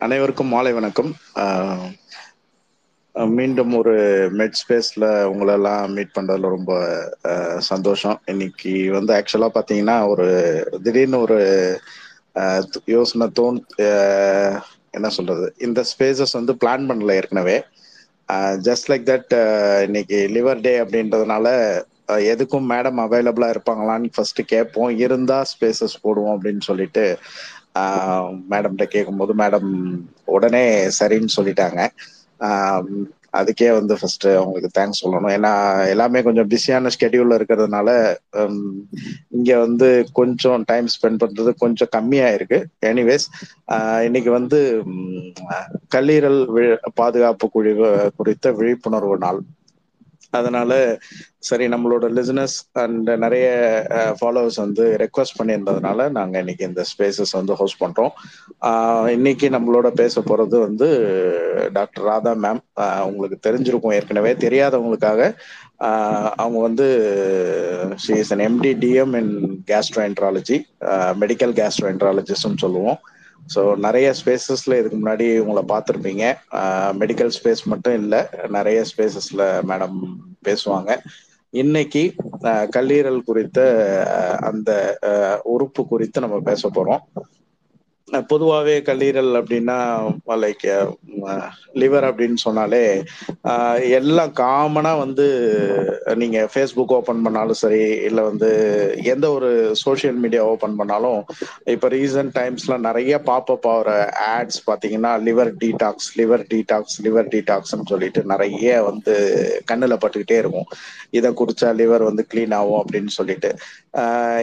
அனைவருக்கும் மாலை வணக்கம். மீண்டும் ஒரு மெட் ஸ்பேஸ்ல உங்களெல்லாம் மீட் பண்றதுல ரொம்ப சந்தோஷம். இன்னைக்கு வந்து ஆக்சுவலா பாத்தீங்கன்னா ஒரு திடீர்னு ஒரு யோசனை தோன் என்ன சொல்றது? இந்த ஸ்பேசஸ் வந்து பிளான் பண்ணல ஏற்கனவே. ஜஸ்ட் லைக் தட் இன்னைக்கு லிவர் டே அப்படின்றதுனால எதுக்கும் மேடம் அவைலபிளா இருப்பாங்களான்னு ஃபர்ஸ்ட் கேட்போம் இருந்தா ஸ்பேசஸ் போடுவோம் அப்படின்னு சொல்லிட்டு மேடம்கிட்ட கேட்கும்போது மேடம் உடனே சரின்னு சொல்லிட்டாங்க. அதுக்கே வந்து ஃபர்ஸ்ட் அவங்களுக்கு தேங்க்ஸ் சொல்லணும். ஏன்னா எல்லாமே கொஞ்சம் பிஸியான ஸ்கெடியூல்ல இருக்கிறதுனால இங்க வந்து கொஞ்சம் டைம் ஸ்பெண்ட் பண்றது கொஞ்சம் கம்மியா இருக்கு எனிவேஸ் இன்னைக்கு வந்து கல்லீரல் பாதுகாப்பு குழு குறித்த விழிப்புணர்வு நாள். அதனால சரி நம்மளோட லிசனஸ் அண்ட் நிறைய ஃபாலோவர்ஸ் வந்து ரெக்வஸ்ட் பண்ணியிருந்ததுனால நாங்கள் இன்னைக்கு இந்த ஸ்பேசஸ் வந்து ஹோஸ்ட் பண்ணுறோம் இன்னைக்கு நம்மளோட பேச போகிறது வந்து டாக்டர் ராதா மேம் உங்களுக்கு தெரிஞ்சிருக்கும் ஏற்கனவே தெரியாதவங்களுக்காக. அவங்க வந்து she is an MD DM in gastroenterology medical கேஸ்ட்ரோஎன்ட்ராலஜிஸ்ட்னு சொல்லுவோம். ஸோ நிறைய ஸ்பேசஸ்ல இதுக்கு முன்னாடி உங்களை பார்த்துருப்பீங்க. மெடிக்கல் ஸ்பேஸ் மட்டும் இல்லை நிறைய ஸ்பேசஸ்ல மேடம் பேசுவாங்க. இன்னைக்கு அஹ், கல்லீரல் குறித்த அஹ், அந்த அஹ், உறுப்பு குறித்து நம்ம பேச போறோம். பொதுவாகவே கல்லீரல் அப்படின்னா லைக் லிவர் அப்படின்னு சொன்னாலே எல்லாம் காமனாக வந்து நீங்கள் ஃபேஸ்புக் ஓப்பன் பண்ணாலும் சரி இல்லை வந்து எந்த ஒரு சோஷியல் மீடியா ஓப்பன் பண்ணாலும் இப்போ ரீசன்ட் டைம்ஸ்ல நிறைய பாப்பப் ஆகிற ஆட்ஸ் பார்த்தீங்கன்னா liver detox liver detox liver டீடாக்ஸ்னு சொல்லிட்டு நிறைய வந்து கண்ணில் பட்டுக்கிட்டே இருக்கும். இதை குடிச்சா லிவர் வந்து க்ளீன் ஆகும் அப்படின்னு சொல்லிட்டு.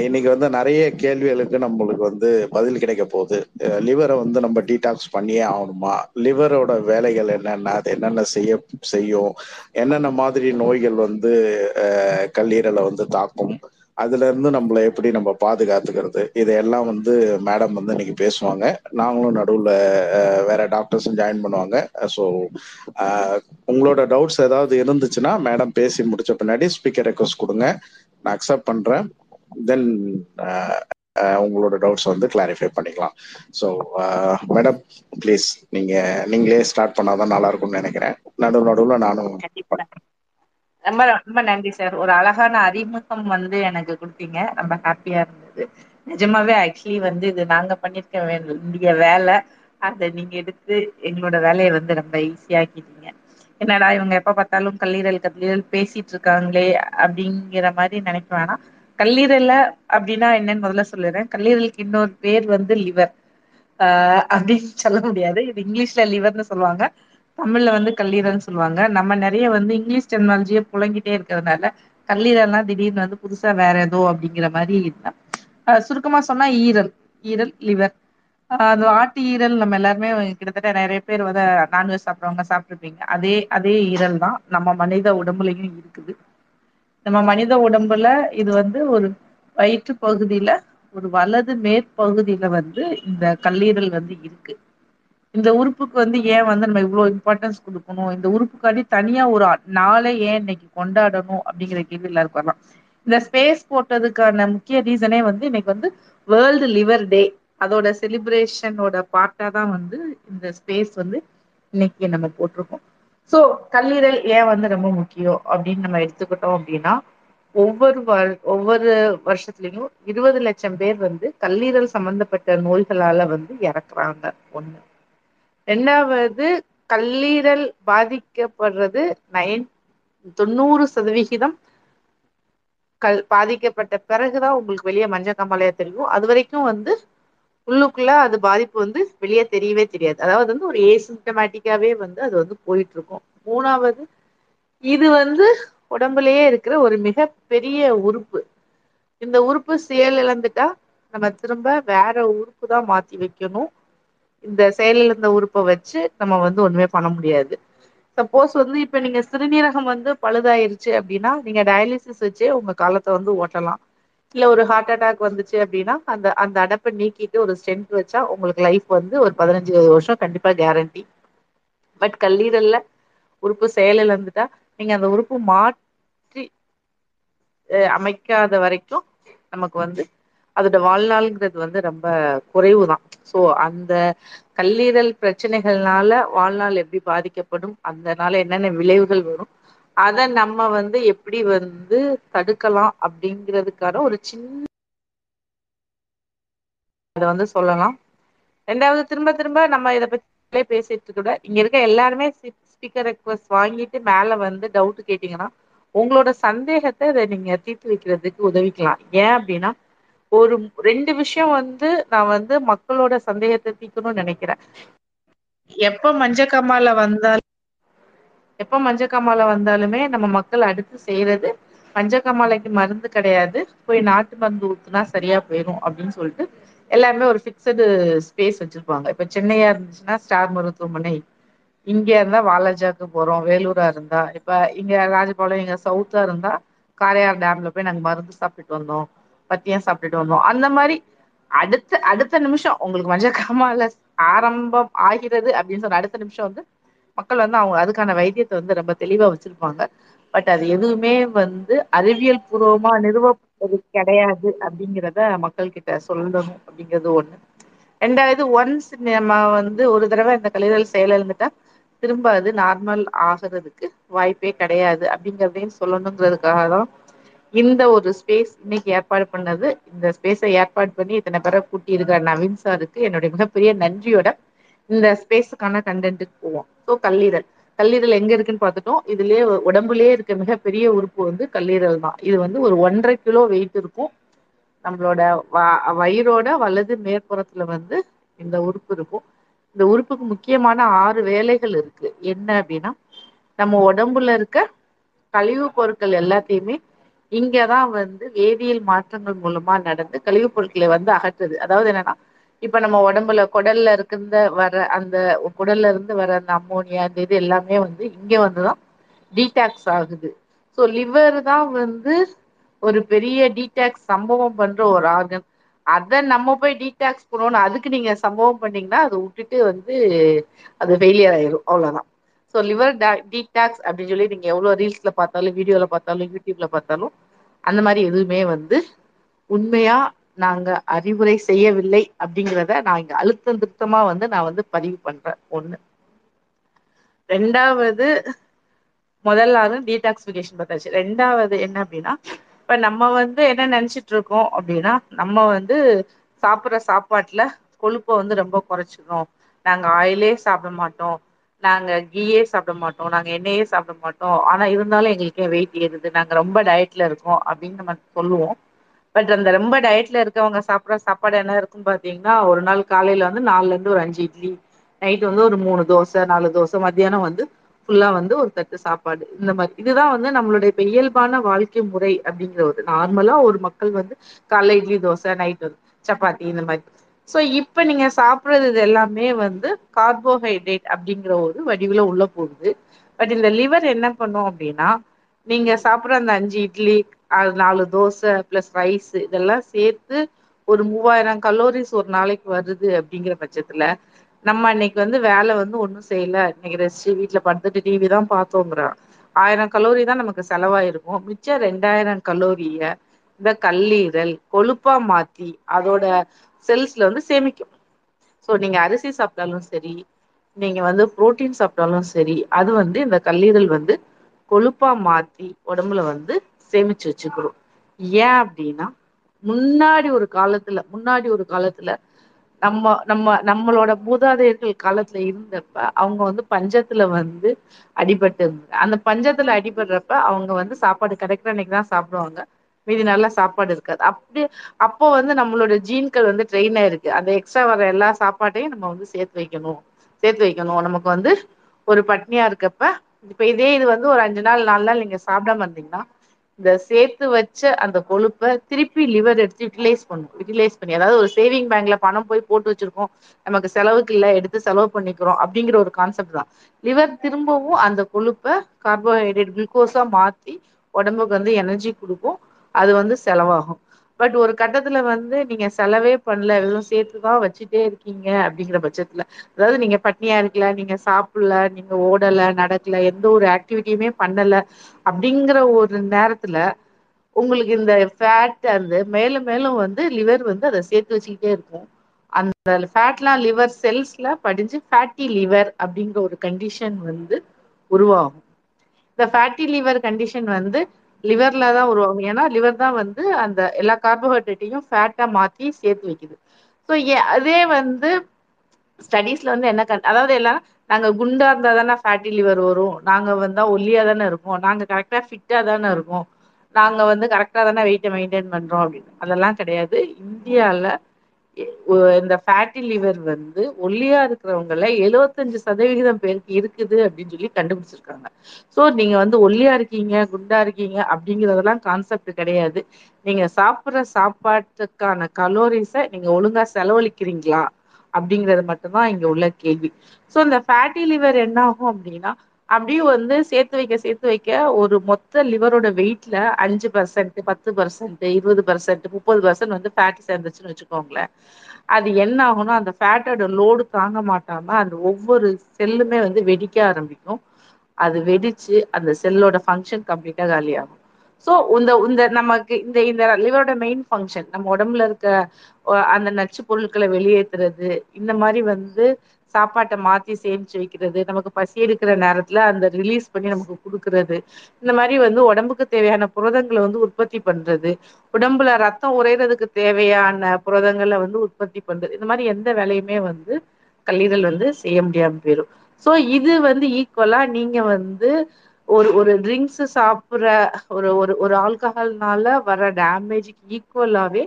இன்னைக்கு வந்து நிறைய கேள்விகளுக்கு நம்மளுக்கு வந்து பதில் கிடைக்க போகுது. லிவரை வந்து நம்ம டீடாக்ஸ் பண்ணியே ஆகணுமா? லிவரோட வேலைகள் என்னென்ன? அது என்னென்ன செய்ய செய்யும்? என்னென்ன மாதிரி நோய்கள் வந்து கல்லீரலை வந்து தாக்கும்? அதுல இருந்து நம்மளை எப்படி நம்ம பாதுகாத்துக்கிறது? இதையெல்லாம் வந்து மேடம் வந்து இன்னைக்கு பேசுவாங்க. நாங்களும் நடுவில் வேற டாக்டர்ஸும் ஜாயின் பண்ணுவாங்க. ஸோ உங்களோட டவுட்ஸ் ஏதாவது இருந்துச்சுன்னா மேடம் பேசி முடிச்ச பின்னாடி ஸ்பீக்கர் ரெக்வஸ்ட் கொடுங்க. நான் அக்செப்ட் பண்றேன். தென் உங்களோட டவுட்ஸ் வந்து கிளாரிஃபை பண்ணிக்கலாம். ஸோ மேடம் ப்ளீஸ் நீங்க நீங்களே ஸ்டார்ட் பண்ணாதான் நல்லா இருக்கும்னு நினைக்கிறேன். நடுவு நடுவில் நானும் ரொம்ப ரொம்ப நன்றி சார் ஒரு அழகான அறிமுகம் வந்து எனக்கு கொடுத்தீங்க. ரொம்ப ஹாப்பியா இருந்தது. நிஜமாவே ஆக்சுவலி வந்து இது நாங்க பண்ணிருக்க வேண்டிய வேலை. அதை நீங்க எடுத்து எங்களோட வேலையை வந்து ரொம்ப ஈஸியாக்கிட்டீங்க என்னடா இவங்க எப்ப பார்த்தாலும் கல்லீரல் கல்லீரல் பேசிட்டு இருக்காங்களே அப்படிங்கிற மாதிரி நினைக்க வேணாம். கல்லீரல்ல அப்படின்னா என்னன்னு முதல்ல சொல்லிடுறேன். கல்லீரலுக்கு இன்னொரு பேர் வந்து லிவர் ஆஹ் அப்படின்னு சொல்ல முடியாது. இது இங்கிலீஷ்ல லிவர்னு சொல்லுவாங்க. தமிழ்ல வந்து கல்லீரல்னு சொல்லுவாங்க. நம்ம நிறைய வந்து இங்கிலீஷ் டெக்னாலஜியை புழங்கிட்டே இருக்கிறதுனால கல்லீரல்னா திடீர்னு வந்து புதுசா வேற ஏதோ அப்படிங்கிற மாதிரி இல்லை. ஆஹ் சுருக்கமா சொன்னா ஈரல். ஈரல் லிவர் அது ஆட்டு ஈரல் நம்ம எல்லாருமே கிட்டத்தட்ட நிறைய பேர் வந்து நான்வெஜ் சாப்பிட்றவங்க சாப்பிட்டுருப்பீங்க. அதே அதே ஈரல் தான் நம்ம மனித உடம்புலயும் இருக்குது. நம்ம மனித உடம்புல இது வந்து ஒரு வயிற்று பகுதியில ஒரு வலது மேற்பகுதியில வந்து இந்த கல்லீரல் வந்து இருக்கு. இந்த உறுப்புக்கு வந்து ஏன் வந்து நம்ம இவ்வளோ இம்பார்ட்டன்ஸ் கொடுக்கணும்? இந்த உறுப்புக்காண்டி தனியா ஒரு நாளை ஏன் இன்னைக்கு கொண்டாடணும்? அப்படிங்கிற கேள்வி எல்லாருக்கும் வரலாம். இந்த ஸ்பேஸ் போட்டதுக்கான முக்கிய ரீசனே வந்து இன்னைக்கு வந்து வேர்ல்டு லிவர் டே அதோட செலிப்ரேஷனோட பார்ட்டா தான் வந்து இந்த ஸ்பேஸ் வந்து இன்னைக்கு நம்ம போட்டிருக்கோம். சோ கல்லீரல் ஏன் வந்து ரொம்ப முக்கியம் அப்படின்னு நம்ம எடுத்துக்கிட்டோம் அப்படின்னா ஒவ்வொரு வரு- ஒவ்வொரு வருஷத்துலயும் இருபது லட்சம் பேர் வந்து கல்லீரல் சம்பந்தப்பட்ட நோய்களால வந்து இறக்குறாங்க. ஒண்ணு. ரெண்டாவது கல்லீரல் பாதிக்கப்படுறது நைன் தொண்ணூறு சதவிகிதம் கல் பாதிக்கப்பட்ட பிறகுதான் உங்களுக்கு வெளியே மஞ்சள் காமாலையா தெரியும். அது வரைக்கும் வந்து உள்ளுக்குள்ள அது பாதிப்பு வந்து வெளியே தெரியவே தெரியாது. அதாவது வந்து ஒரு ஏசிம்டமேட்டிக்காவே வந்து அது வந்து போயிட்டு இருக்கும் மூணாவது இது வந்து உடம்புலயே இருக்கிற ஒரு மிகப்பெரிய உறுப்பு. இந்த உறுப்பு செயல் இழந்துட்டா நம்ம திரும்ப வேற உறுப்பு தான் மாத்தி வைக்கணும். இந்த செயலிழந்த உறுப்பை வச்சு நம்ம வந்து ஒண்ணுமே பண்ண முடியாது. சப்போஸ் வந்து இப்ப நீங்க சிறுநீரகம் வந்து பழுதாயிருச்சு அப்படின்னா நீங்க டயாலிசிஸ் வச்சே உங்க காலத்தை வந்து ஓட்டலாம். இல்ல ஒரு ஹார்ட் அட்டாக் வந்துச்சு அப்படின்னா அந்த அந்த அடப்பை நீக்கிட்டு ஒரு ஸ்டென்ட் வச்சா உங்களுக்கு லைஃப் வந்து ஒரு பதினஞ்சு இருபது வருஷம் கண்டிப்பா கேரண்டி பட் கல்லீரல்ல உறுப்பு செயலில் இருந்துட்டா நீங்க அந்த உறுப்பு மாற்றி அமைக்காத வரைக்கும் நமக்கு வந்து அதோட வாழ்நாள்ங்கிறது வந்து ரொம்ப குறைவு தான் ஸோ அந்த கல்லீரல் பிரச்சனைகள்னால வாழ்நாள் எப்படி பாதிக்கப்படும் அதனால என்னென்ன விளைவுகள் வரும் அத நம்ம வந்து எப்படி வந்து தடுக்கலாம் அப்படிங்கிறதுக்கான ஒரு சின்ன அத வந்து சொல்லலாம். ரெண்டாவது திரும்ப திரும்ப நம்ம இத பத்தி பேசிட்டு கூட இங்க இருக்க எல்லாருமே ஸ்பீக்கர் ரெக்வஸ்ட் வாங்கிட்டு மேல வந்து டவுட் கேட்டீங்கன்னா உங்களோட சந்தேகத்தை அதை நீங்க தீர்த்து வைக்கிறதுக்கு உதவிக்கலாம். ஏன் அப்படின்னா ஒரு ரெண்டு விஷயம் வந்து நான் வந்து மக்களோட சந்தேகத்தை தீர்க்கணும்னு நினைக்கிறேன். எப்ப மஞ்ச காமால வந்தாலும் எப்ப மஞ்ச வந்தாலுமே நம்ம மக்கள் அடுத்து செய்யறது மஞ்சக்காமாலைக்கு மருந்து கிடையாது. போய் நாட்டு மருந்து ஊத்துனா சரியா போயிரும் அப்படின்னு சொல்லிட்டு எல்லாமே ஒரு ஃபிக்ஸடு ஸ்பேஸ் வச்சிருப்பாங்க. இப்ப சென்னையா இருந்துச்சுன்னா ஸ்டார் மருத்துவமனை. இங்க இருந்தா வாலாஜாக்கு போறோம். வேலூரா இருந்தா. இப்ப இங்க ராஜபாளையம் இங்க சவுத்தா இருந்தா காரையார் டேம்ல போய் நாங்க மருந்து சாப்பிட்டுட்டு வந்தோம். பத்தியம் சாப்பிட்டுட்டு வந்தோம். அந்த மாதிரி அடுத்த அடுத்த நிமிஷம் உங்களுக்கு மஞ்ச ஆரம்பம் ஆகிறது அப்படின்னு சொன்ன அடுத்த நிமிஷம் வந்து மக்கள் வந்து அவங்க அதுக்கான வைத்தியத்தை வந்து ரொம்ப தெளிவா வச்சிருப்பாங்க. பட் அது எதுவுமே வந்து அறிவியல் பூர்வமா நிறுவப்பட்டது கிடையாது அப்படிங்கிறத மக்கள் கிட்ட சொல்லணும் அப்படிங்கிறது ஒண்ணு. ரெண்டாவது ஒன்ஸ் நம்ம வந்து ஒரு தடவ இந்த கல்லீரல் செயலிழந்துட்டா திரும்ப அது நார்மல் ஆகிறதுக்கு வாய்ப்பே கிடையாது அப்படிங்கிறதையும் சொல்லணுங்கிறதுக்காக தான் இந்த ஒரு ஸ்பேஸ் இன்னைக்கு ஏற்பாடு பண்ணது. இந்த ஸ்பேஸ ஏற்பாடு பண்ணி இத்தனை பேரை கூட்டியிருக்கிற நவீன் சாருக்கு என்னுடைய மிகப்பெரிய நன்றியோட இந்த ஸ்பேஸுக்கான கண்டென்ட்க்கு போவோம். ஸோ கல்லீரல். கல்லீரல் எங்க இருக்குன்னு பார்த்துட்டோம். இதுலயே உடம்புலயே இருக்க மிகப்பெரிய உறுப்பு வந்து கல்லீரல் தான். இது வந்து ஒரு ஒன்றரை கிலோ வெயிட் இருக்கும். நம்மளோட வ வயிறோட வலது மேற்புறத்துல வந்து இந்த உறுப்பு இருக்கும். இந்த உறுப்புக்கு முக்கியமான ஆறு வேலைகள் இருக்கு. என்ன அப்படின்னா நம்ம உடம்புல இருக்க கழிவு பொருட்கள் எல்லாத்தையுமே இங்கதான் வந்து வேதியியல் மாற்றங்கள் மூலமா நடந்து கழிவுப் பொருட்களை வந்து அகற்றுது. அதாவது என்னன்னா இப்ப நம்ம உடம்புல குடல்ல இருக்கிற வர அந்த குடல்ல இருந்து வர அந்த அம்மோனியா அந்த இது எல்லாமே வந்து இங்க வந்துதான் டீடாக்ஸ் ஆகுது. ஸோ லிவர் தான் வந்து ஒரு பெரிய டீடாக்ஸ் சம்பவம் பண்ற ஒரு ஆர்கன் அதை நம்ம போய் டீடாக்ஸ் பண்ணணும் அதுக்கு நீங்க சம்பவம் பண்ணீங்கன்னா அதை விட்டுட்டு வந்து அது ஃபெயிலியர் ஆயிரும். அவ்வளவுதான். ஸோ லிவர் டீடாக்ஸ் அப்படின்னு சொல்லி நீங்க எவ்வளவு ரீல்ஸ்ல பார்த்தாலும் வீடியோல பார்த்தாலும் யூடியூப்ல பார்த்தாலும் அந்த மாதிரி எதுவுமே வந்து உண்மையா நாங்க அறிவுரை செய்யவில்லை அப்படிங்கிறத நான் இங்க அழுத்தம் திருத்தமா வந்து நான் வந்து பதிவு பண்றேன். ஒண்ணு. ரெண்டாவது முதலாவது டீடாக்சிபிகேஷன் பார்த்தாச்சு ரெண்டாவது என்ன அப்படின்னா இப்ப நம்ம வந்து என்ன நினைச்சிட்டு இருக்கோம் அப்படின்னா நம்ம வந்து சாப்பிட்ற சாப்பாட்டுல கொழுப்பை வந்து ரொம்ப குறைச்சிடும் நாங்க ஆயிலே சாப்பிட மாட்டோம். நாங்க கீயே சாப்பிட மாட்டோம். நாங்க எண்ணெயே சாப்பிட மாட்டோம். ஆனா இருந்தாலும் எங்களுக்கு வெயிட் ஏறுது. நாங்க ரொம்ப டயட்ல இருக்கோம் அப்படின்னு நம்ம சொல்லுவோம். பட் அந்த ரொம்ப டயட்ல இருக்கவங்க சாப்பிட்ற சாப்பாடு என்ன இருக்குன்னு பாத்தீங்கன்னா ஒரு நாள் காலையில வந்து நாலுல இருந்து ஒரு அஞ்சு இட்லி நைட் வந்து ஒரு மூணு தோசை நாலு தோசை மத்தியானம் வந்து ஃபுல்லா வந்து ஒரு தட்டு சாப்பாடு. இந்த மாதிரி இதுதான் வந்து நம்மளுடைய இப்ப இயல்பான வாழ்க்கை முறை அப்படிங்கிற ஒரு நார்மலா ஒரு மக்கள் வந்து காலை இட்லி தோசை நைட் வந்து சப்பாத்தி இந்த மாதிரி. ஸோ இப்ப நீங்க சாப்பிட்றது இது எல்லாமே வந்து கார்போஹைட்ரேட் அப்படிங்கிற ஒரு வடிவில் உள்ள போகுது. பட் இந்த லிவர் என்ன பண்ணும் அப்படின்னா நீங்க சாப்பிட்ற அந்த அஞ்சு இட்லி நாலு தோசை பிளஸ் ரைஸ் இதெல்லாம் சேர்த்து ஒரு மூவாயிரம் கலோரிஸ் ஒரு நாளைக்கு வருது அப்படிங்கிற பட்சத்துல நம்ம அன்னைக்கு வந்து வேலை வந்து ஒன்றும் செய்யல. இன்னைக்கு ரெஸ்ட் வீட்ல படுத்துட்டு டிவி தான் பார்த்தோங்கிறோம் ஆயிரம் கலோரி தான் நமக்கு செலவாயிருக்கும். மிச்சம் ரெண்டாயிரம் கலோரிய இந்த கல்லீரல் கொழுப்பா மாத்தி அதோட செல்ஸ்ல வந்து சேமிக்கும். சோ நீங்க அரிசி சாப்பிட்டாலும் சரி நீங்க வந்து புரோட்டீன் சாப்பிட்டாலும் சரி அது வந்து இந்த கல்லீரல் வந்து கொழுப்பா மாத்தி உடம்புல வந்து சேமிச்சு வச்சுக்குறு ஏன் அப்டின்னா முன்னாடி ஒரு காலத்துல முன்னாடி ஒரு காலத்துல நம்ம நம்ம நம்மளோட மூதாதையர்கள் காலத்துல இருந்தப்ப அவங்க வந்து பஞ்சத்துல வந்து அடிபட்டு அந்த பஞ்சத்துல அடிபடுறப்ப அவங்க வந்து சாப்பாடு கெடைக்கிற அன்னைக்குதா சாப்டுவாங்க மீதி நாள்லா சாப்பாடு இருக்காது. அப்டி அப்போ வந்து நம்மளோட ஜீன்கள் வந்து ட்ரெயின் ஆயிருக்கு. அந்த எக்ஸ்ட்ரா வர எல்லா சாப்பாட்டையு நம்ம வந்து சேத்து வைக்கணு சேத்து வைக்கணு நமக்கு வந்து ஒரு பட்னியா இருக்கப்ப இப்ப இதே இது வந்து ஒரு அஞ்சு நாள் நாலு நாள் நீங்க சாப்டாம இருந்தீங்கன்னா இந்த சேர்த்து வச்ச அந்த கொழுப்பை திருப்பி லிவர் எடுத்து யூட்டிலைஸ் பண்ணும் யூட்டிலைஸ் பண்ணி அதாவது ஒரு சேவிங் பேங்க்ல பணம் போய் போட்டு வச்சிருக்கோம். நமக்கு செலவுக்கு இல்லை எடுத்து செலவு பண்ணிக்கிறோம் அப்படிங்கிற ஒரு கான்செப்ட் தான். லிவர் திரும்பவும் அந்த கொழுப்பை கார்போஹைட்ரேட் குளுக்கோஸா மாத்தி உடம்புக்கு வந்து எனர்ஜி கொடுக்கும். அது வந்து செலவாகும். பட் ஒரு கட்டத்துல வந்து நீங்க செலவே பண்ணல வெறும் சேர்த்துதான் வச்சுட்டே இருக்கீங்க அப்படிங்கிற பட்சத்துல. அதாவது நீங்க பட்னியா இருக்கல நீங்க சாப்பிடல நீங்க ஓடல நடக்கல எந்த ஒரு ஆக்டிவிட்டியுமே பண்ணல அப்படிங்கிற ஒரு நேரத்துல உங்களுக்கு இந்த ஃபேட் அந்த மேலும் மேலும் வந்து லிவர் வந்து அதை சேர்த்து வச்சுக்கிட்டே இருக்கும். அந்த ஃபேட்லாம் லிவர் செல்ஸ்ல படிஞ்சு ஃபேட்டி லிவர் அப்படிங்கிற ஒரு கண்டிஷன் வந்து உருவாகும். இந்த ஃபேட்டி லிவர் கண்டிஷன் வந்து லிவர்ல தான் உருவாகும். ஏன்னா லிவர் தான் வந்து அந்த எல்லா கார்போஹைட்ரேட்டையும் ஃபேட்டா மாத்தி சேர்த்து வைக்குது. சோ அதே வந்து ஸ்டடிஸ்ல வந்து என்ன கண் அதாவது எல்லாம் நாங்க குண்டா இருந்தா தானே ஃபேட்டி லிவர் வரும். நாங்க வந்தா ஒல்லியா தானே இருக்கோம். நாங்க கரெக்டா ஃபிட்டா தானே இருக்கோம். நாங்க வந்து கரெக்டா தானே வெயிட்ட மெயின்டைன் பண்றோம் அப்படின்னு. அதெல்லாம் கிடையாது. இந்தியால இந்த ஃபேட்டி லிவர் வந்து ஒல்லியா இருக்கிறவங்கள எழுவத்தஞ்சு சதவிகிதம் பேருக்கு இருக்குது அப்படின்னு சொல்லி கண்டுபிடிச்சிருக்காங்க. ஸோ நீங்க வந்து ஒல்லியா இருக்கீங்க குண்டா இருக்கீங்க அப்படிங்கிறதெல்லாம் கான்செப்ட் கிடையாது. நீங்க சாப்பிடுற சாப்பாட்டுக்கான கலோரிஸ நீங்க ஒழுங்கா செலவழிக்கிறீங்களா அப்படிங்கிறது மட்டும்தான் இங்க உள்ள கேள்வி. சோ இந்த ஃபேட்டி லிவர் என்ன ஆகும் அப்படின்னா அப்படியே வந்து சேர்த்து வைக்க சேர்த்து வைக்க ஒரு மொத்த லிவரோட வெயிட்ல அஞ்சு பர்சன்ட் பத்து பர்சன்ட் இருபது பர்சன்ட் முப்பது பர்சன்ட் வந்து ஃபேட் சேர்ந்துச்சுன்னு வச்சுக்கோங்களேன். அது என்ன ஆகும்னா அந்த ஃபேட்டோட லோடு தாங்க மாட்டாம அந்த ஒவ்வொரு செல்லுமே வந்து வெடிக்க ஆரம்பிக்கும். அது வெடிச்சு அந்த செல்லோட ஃபங்க்ஷன் கம்ப்ளீட்டா காலியாகும். சோ இந்த இந்த நமக்கு இந்த இந்த லிவரோட மெயின் ஃபங்க்ஷன் நம்ம உடம்புல இருக்க அந்த நச்சு பொருட்களை வெளியேத்துறது இந்த மாதிரி வந்து சாப்பாட்டை மாத்தி சேமிச்சு வைக்கிறது நமக்கு பசி எடுக்கிற நேரத்துல அந்த ரிலீஸ் பண்ணி நமக்கு குடுக்கறது. இந்த மாரி வந்து உடம்புக்கு தேவையான புரதங்களை வந்து உற்பத்தி பண்றது. உடம்புல ரத்தம் உறையறதுக்கு தேவையான புரதங்களை வந்து உற்பத்தி பண்றது. இந்த மாரி எந்த வேலையுமே வந்து கல்லீரல் வந்து செய்ய முடியாம போயிடும் சோ இது வந்து ஈக்குவலா நீங்க வந்து ஒரு ஒரு ட்ரிங்க்ஸ் சாப்பிடுற ஒரு ஒரு ஒரு ஆல்கஹால்னால வர டேமேஜுக்கு ஈக்குவலாவே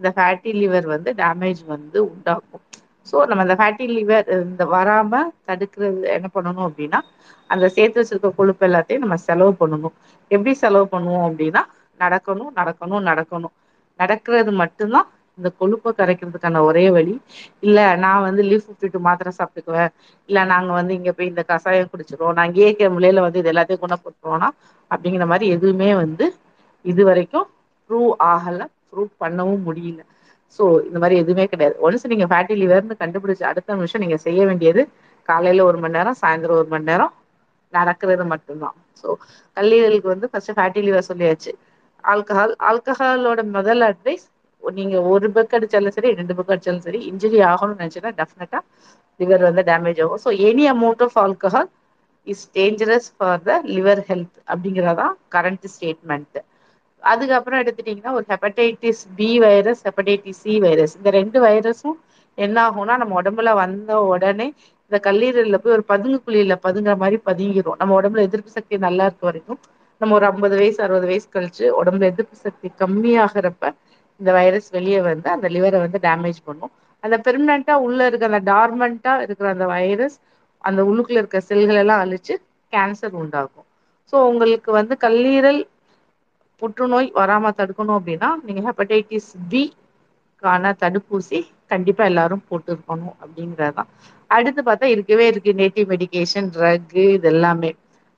இந்த ஃபேட்டி லிவர் வந்து டேமேஜ் வந்து உண்டாக்கும். சோ நம்ம அந்த ஃபேட்டி லிவர் இந்த வராம தடுக்கிறது என்ன பண்ணணும் அப்படின்னா அந்த சேர்த்து வச்சிருக்க கொழுப்பு எல்லாத்தையும் நம்ம செலவு பண்ணணும். எப்படி செலவு பண்ணுவோம் அப்படின்னா நடக்கணும் நடக்கணும் நடக்கணும். நடக்கிறது மட்டும்தான் இந்த கொழுப்பை கரைக்கிறதுக்கான ஒரே வழி. இல்ல நான் வந்து லீஃப் விட்டு மாத்திர சாப்பிட்டுக்குவேன். இல்ல நாங்க வந்து இங்க போய் இந்த கஷாயம் குடிச்சிடுவோம் நாங்கள் இயற்கை இருக்க வந்து இது எல்லாத்தையும் குணப்படுத்துறோம்னா அப்படிங்கிற மாதிரி எதுவுமே வந்து இது வரைக்கும் ப்ரூவ் ஆகல ப்ரூவ் பண்ணவும் முடியல. ஸோ இந்த மாதிரி எதுவுமே கிடையாது. ஒன்ஸ் நீங்க ஃபேட்டி லிவர்னு கண்டுபிடிச்சு அடுத்த நிமிஷம் நீங்க செய்ய வேண்டியது காலையில ஒரு மணி நேரம் சாயந்தரம் ஒரு மணி நேரம் நடக்கிறது மட்டும்தான். ஸோ கல்லீரலுக்கு வந்து ஃபர்ஸ்ட் ஃபேட்டி லிவர் சொல்லியாச்சு. ஆல்கஹால் ஆல்கஹாலோட முதல் அட்வைஸ் நீங்க ஒரு பெக் அடிச்சாலும் சரி ரெண்டு பெக் அடிச்சாலும் சரி இன்ஜுரி ஆகணும்னு நெனச்சீங்கன்னா டெஃபினட்டா லிவர் வந்து டேமேஜ் ஆகும். So any amount of alcohol is dangerous for the liver health அப்படிங்கிறதான் கரண்ட் ஸ்டேட்மெண்ட் அதுக்கப்புறம் எடுத்துட்டீங்கன்னா ஒரு hepatitis B virus hepatitis C virus இந்த ரெண்டு வைரஸும் என்ன ஆகும்னா நம்ம உடம்புல வந்த உடனே இந்த கல்லீரல்ல போய் ஒரு பதுங்கு குழியில பதுங்குற மாதிரி பதுங்கிரும். நம்ம உடம்புல எதிர்ப்பு சக்தி நல்லா இருக்க வரைக்கும் நம்ம ஒரு ஐம்பது வயசு அறுபது வயசு கழிச்சு உடம்புல எதிர்ப்பு சக்தி கம்மியாகிறப்ப இந்த வைரஸ் வெளியே வந்து அந்த லிவரை வந்து டேமேஜ் பண்ணும். அந்த பெர்மனண்டா உள்ள இருக்க அந்த டார்மண்டா இருக்கிற அந்த வைரஸ் அந்த உள்ளுக்குள்ள இருக்க செல்கள் அழிச்சு கேன்சர் உண்டாகும். ஸோ உங்களுக்கு வந்து கல்லீரல் புற்றுநோய் வராம தடுக்கணும் அப்படின்னா நீங்க ஹெப்படைட்டிஸ் பி கான தடுப்பூசி கண்டிப்பா எல்லாரும் போட்டு இருக்கணும் அப்படிங்கறதுதான். அடுத்து பாத்தா இருக்கவே இருக்கு நேட்டிவ் மெடிகேஷன் ட்ரக்கு இது எல்லாமே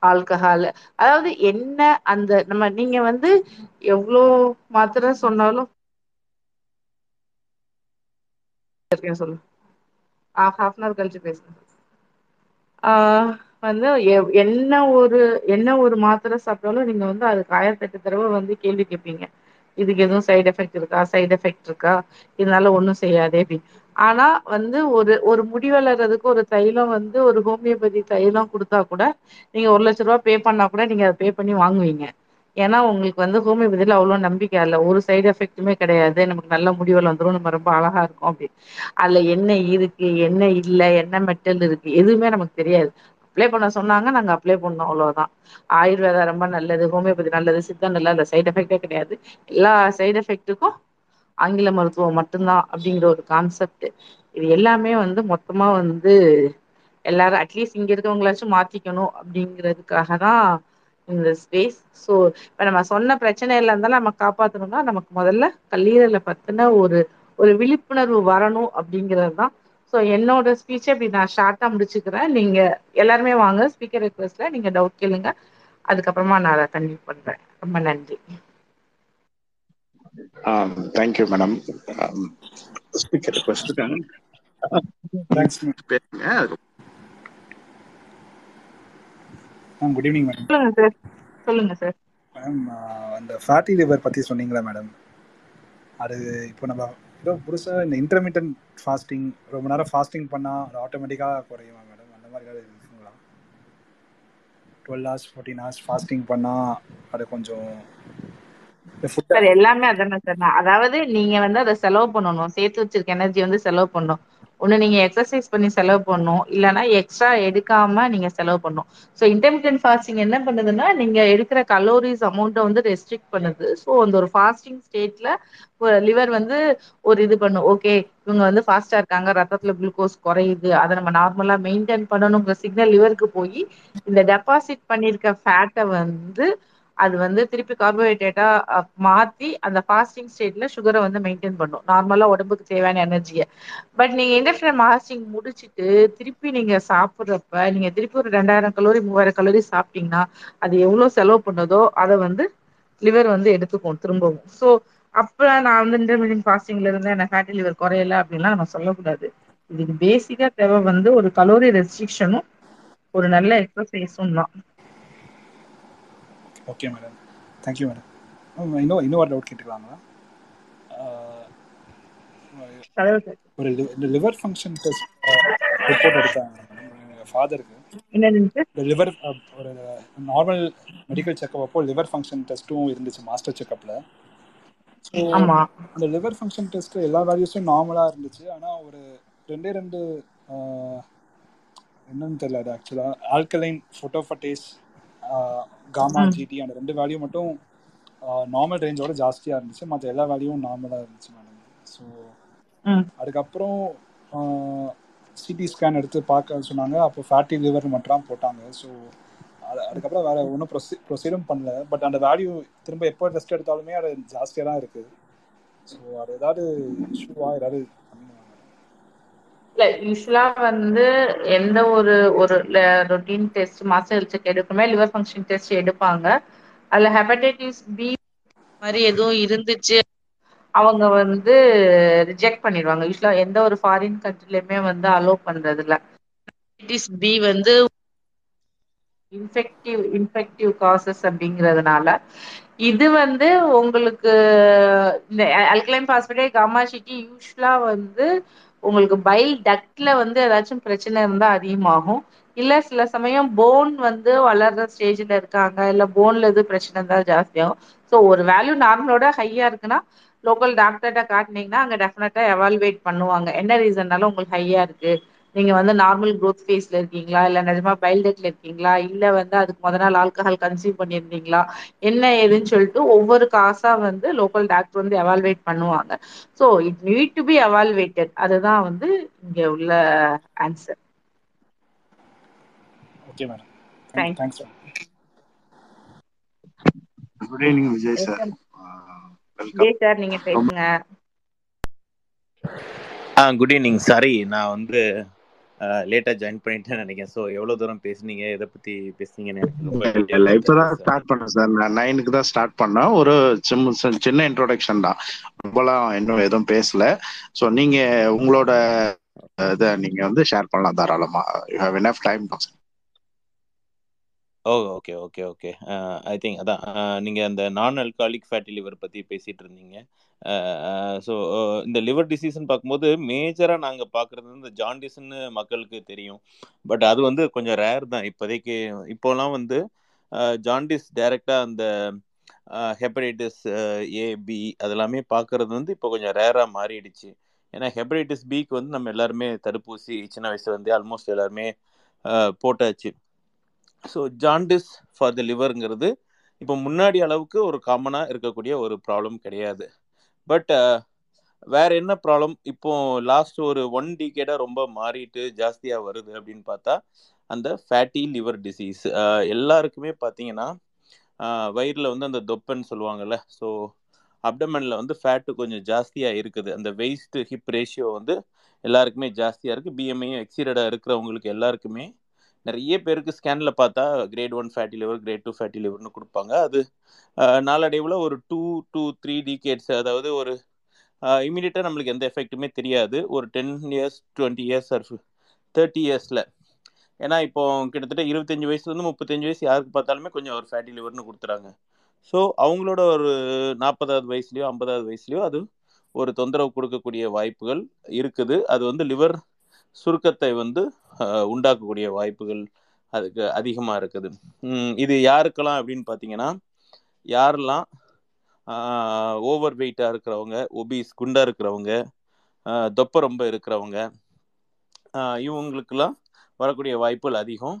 ஆல்கஹால் அதாவது என்ன அந்த நம்ம நீங்க வந்து எவ்ளோ மாத்திர சொன்னாலும் சொல்லு. ஹாஃப் அன் அவர் கழிச்சு பேசுங்க. வந்து எ என்ன ஒரு என்ன ஒரு மாத்திரை சாப்பிட்டாலும் நீங்க வந்து அதுக்கு ஆயிரத்தெட்டு தடவை வந்து கேள்வி கேப்பீங்க. இதுக்கு எதுவும் சைடு எஃபெக்ட் இருக்கா? சைடு எஃபெக்ட் இருக்கா? இதனால ஒன்றும் செய்யாதே அப்டின்னு ஆனா வந்து ஒரு ஒரு முடி வளர்றதுக்கு ஒரு தைலம் வந்து ஒரு ஹோமியோபதி தைலம் குடுத்தா கூட நீங்க ஒரு லட்ச ரூபா பே பண்ணா கூட நீங்க அதை பே பண்ணி வாங்குவீங்க. ஏன்னா உங்களுக்கு வந்து ஹோமியோபதில அவ்வளவு நம்பிக்கை இல்ல. ஒரு சைடு எஃபெக்ட்டுமே கிடையாது. நமக்கு நல்ல முடி வளந்துரு நம்ம ரொம்ப அழகா இருக்கும் அப்படி அதுல என்ன இருக்கு என்ன இல்ல என்ன மெட்டல் இருக்கு எதுவுமே நமக்கு தெரியாது. அப்ளை பண்ண சொன்னாங்க நாங்க அப்ளை பண்ணோ அவ்ளோதா ஆயுர்வேதா ரொம்ப நல்லது ஹோமியோபதி நல்லது சித்தா நல்லது அந்த சைட் எஃபெக்ட்டே கெடையாது. எல்லா சைட் எஃபெக்ட்டுக்கு ஆங்கில மருத்துவோ மட்டுந்தா அப்டிங்கிற ஒரு கான்செப்ட் இது எல்லாமே வந்து மொத்தமா வந்து எல்லாரு அட்லீஸ்ட் இங்க இருக்கவங்களாச்சு மாத்திக்கணு அப்படிங்கிறதுக்காக தா இந்த ஸ்பேஸ் சோ இப்ப நம்ம சொன்ன பிரச்சனைல இருந்தாலு நம்ம காப்பாத்தணும்னா நமக்கு மொதல்ல கல்லீரல பத்தின ஒரு ஒரு விழிப்புணர்வு வரணு அப்டிங்கறதுதா சோ என்னோட ஸ்பீச்ச இப்டி நா ஷார்ட்டா முடிச்சுக்கிறே நீங்க எல்லாருமே வாங்க. ஸ்பீக்கர் ரிக்வஸ்ட்ல நீங்க டவுட் கேளுங்க. அதுக்கப்புறமா நா அத கண்டினியூ பண்றே ரொம்ப நன்றி. ஆ thank you madam speaker request பேசுங்க குட் ஈவினிங் மேடம் சொல்லுங்க சார் சொல்லுங்க சார் மேம் அந்த ஃபேட்டி லிவர் பற்றி சொன்னீங்களா மேடம் அது இப்போ நம்ம ஏதோ புதுசாக இந்த இன்டர்மீடியன்ட் ஃபாஸ்டிங் ரொம்ப நேரம் ஃபாஸ்டிங் பண்ணால் அது ஆட்டோமேட்டிக்காக குறையுமா மேடம் அந்த மாதிரி ஏதாவது இருக்குங்களா? Twelve hours fourteen hours fasting பண்ணால் அது கொஞ்சம் சார் எல்லாமே அதானே சார். அதாவது நீங்க வந்து அதை செலவு பண்ணணும். சேர்த்து வச்சிருக்க எனர்ஜி வந்து செலவு பண்ணணும். ஒண்ணு நீங்க எக்ஸசைஸ் பண்ணி செலவு பண்ணும் இல்லைன்னா எக்ஸ்ட்ரா எடுக்காம நீங்க செலவு பண்ணணும். ஸோ இன்டர்மீடியன்ட் ஃபாஸ்டிங் என்ன பண்ணுதுன்னா நீங்க எடுக்கிற கலோரிஸ் அமௌண்ட்டை வந்து ரெஸ்ட்ரிக்ட் பண்ணுது. ஸோ அந்த ஒரு ஃபாஸ்டிங் ஸ்டேட்ல லிவர் வந்து ஒரு இது பண்ணும். ஓகே இவங்க வந்து ஃபாஸ்டா இருக்காங்க ரத்தத்துல குளுக்கோஸ் குறையுது அதை நம்ம நார்மலா மெயின்டைன் பண்ணணுங்கிற சிக்னல் லிவருக்கு போய் இந்த டெபாசிட் பண்ணியிருக்க ஃபேட்டை வந்து அது வந்து திருப்பி கார்போஹைட்ரேட்டா மாத்தி அந்த ஃபாஸ்டிங் ஸ்டேட்ல சுகரை வந்து மெயின்டைன் பண்ணும். நார்மலா உடம்புக்கு தேவையான எனர்ஜியை பட் நீங்க இண்டக்ஷன் ஃபாஸ்டிங் முடிச்சுட்டு திருப்பி நீங்க சாப்பிட்றப்ப நீங்க திருப்பி ஒரு ரெண்டாயிரம் கலோரி மூவாயிரம் கலோரி சாப்பிட்டீங்கன்னா அது எவ்வளவு செலவு பண்ணதோ அதை வந்து லிவர் வந்து எடுத்துக்கும் திரும்பவும். ஸோ அப்ப நான் வந்து இன்டர்மீடியன் ஃபாஸ்டிங்ல இருந்தேன் எனக்கு ஃபேட்டி லிவர் குறையல அப்படின்லாம் நம்ம சொல்லக்கூடாது. இதுக்கு பேசிக்கா தேவை வந்து ஒரு கலோரி ரெஸ்ட்ரிக்ஷனும் ஒரு நல்ல எக்ஸசைஸும் தான். ஓகே மேடம் தேங்க்யூ மேடம் இன்னும் ஒரு டவுட் கேட்டுக்கலாங்களா? ஒரு லிவர் ஃபங்க்ஷன் டெஸ்ட் ரிப்போர்ட் எடுத்தாங்க. ஃபாதருக்கு லிவர் ஒரு நார்மல் மெடிக்கல் செக்அப் அப்போ லிவர் ஃபங்க்ஷன் டெஸ்ட்டும் இருந்துச்சு மாஸ்டர் ஆமா. அந்த லிவர் ஃபங்க்ஷன் டெஸ்ட் எல்லா வேல்யூஸும் நார்மலாக இருந்துச்சு. ஆனால் ஒரு ரெண்டே ரெண்டு என்னன்னு தெரியல அது ஆக்சுவலாக ஆல்கலைன் ஃபோட்டோஃபட்டேஸ் காமா ஜிடி அந்த ரெண்டு வேல்யூ மட்டும் நார்மல் ரேஞ்சோட ஜாஸ்தியாக இருந்துச்சு. மற்ற எல்லா வேல்யூவும் நார்மலாக இருந்துச்சு மேடம் ஸோ அதுக்கப்புறம் சிடி ஸ்கேன் எடுத்து பார்க்க சொன்னாங்க. அப்போ ஃபேட்டி லிவர் மட்டும் போட்டாங்க. ஸோ அது அதுக்கப்புறம் வேற ஒன்றும் ப்ரொசீ ப்ரொசீடும் பண்ணல. பட் அந்த வேல்யூ திரும்ப எப்போ டெஸ்ட் எடுத்தாலுமே அது ஜாஸ்தியாக தான் இருக்குது ஸோ அது ஏதாவது இஷ்யூவா ஏதாவது இல்ல யூஸ்வலா வந்து எந்த ஒரு ஒரு routine test master health check liver function test எடுப்பாங்க. அதுல ஹெப்படைட்டிஸ் பி மாதிரி எதுவும் இருந்துச்சு அவங்க வந்து ரிஜெக்ட் பண்ணிடுவாங்க. யூஸ்வலா எந்த ஒரு ஃபாரின் கண்ட்ரிலயுமே வந்து அலோவ் பண்றது இல்ல ஹெப்படைட்டிஸ் பி வந்து இன்ஃபெக்டிவ் இன்ஃபெக்டிவ் காசஸ் அப்படிங்கிறதுனால இது வந்து உங்களுக்கு இந்த அல்கலைன் பாஸ்பேட்டே காமா சிட்டி யூஸ்வலா வந்து உங்களுக்கு பைல் டக்ட்ல வந்து ஏதாச்சும் பிரச்சனை இருந்தா அதிகமாகும். இல்ல சில சமயம் போன் வந்து வளர்ற ஸ்டேஜ்ல இருக்காங்க. இல்ல போன்ல எது பிரச்சனை இருந்தா ஜாஸ்தியாகும். ஸோ ஒரு வேல்யூ நார்மலோட ஹையா இருக்குன்னா லோக்கல் டாக்டர்கிட்ட காட்டினீங்கன்னா அங்க டெஃபினட்டா எவால்வேட் பண்ணுவாங்க. என்ன ரீசன்னாலும் உங்களுக்கு ஹையா இருக்கு. நீங்க வந்து நார்மல் growth ஃபேஸ்ல இருக்கீங்களா? இல்ல நிஜமா பைல் டெக்ல இருக்கீங்களா? இல்ல வந்து அதுக்கு முத நாள் ஆல்கஹால் கன்சியூம் பண்ணியிருந்தீங்களா? என்ன ஏதுன்னு சொல்லிட்டு ஒவ்வொரு காசா வந்து லோக்கல் டாக்டர் வந்து எவால்வேட் பண்ணுவாங்க. So it need to be evaluated அதுதான் வந்து இங்க உள்ள answer okay madam thank thanks good evening Vijay sir welcome day sir நீங்க பேசுங்க. ஆ குட் ஈவினிங் சாரி நான் வந்து லேட்டாக ஜாயின் பண்ணிட்டேன்னு நினைக்கிறேன். ஸோ எவ்வளோ தூரம் பேசுனீங்க? எதை பற்றி பேசுனீங்கன்னு எனக்கு சார் ஸ்டார்ட் பண்ணேன் சார் நான் நைனுக்கு தான் ஸ்டார்ட் பண்ணேன். ஒரு சின்ன இன்ட்ரோடக்ஷன் தான். ரொம்பலாம் இன்னும் எதுவும் பேசல. ஸோ நீங்க உங்களோட இதை நீங்க வந்து ஷேர் பண்ணலாம் தாராளமா. You have enough time oh okay okay okay I think அதான் uh, நீங்கள் அந்த நான் அல்காலிக் ஃபேட்டி லிவர் பற்றி பேசிகிட்டு இருந்தீங்க ஸோ இந்த லிவர் டிசீஸ்ன்னு பார்க்கும்போது மேஜராக நாங்கள் பார்க்குறது இந்த ஜாண்டிஸ்ன்னு மக்களுக்கு தெரியும். பட் அது வந்து கொஞ்சம் ரேர் தான். இப்போதைக்கு இப்போலாம் வந்து uh, ஜாண்டிஸ் டைரெக்டாக அந்த uh, ஹெப்படைட்டிஸ் ஏபி அதெல்லாமே பார்க்குறது வந்து இப்போ கொஞ்சம் ரேராக மாறிடுச்சு. ஏன்னா ஹெப்படைட்டிஸ் பிக்கு வந்து நம்ம எல்லாருமே தடுப்பூசி சின்ன வயசுலேருந்தே ஆல்மோஸ்ட் எல்லாருமே போட்டாச்சு. ஸோ ஜாண்டிஸ் ஃபார் த லிவருங்கிறது இப்போ முன்னாடி அளவுக்கு ஒரு காமனாக இருக்கக்கூடிய ஒரு ப்ராப்ளம் கிடையாது. பட் வேற என்ன ப்ராப்ளம் இப்போ லாஸ்ட் ஒரு ஒன் டிகேடாக ரொம்ப மாறிட்டு ஜாஸ்தியாக வருது அப்படின்னு பார்த்தா அந்த ஃபேட்டி லிவர் டிசீஸ் எல்லாருக்குமே பார்த்தீங்கன்னா வயிறில் வந்து அந்த தொப்பன்னு சொல்லுவாங்கல்ல. ஸோ அப்டமனில் வந்து ஃபேட்டு கொஞ்சம் ஜாஸ்தியாக இருக்குது. அந்த வெயிஸ்ட் ஹிப் ரேஷியோ வந்து எல்லாருக்குமே ஜாஸ்தியாக இருக்குது பிஎம்ஐயும் எக்ஸீடடாக இருக்கிறவங்களுக்கு எல்லாருக்குமே நிறைய பேருக்கு ஸ்கேனில் பார்த்தா grade one fatty liver grade two fatty லிவர்னு கொடுப்பாங்க. அது நாளடைவில் ஒரு டூ டூ த்ரீ டிகேட்ஸ் அதாவது ஒரு இமீடியட்டாக நம்மளுக்கு எந்த எஃபெக்ட்டுமே தெரியாது. ஒரு ten years twenty years or thirty இயர்ஸில் ஏன்னா இப்போ கிட்டத்தட்ட இருபத்தஞ்சி வயசுலேருந்து முப்பத்தஞ்சு வயசு யாருக்கு பார்த்தாலுமே கொஞ்சம் ஒரு ஃபேட்டி லிவர்னு கொடுத்துறாங்க. ஸோ அவங்களோட ஒரு நாற்பதாவது வயசுலையோ ஐம்பதாவது வயசுலையோ அது ஒரு தொந்தரவு கொடுக்கக்கூடிய வாய்ப்புகள் இருக்குது. அது வந்து லிவர் சுருக்கத்தை வந்து உண்டாக்கக்கூடிய வாய்ப்புகள் அதுக்கு அதிகமாக இருக்குது. இது யாருக்கெல்லாம் அப்படின்னு பார்த்தீங்கன்னா யாரெல்லாம் ஓவர் வெயிட்டாக இருக்கிறவங்க ஒபீஸ் குண்டாக இருக்கிறவங்க தொப்பை ரொம்ப இருக்கிறவங்க இவங்களுக்கெல்லாம் வரக்கூடிய வாய்ப்புகள் அதிகம்.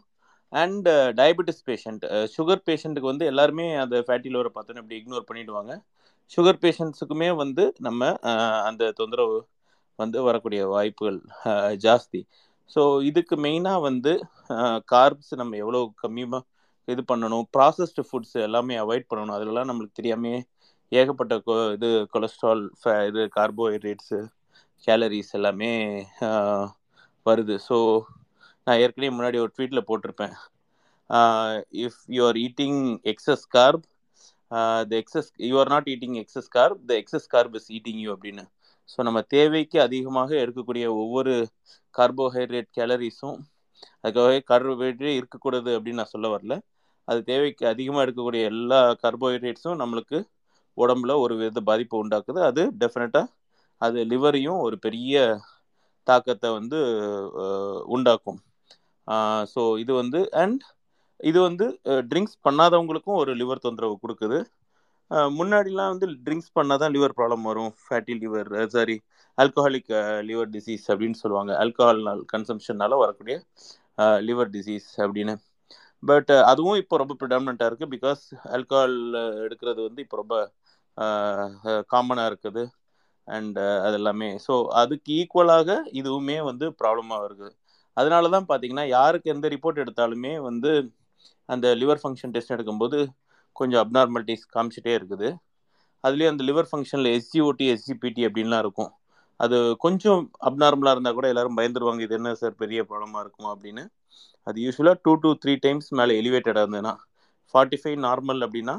அண்ட் டயபெட்டிஸ் பேஷண்ட் சுகர் பேஷண்ட்டுக்கு வந்து எல்லாருமே அந்த ஃபேட்டி லிவரை பார்த்தோன்னா இப்படி இக்னோர் பண்ணிடுவாங்க. சுகர் பேஷண்ட்ஸுக்குமே வந்து நம்ம அந்த தொந்தரவு வந்து வரக்கூடிய வாய்ப்புகள் ஜாஸ்தி. ஸோ இதுக்கு மெயினாக வந்து கார்ப்ஸ் நம்ம எவ்வளோ கம்மியாக இது பண்ணணும் ப்ராசஸ்டு ஃபுட்ஸ் எல்லாமே அவாய்ட் பண்ணணும். அதெல்லாம் நம்மளுக்கு தெரியாமே ஏகப்பட்ட கொ- இது கொலஸ்ட்ரால் ஃபே இது கார்போஹைட்ரேட்ஸு கேலரிஸ் எல்லாமே வருது. ஸோ நான் ஏற்கனவே முன்னாடி ஒரு ட்வீட்டில் போட்டிருப்பேன். If you are eating excess carb the excess you are not eating excess carb the excess carb is eating you அப்படின்னு. ஸோ நம்ம தேவைக்கு அதிகமாக எடுக்கக்கூடிய ஒவ்வொரு கார்போஹைட்ரேட் கேலரிஸும் அதுக்காகவே கார்போஹைட்ரேட் இருக்கக்கூடாது அப்படின்னு நான் சொல்ல வரல. அது தேவைக்கு அதிகமாக எடுக்கக்கூடிய எல்லா கார்போஹைட்ரேட்ஸும் நம்மளுக்கு உடம்புல ஒரு வித பாதிப்பை உண்டாக்குது. அது டெஃபினட்டாக அது லிவரையும் ஒரு பெரிய தாக்கத்தை வந்து உண்டாக்கும். ஸோ இது வந்து அண்ட் இது வந்து ட்ரிங்க்ஸ் பண்ணாதவங்களுக்கும் ஒரு லிவர் தொந்தரவு கொடுக்குது. முன்னாடிலாம் வந்து ட்ரிங்க்ஸ் பண்ணால் தான் லிவர் ப்ராப்ளம் வரும் fatty liver sorry alcoholic liver disease அப்படின்னு சொல்லுவாங்க. ஆல்கஹால்னால் கன்சம்ஷன்னால வரக்கூடிய லிவர் டிசீஸ் அப்படின்னு. பட் அதுவும் இப்போ ரொம்ப ப்ரிடாமினண்ட்டாக இருக்குது பிகாஸ் ஆல்கஹால் எடுக்கிறது வந்து இப்போ ரொம்ப காமனாக இருக்குது. அண்ட் அது எல்லாமே ஸோ அதுக்கு ஈக்குவலாக இதுவுமே வந்து ப்ராப்ளமாக இருக்குது அதனால தான் பார்த்தீங்கன்னா யாருக்கு எந்த ரிப்போர்ட் எடுத்தாலுமே வந்து அந்த லிவர் ஃபங்க்ஷன் டெஸ்ட் எடுக்கும்போது கொஞ்சம் அப்நார்மாலிட்டிஸ் காமிச்சிட்டே இருக்குது. அதுலேயும் அந்த லிவர் ஃபங்க்ஷனில் எஸ்ஜிஓடி எஸ்ஜிபிடி அப்படின்லாம் இருக்கும். அது கொஞ்சம் அப்நார்மலாக இருந்தால் கூட எல்லாரும் பயந்துருவாங்க இது என்ன சார் பெரிய ப்ராப்ளமாக இருக்கும் அப்படின்னு. அது யூஸ்வலாக டூ டூ த்ரீ டைம்ஸ் மேலே எலிவேட்டடாக இருந்ததுன்னா ஃபார்ட்டி ஃபைவ் நார்மல் அப்படின்னா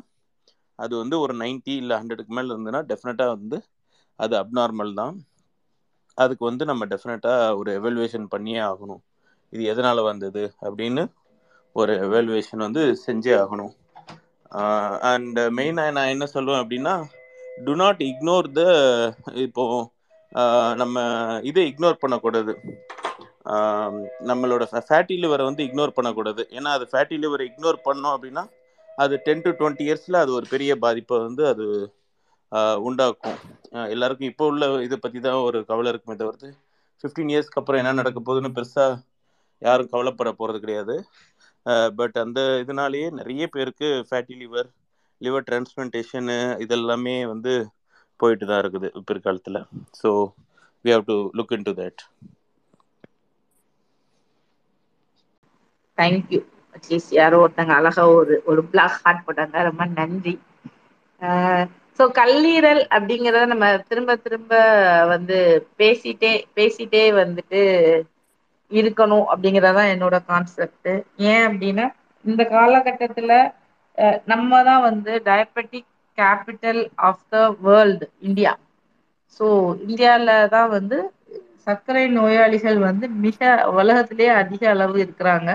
அது வந்து ஒரு 90 இல்லை ஹண்ட்ரடுக்கு மேலே இருந்ததுன்னா டெஃபினட்டாக வந்து அது அப்நார்மல் தான். அதுக்கு வந்து நம்ம டெஃபினட்டாக ஒரு எவல்வேஷன் பண்ணியே ஆகணும். இது எதனால் வந்தது அப்படின்னு ஒரு எவல்வேஷன் வந்து செஞ்சே ஆகணும். அண்ட் மெயினாக நான் என்ன சொல்லுவேன் அப்படின்னா டு நாட் இக்னோர் த இப்போ நம்ம இதை இக்னோர் பண்ணக்கூடாது. நம்மளோட ஃபேட்டி லிவரை வந்து இக்னோர் பண்ணக்கூடாது. ஏன்னா அது ஃபேட்டி லிவரை இக்னோர் பண்ணோம் அப்படின்னா அது டென் டு டுவெண்ட்டி இயர்ஸில் அது ஒரு பெரிய பாதிப்பை வந்து அது உண்டாக்கும். எல்லாருக்கும் இப்போ உள்ள இதை பற்றி தான் ஒரு கவலை இருக்குமே தவிர்த்து ஃபிஃப்டீன் இயர்ஸ்க்கு அப்புறம் என்ன நடக்க போகுதுன்னு பெருசாக யாரும் கவலைப்பட போகிறது கிடையாது. பட் அந்த இதனாலேயே நிறைய பேருக்கு ஃபேட்டி லிவர் லிவர் டிரான்ஸ்பிளான்டேஷனு இதெல்லாமே வந்து போயிட்டு தான் இருக்குது பிற்காலத்தில். So we have to look into that thank you at least யாரோ ஒருத்தங்க அழகா ஒரு ஒரு பிளாக் ஹார்ட் போட்டாங்க. ரொம்ப நன்றி. ஸோ கல்லீரல் அப்படிங்கிறத நம்ம திரும்ப திரும்ப வந்து பேசிட்டே பேசிட்டே வந்துட்டு இருக்கணும் அப்படிங்கறதான் என்னோட கான்செப்ட் ஏன் அப்படின்னா இந்த காலகட்டத்துல நம்ம தான் வந்து diabetic capital of the world India. So இந்தியால தான் வந்து சர்க்கரை நோயாளிகள் வந்து மிக உலகத்திலேயே அதிக அளவு இருக்கிறாங்க.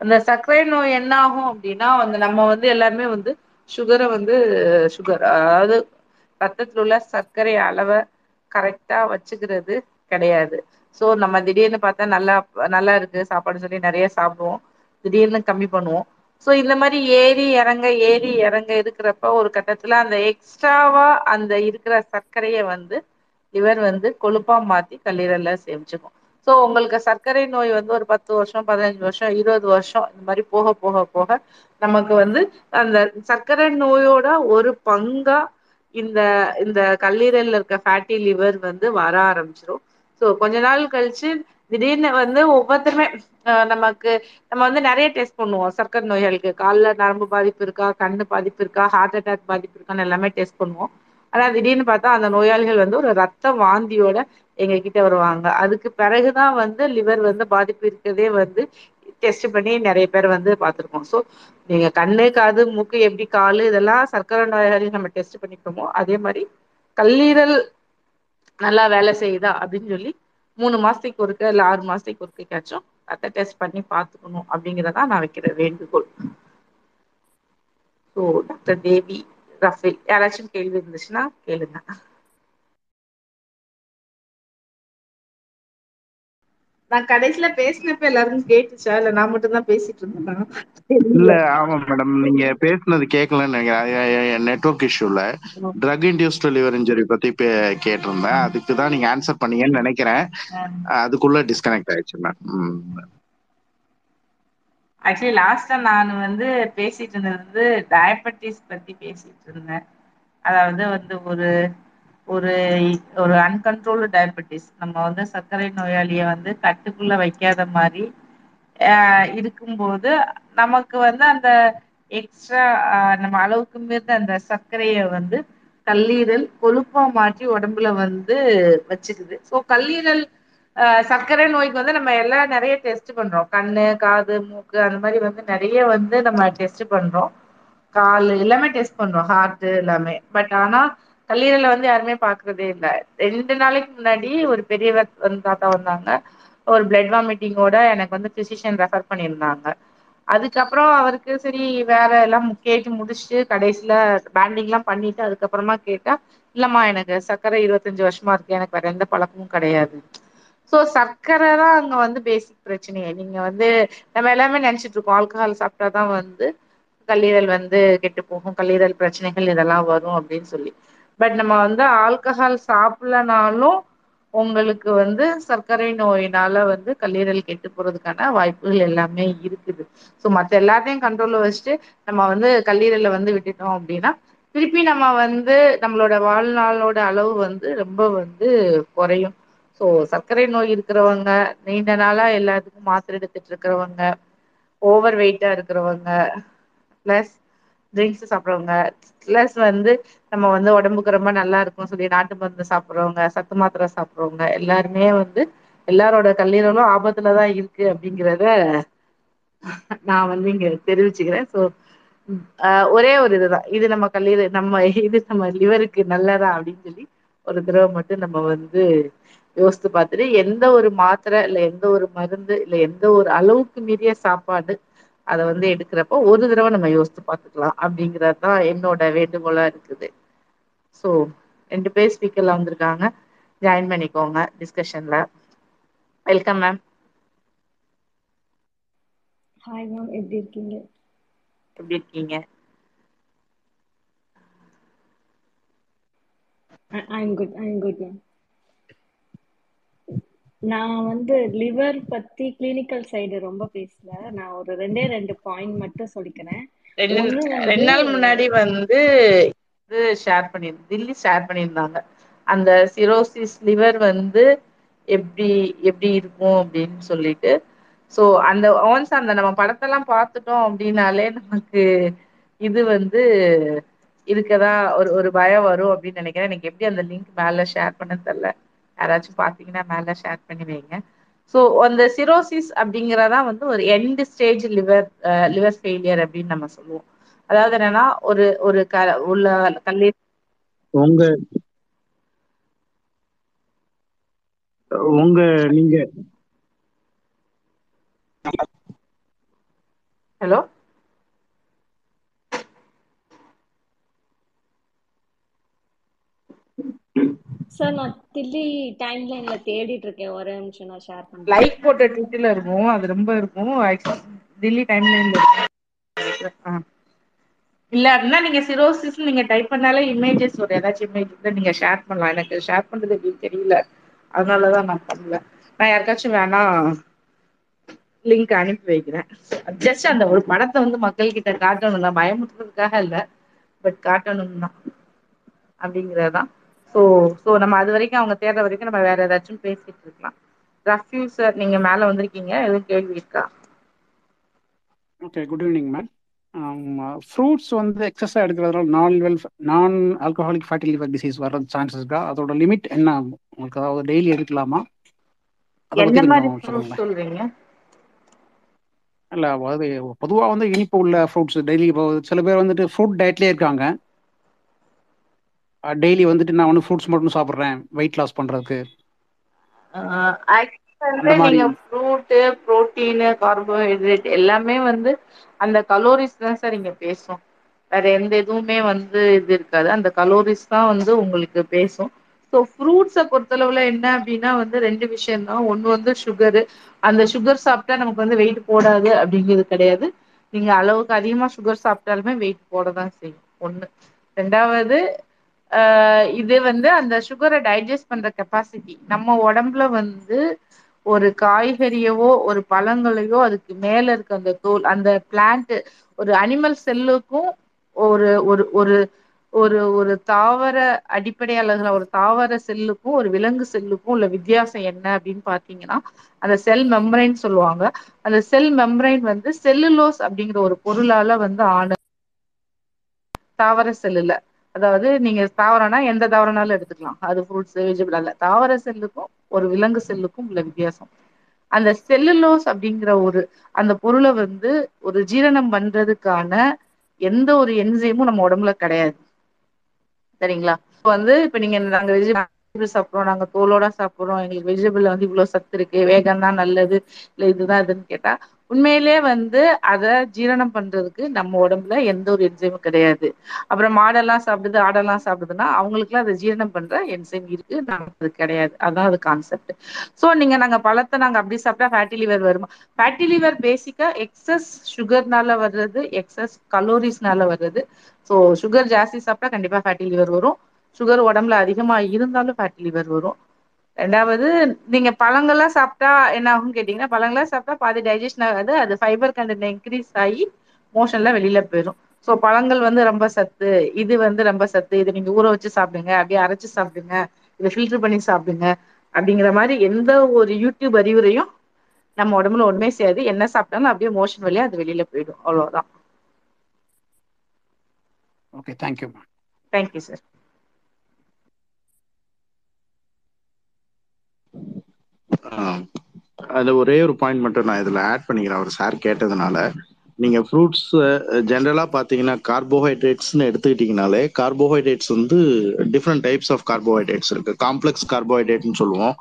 அந்த சர்க்கரை நோய் என்ன ஆகும் அப்படின்னா வந்து நம்ம வந்து எல்லாருமே வந்து சுகரை வந்து சுகர் அதாவது ரத்தத்தில் உள்ள சர்க்கரை அளவை கரெக்டா வச்சுக்கிறது கிடையாது. ஸோ நம்ம திடீர்னு பார்த்தா நல்லா நல்லா இருக்கு சாப்பாடு சொல்லி நிறைய சாப்பிடுவோம். திடீர்னு கம்மி பண்ணுவோம். ஸோ இந்த மாதிரி ஏறி இறங்க ஏறி இறங்க இருக்கிறப்ப ஒரு கட்டத்துல அந்த எக்ஸ்ட்ராவா அந்த இருக்கிற சர்க்கரையை வந்து லிவர் வந்து கொழுப்பா மாத்தி கல்லீரல்ல சேமிச்சுக்கும். ஸோ உங்களுக்கு சர்க்கரை நோய் வந்து ஒரு பத்து வருஷம் பதினஞ்சு வருஷம் இருபது வருஷம் இந்த மாதிரி போக போக போக நமக்கு வந்து அந்த சர்க்கரை நோயோட ஒரு பங்கா இந்த இந்த கல்லீரல்ல இருக்க ஃபேட்டி லிவர் வந்து வர ஆரம்பிச்சிடும் ஸோ கொஞ்ச நாள் கழிச்சு திடீர்னு வந்து ஒவ்வொருத்தருமே நமக்கு நம்ம வந்து நிறைய டெஸ்ட் பண்ணுவோம். சர்க்கரை நோய்களுக்கு காலில் நரம்பு பாதிப்பு இருக்கா கண்ணு பாதிப்பு இருக்கா ஹார்ட் அட்டாக் பாதிப்பு இருக்கான்னு எல்லாமே டெஸ்ட் பண்ணுவோம். ஆனா திடீர்னு பார்த்தா அந்த நோயாளிகள் வந்து ஒரு ரத்த வாந்தியோட எங்க கிட்ட வருவாங்க. அதுக்கு பிறகுதான் வந்து லிவர் வந்து பாதிப்பு இருக்கதே வந்து டெஸ்ட் பண்ணி நிறைய பேர் வந்து பார்த்துருக்கோம். ஸோ நீங்க கண்ணு காது மூக்கு எப்படி காலு இதெல்லாம் சர்க்கரை நோயாளி நம்ம டெஸ்ட் பண்ணிக்கிறோமோ அதே மாதிரி கல்லீரல் நல்லா வேலை செய்யுதா அப்படின்னு சொல்லி மூணு மாசத்துக்கு ஒருக்க இல்ல ஆறு மாசத்துக்கு ஒருக்கைக்காச்சும் ரத்த டெஸ்ட் பண்ணி பாத்துக்கணும் அப்படிங்கிறதா நான் வைக்கிற வேண்டுகோள். ஸோ டாக்டர் தேவி ரஃபேல் யாராச்சும் கேள்வி இருந்துச்சுன்னா கேளுங்க. நான் கடைசியில பேசினப்ப எல்லாரும் கேட்டுச்சா? இல்ல நான் மட்டும் தான் பேசிட்டு இருந்தேனா? இல்ல ஆமா மேடம் நீங்க பேசுனது கேட்கலன்னு நினைக்கிறேன். நெட்ஒர்க் இஷ்யூல ட்ரக் இன்டியூஸ்ட் லிவர் இன்ஜுரி பத்தி கேட்டிருந்தேன். அதுக்கு தான் நீங்க ஆன்சர் பண்ணீங்கன்னு நினைக்கிறேன். அதுக்குள்ள டிஸ்கனெக்ட் ஆயிடுச்சு மேம் ஆக்சுவலி லாஸ்டா நான் வந்து பேசிட்டு இருந்தது வந்து டயபெட்டிஸ் பத்தி பேசிட்டு இருந்தேன். அதாவது வந்து ஒரு ஒரு ஒரு அன்கண்ட்ரோல்டு டயபெட்டிஸ் நம்ம வந்து சர்க்கரை நோயாளியை வந்து கட்டுக்குள்ள வைக்காத மாதிரி ஆஹ் இருக்கும்போது நமக்கு வந்து அந்த எக்ஸ்ட்ரா நம்ம அளவுக்கு மீறின அந்த சர்க்கரைய வந்து கல்லீரல் கொழுப்பா மாற்றி உடம்புல வந்து வச்சுக்குது. ஸோ கல்லீரல் ஆஹ் சர்க்கரை நோய்க்கு வந்து நம்ம எல்லாம் நிறைய டெஸ்ட் பண்றோம். கண்ணு காது மூக்கு அந்த மாதிரி வந்து நிறைய வந்து நம்ம டெஸ்ட் பண்றோம். கால் எல்லாமே டெஸ்ட் பண்றோம். ஹார்ட் எல்லாமே. பட் ஆனா கல்லீரல வந்து யாருமே பாக்குறதே இல்ல. ரெண்டு நாளைக்கு முன்னாடி ஒரு பெரியவர் வந்து தாத்தா வந்தாங்க. ஒரு பிளட் வாமிட்டிங்கோட எனக்கு வந்து பிசிஷியன் ரெஃபர் பண்ணியிருந்தாங்க. அதுக்கப்புறம் அவருக்கு சரி வேற எல்லாம் கேட்டு முடிச்சுட்டு கடைசியில பேண்டிங் எல்லாம் பண்ணிட்டு அதுக்கப்புறமா கேட்டா இல்லம்மா எனக்கு சர்க்கரை இருபத்தஞ்சு வருஷமா இருக்கு. எனக்கு வேற எந்த பழக்கமும் கிடையாது. சோ சர்க்கரை தான் அங்க வந்து பேசிக் பிரச்சனையே. நீங்க வந்து நம்ம எல்லாமே நினைச்சிட்டு இருக்கோம். ஆல்கஹால் சாப்பிட்டாதான் வந்து கல்லீரல் வந்து கெட்டு போகும். கல்லீரல் பிரச்சனைகள் இதெல்லாம் வரும் அப்படின்னு சொல்லி. பட் நம்ம வந்து ஆல்கஹால் சாப்பிடலனாலும் உங்களுக்கு வந்து சர்க்கரை நோயினால வந்து கல்லீரல் கெட்டு போறதுக்கான வாய்ப்புகள் எல்லாமே இருக்குது. ஸோ மற்ற எல்லாத்தையும் கண்ட்ரோல்ல வச்சுட்டு நம்ம வந்து கல்லீரலை வந்து விட்டுட்டோம் அப்படின்னா திருப்பி நம்ம வந்து நம்மளோட வாழ்நாளோட அளவு வந்து ரொம்ப வந்து குறையும். ஸோ சர்க்கரை நோய் இருக்கிறவங்க நீண்ட நாளா எல்லாத்துக்கும் மாத்திரை எடுத்துட்டு இருக்கிறவங்க ஓவர் வெயிட்டா இருக்கிறவங்க பிளஸ் ட்ரிங்க்ஸ் சாப்பிடுறவங்க. பிளஸ் வந்து நம்ம வந்து உடம்புக்கு ரொம்ப நல்லா இருக்கும் சொல்லி நாட்டு மருந்து சாப்பிடுறவங்க சத்து மாத்திரை சாப்பிடுறவங்க எல்லாருமே வந்து எல்லாரோட கல்லீரலும் ஆபத்துலதான் இருக்கு அப்படிங்கிறத நான் வந்து இங்க தெரிவிச்சுக்கிறேன். சோ ஆஹ் ஒரே ஒரு இதுதான். இது நம்ம கல்லீர நம்ம இது நம்ம லிவருக்கு நல்லதா அப்படின்னு சொல்லி ஒரு தடவை மட்டும் நம்ம வந்து யோசித்து பார்த்துட்டு எந்த ஒரு மாத்திரை இல்ல எந்த ஒரு மருந்து இல்ல எந்த ஒரு அளவுக்கு மீறிய சாப்பாடு அத வந்து எடுக்கிறப்போ ஒரு தடவை நம்ம யோசித்து பார்த்துக்கலாம் அப்படிங்கறதுதான் என்னோட வேண்டுகோளா இருக்குது. சோ ரெண்டு பேர் ஸ்பீக்கர்ல வந்திருக்காங்க. ஜாயின் பண்ணிக்கோங்க டிஸ்கஷன்ல வெல்கம் மேம் ஹாய் மேம் எப்படி இருக்கீங்க? எப்படி இருக்கீங்க? I'm good I'm good ma'am நான் வந்து லிவர் பத்தி கிளினிக்கல் சைடு ரொம்ப பேசல. நான் ஒரு ரெண்டே ரெண்டு பாயிண்ட் மட்டும் சொல்லிக்கிறேன். ரெண்டு நாள் முன்னாடி வந்து இது ஷேர் பண்ணி தில்லி ஷேர் பண்ணியிருந்தாங்க. அந்த சிரோசிஸ் லிவர் வந்து எப்படி எப்படி இருக்கும் அப்படின்னு சொல்லிட்டு. சோ அந்த ஒன்ஸ் அந்த நம்ம படத்தெல்லாம் பார்த்துட்டோம் அப்படின்னாலே நமக்கு இது வந்து இருக்கதா ஒரு ஒரு பயம் வரும் அப்படின்னு நினைக்கிறேன். எனக்கு எப்படி அந்த லிங்க் மேல ஷேர் பண்ண தெரியல. யாராச்சும் பாத்தீங்கன்னா மேல ஷேர் பண்ணி வைங்க. ஸோ அந்த சிரோசிஸ் அப்படிங்கறதா வந்து ஒரு end stage liver liver failure அப்படின்னு நம்ம சொல்லுவோம். அதாவது என்னன்னா ஒரு ஒரு க உள்ள கல்லீரல் உங்க உங்க நீங்க ஹலோ சார் நான் தில்லி டைம் லைன்ல தேடிட்டு இருக்கேன் ஒரே நிமிஷம் நான் ஷேர் பண்றேன். லைக் போட்ட ட்விட்டில் இருக்கும். அது ரொம்ப இருக்கும். தில்லி டைம் லைன்ல இருக்கும். ஆ. இல்ல அப்படின்னா நீங்க சிரோசிஸ் நீங்க டைப் பண்ணாலே இமேஜஸ் ஒரு ஏதாச்சும் இமேஜ் நீங்க ஷேர் பண்ணலாம். எனக்கு ஷேர் பண்றது எப்படின்னு தெரியல. அதனாலதான் நான் பண்ணல. நான் யாருக்காச்சும் வேணா லிங்க் அனுப்பி வைக்கிறேன். ஜஸ்ட் அந்த ஒரு படத்தை வந்து மக்கள் கிட்ட காட்டணும் தான் பயமுறுத்துறதுக்காக இல்ல. பட் காட்டணும் தான். அப்படிங்கறதான் ஸோ ஸோ நம்ம அது வரைக்கும் அவங்க தேடுற வரைக்கும் நம்ம வேற ஏதாச்சும் பேசிட்டு இருக்கலாம். ரஃப்யூ சார் நீங்க மேல வந்திருக்கீங்க எதுவும் கேள்வி இருக்கா? Okay good evening ma'am fruits வந்து எக்ஸஸாக எடுக்கிறதுனால நான் வெல் நான் ஆல்கஹாலிக் ஃபேட்டி லிவர் டிசீஸ் வர சான்சஸ் இருக்கா? அதோட லிமிட் என்ன? உங்களுக்கு அதாவது டெய்லி எடுக்கலாமா? என்ன மாதிரி சொல்றீங்க? இல்லை அதாவது பொதுவாக வந்து இனிப்பு உள்ள ஃப்ரூட்ஸ் டெய்லி இப்போ சில பேர் வந்துட்டு ஃப்ரூட் டயட்லேயே இருக்காங்க. டெய்லி வந்துட்டு நான் வந்து ஃப்ரூட்ஸ் மட்டும் சாப்பிட்றேன் வெயிட் லாஸ் மாதிரி. நீங்க ஃப்ரூட்டு புரோட்டீனு கார்போஹைட்ரேட் எல்லாமே வந்து அந்த கலோரிஸ் தான் சார் இங்க பேசும். வேற எந்த எதுவுமே வந்து இது இருக்காது. அந்த கலோரிஸ் தா வந்து உங்களுக்கு பேசு சோ ஃப்ரூட்ஸ பொறுத்தளவுல என்ன அப்டின்னா வந்து ரெண்டு விஷயந்தா ஒண்ணு வந்து சுகரு அந்த சுகர் சாப்ட்டா நமக்கு வந்து வெயிட் போடாது அப்டிங்கிறது கெடையாது. நீங்க அளவுக்கு அதிகமா சுகர் சாப்ட்டாலுமே வெயிட் போடதா செய்யு ஒண்ணு. ரெண்டாவது அ இது வந்து அந்த சுகரை டைஜஸ்ட் பண்ற கெப்பாசிட்டி நம்ம உடம்புல வந்து ஒரு காய்கறியவோ ஒரு பழங்களையோ அதுக்கு மேல இருக்க அந்த தோல் அந்த பிளான்ட் ஒரு அனிமல் செல்லுக்கும் ஒரு ஒரு ஒரு ஒரு ஒரு தாவர அடிப்படையாலதுல ஒரு தாவர செல்லுக்கும் ஒரு விலங்கு செல்லுக்கும் உள்ள வித்தியாசம் என்ன அப்படின்னு பாத்தீங்கன்னா அந்த செல் மெம்பரைன் சொல்லுவாங்க. அந்த செல் மெம்பரைன் வந்து செல்லுலோஸ் அப்படிங்கிற ஒரு பொருளால வந்து ஆன தாவர செல்லுல அதாவது நீங்க தாவரம்னா எந்த தாவரம்னாலும் எடுத்துக்கலாம். அது ஃப்ரூட்ஸ் வெஜிடபிள் அல்ல. தாவர செல்லுக்கும் ஒரு விலங்கு செல்லுக்கும் உள்ள வித்தியாசம். அந்த செல்லுலோஸ் அப்படிங்கிற ஒரு அந்த பொருளை வந்து ஒரு ஜீரணம் பண்றதுக்கான எந்த ஒரு என்சைமும் நம்ம உடம்புல கிடையாது. சரிங்களா? இப்போ வந்து இப்ப நீங்க நாங்க வெஜிடபிள் சாப்பிட்றோம் நாங்க தோலோட சாப்பிட்றோம் எங்களுக்கு வெஜிடபிள்ல வந்து இவ்வளவு சத்து இருக்கு வேகந்தா நல்லது இல்ல இதுதான் இதுன்னு கேட்டா உண்மையிலே வந்து அத ஜீரணம் பண்றதுக்கு நம்ம உடம்புல எந்த ஒரு என்சைமும் கிடையாது. அப்புறம் மாடெல்லாம் சாப்பிடுது ஆடெல்லாம் சாப்பிடுதுன்னா அவங்களுக்குலாம் அத ஜீரணம் பண்ற என்சைம் இருக்கு. நமக்கு அது கிடையாது. அதான் அது கான்செப்ட் சோ நீங்க நாங்க பழத்தை நாங்க அப்படி சாப்பிட்டா ஃபேட்டி லிவர் வருமா? ஃபேட்டி லிவர் பேசிக்கா எக்ஸஸ் சுகர்னால வர்றது எக்ஸஸ் கலோரிஸ்னால வர்றது. சோ சுகர் ஜாஸ்தி சாப்பிட்டா கண்டிப்பா ஃபேட்டி லிவர் வரும். சுகர் உடம்புல அதிகமா இருந்தாலும் ஃபேட்டி லிவர் வரும். ரெண்டாவது நீங்க பழங்கள்லா சாப்ட்டா என்ன ஆகுன்னு கேட்டீங்கன்னா பழங்கள்லா சாப்ட்டா பாதி டைஜெஷன் ஆகாது. அது ஃபைபர் கண்டன்ட் இன்கிரீஸ் ஆகி மோஷன்லா வெளில போயிரு சோ பழங்கள் வந்து ரொம்ப சத்து இது வந்து ரொம்ப சத்து இத நீங்க ஊற வச்சு சாப்டுங்க அப்டியே அரைச்சு சாப்டுங்க இத ஃபில்டர் பண்ணி சாப்டுங்க அப்டிங்கிற மாரி எந்த ஒரு யூடியூப் அறிவுரையு நம்ம ஒடம்புல ஒண்ணுமே செய்யாது. என்ன சாப்ட்டாலு அப்டியே மோஷன் வழியா அது வெளில போயிடு அவ்ளோதா okay thank you thank you sir ஆ. ஒரே ஒரு பாயிண்ட் மட்டும் நான் இதுல ஆட் பண்ணிக்கிறேன். அவர் சார் கேட்டதுனால. நீங்க ஃப்ரூட்ஸ் ஜென்ரலா பாத்தீங்கன்னா கார்போஹைட்ரேட்ஸ்னு எடுத்துக்கிட்டீங்கனாலே கார்போஹைட்ரேட்ஸ் வந்து டிஃப்ரெண்ட் டைப்ஸ் ஆஃப் கார்போஹைட்ரேட்ஸ் இருக்கு. காம்ப்ளெக்ஸ் கார்போஹைட்ரேட்னு சொல்லுவோம்.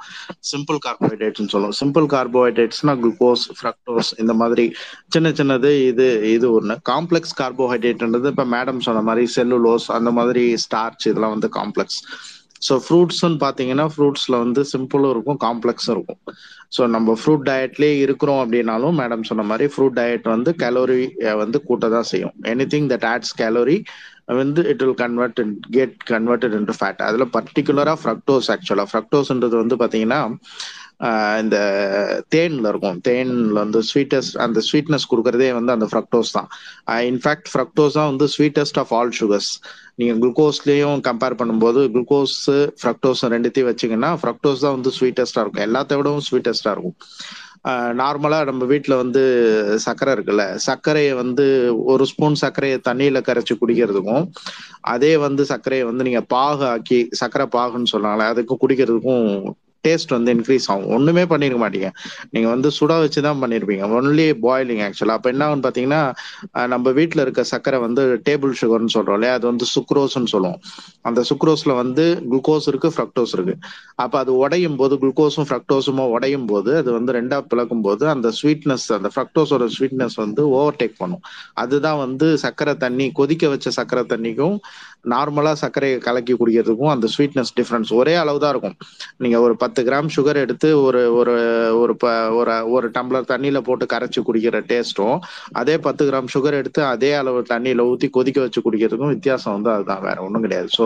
சிம்பிள் கார்போஹைட்ரேட்னு சொல்லுவோம். சிம்பிள் கார்போஹைட்ரேட்ஸ்னா குளுக்கோஸ் ஃப்ரக்டோஸ் இந்த மாதிரி சின்ன சின்னது இது இது ஒண்ணு. காம்ப்ளெக்ஸ் கார்போஹைட்ரேட்ன்றது இப்போ மேடம் சொன்ன மாதிரி செல்லுலோஸ் அந்த மாதிரி ஸ்டார்ச் இதெல்லாம் வந்து காம்ப்ளெக்ஸ் ஸோ ஃப்ரூட்ஸ்ன்னு பார்த்தீங்கன்னா ஃப்ரூட்ஸில் வந்து சிம்பிளும் இருக்கும் காம்ப்ளெக்ஸும் இருக்கும். ஸோ நம்ம ஃப்ரூட் டயட்லேயே இருக்கிறோம் அப்படின்னாலும் மேடம் சொன்ன மாதிரி ஃப்ரூட் டயட் வந்து கலோரி வந்து கூட்ட செய்யும். எனிதிங் தட் ஆட்ஸ் கேலோரி வந்து it will convert get converted into fat அதில் பர்டிகுலராக ஃப்ரக்டோஸ் ஆக்சுவலாக ஃப்ரக்டோஸ்ன்றது வந்து பார்த்தீங்கன்னா இந்த தேன்ல இருக்கும். தேன்ல வந்து ஸ்வீட்டஸ்ட் அந்த ஸ்வீட்னஸ் கொடுக்கறதே வந்து அந்த ஃப்ரக்டோஸ் தான். இன்ஃபேக்ட் ஃப்ரக்டோஸ் தான் வந்து ஸ்வீட்டஸ்ட் ஆஃப் ஆல் சுகர்ஸ் நீங்க குளுக்கோஸ்லேயும் கம்பேர் பண்ணும்போது குளுக்கோஸ் ஃப்ரக்டோஸ் ரெண்டுத்தையும் வச்சீங்கன்னா ஃப்ரக்டோஸ் தான் வந்து ஸ்வீட்டஸ்டா இருக்கும். எல்லாத்த விடவும் ஸ்வீட்டஸ்டா இருக்கும். நார்மலா நம்ம வீட்டில் வந்து சர்க்கரை இருக்குல்ல சர்க்கரையை வந்து ஒரு ஸ்பூன் சர்க்கரையை தண்ணியில கரைச்சு குடிக்கிறதுக்கும் அதே வந்து சர்க்கரையை வந்து நீங்க பாகு ஆக்கி சர்க்கரை பாகுன்னு சொன்னாங்களே அதுக்கு குடிக்கிறதுக்கும் டேஸ்ட் வந்து இன்க்ரீஸ் ஆகும். ஒண்ணுமே பண்ணிருக்க மாட்டீங்க. நீங்க வந்து சுட தான் பண்ணிருப்பீங்க. ஒன்லி பாயிலிங் ஆக்சுவலா அப்ப என்ன ஆகுன்னு பாத்தீங்கன்னா நம்ம வீட்டுல இருக்க சர்க்கரை வந்து டேபிள் சுகர்னு சொல்றோம் இல்லையா? அது வந்து சுக்ரோஸ்ன்னு சொல்லுவோம். அந்த சுக்ரோஸ்ல வந்து குளுக்கோஸ் இருக்கு ஃப்ரக்டோஸ் இருக்கு. அப்ப அது உடையும் போது குளுக்கோஸும் ஃப்ரக்டோஸுமா உடையும் போது அது வந்து ரெண்டா பிளக்கும் போது அந்த ஸ்வீட்னஸ் அந்த ஃப்ரக்டோஸோட ஸ்வீட்னஸ் வந்து ஓவர் டேக் பண்ணும். அதுதான் வந்து சர்க்கரை தண்ணி கொதிக்க வச்ச சர்க்கரை தண்ணிக்கும் நார்மலா சர்க்கரையை கலக்கி குடிக்கிறதுக்கும் அந்த ஸ்வீட்னஸ் டிஃபரன்ஸ் ஒரே அளவு தான் இருக்கும். நீங்க ஒரு பத்து பத்து கிராம் சுகர் எடுத்து ஒரு ஒரு ஒரு ஒரு ஒரு டம்ளர் தண்ணியில போட்டு கரைச்சி குடிக்கிற டேஸ்ட்டும் அதே பத்து கிராம் சுகர் எடுத்து அதே அளவு தண்ணியில ஊத்தி கொதிக்க வச்சு குடிக்கிறதுக்கும் வித்தியாசம் வந்து அதுதான். வேற ஒன்றும் கிடையாது. ஸோ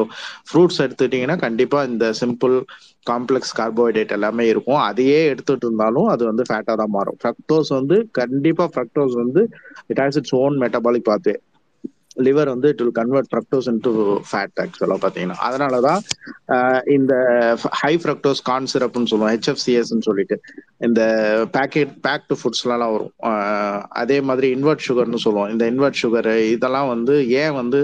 ஃப்ரூட்ஸ் எடுத்துட்டீங்கன்னா கண்டிப்பா இந்த சிம்பிள் காம்ப்ளெக்ஸ் கார்போஹைட்ரேட் எல்லாமே இருக்கும். அதையே எடுத்துட்டு இருந்தாலும் அது வந்து ஃபேட்டா தான் மாறும். ஃப்ரக்டோஸ் வந்து கண்டிப்பா ஃப்ரக்டோஸ் வந்து it has its own metabolic pathway liver வந்து it will convert fructose into fat ஆக்சுவலாக பார்த்தீங்கன்னா. அதனால தான் இந்த ஹை ஃப்ரக்டோஸ் கான் சிரப்னு சொல்லுவோம் ஹெச்எஃப்சிஎஸ்ன்னு சொல்லிட்டு இந்த பேக்கெட் பேக்டு ஃபுட்ஸ்லாம் வரும். அதே மாதிரி இன்வெர்ட் சுகர்னு சொல்லுவோம். இந்த இன்வெர்ட் சுகரு இதெல்லாம் வந்து ஏன் வந்து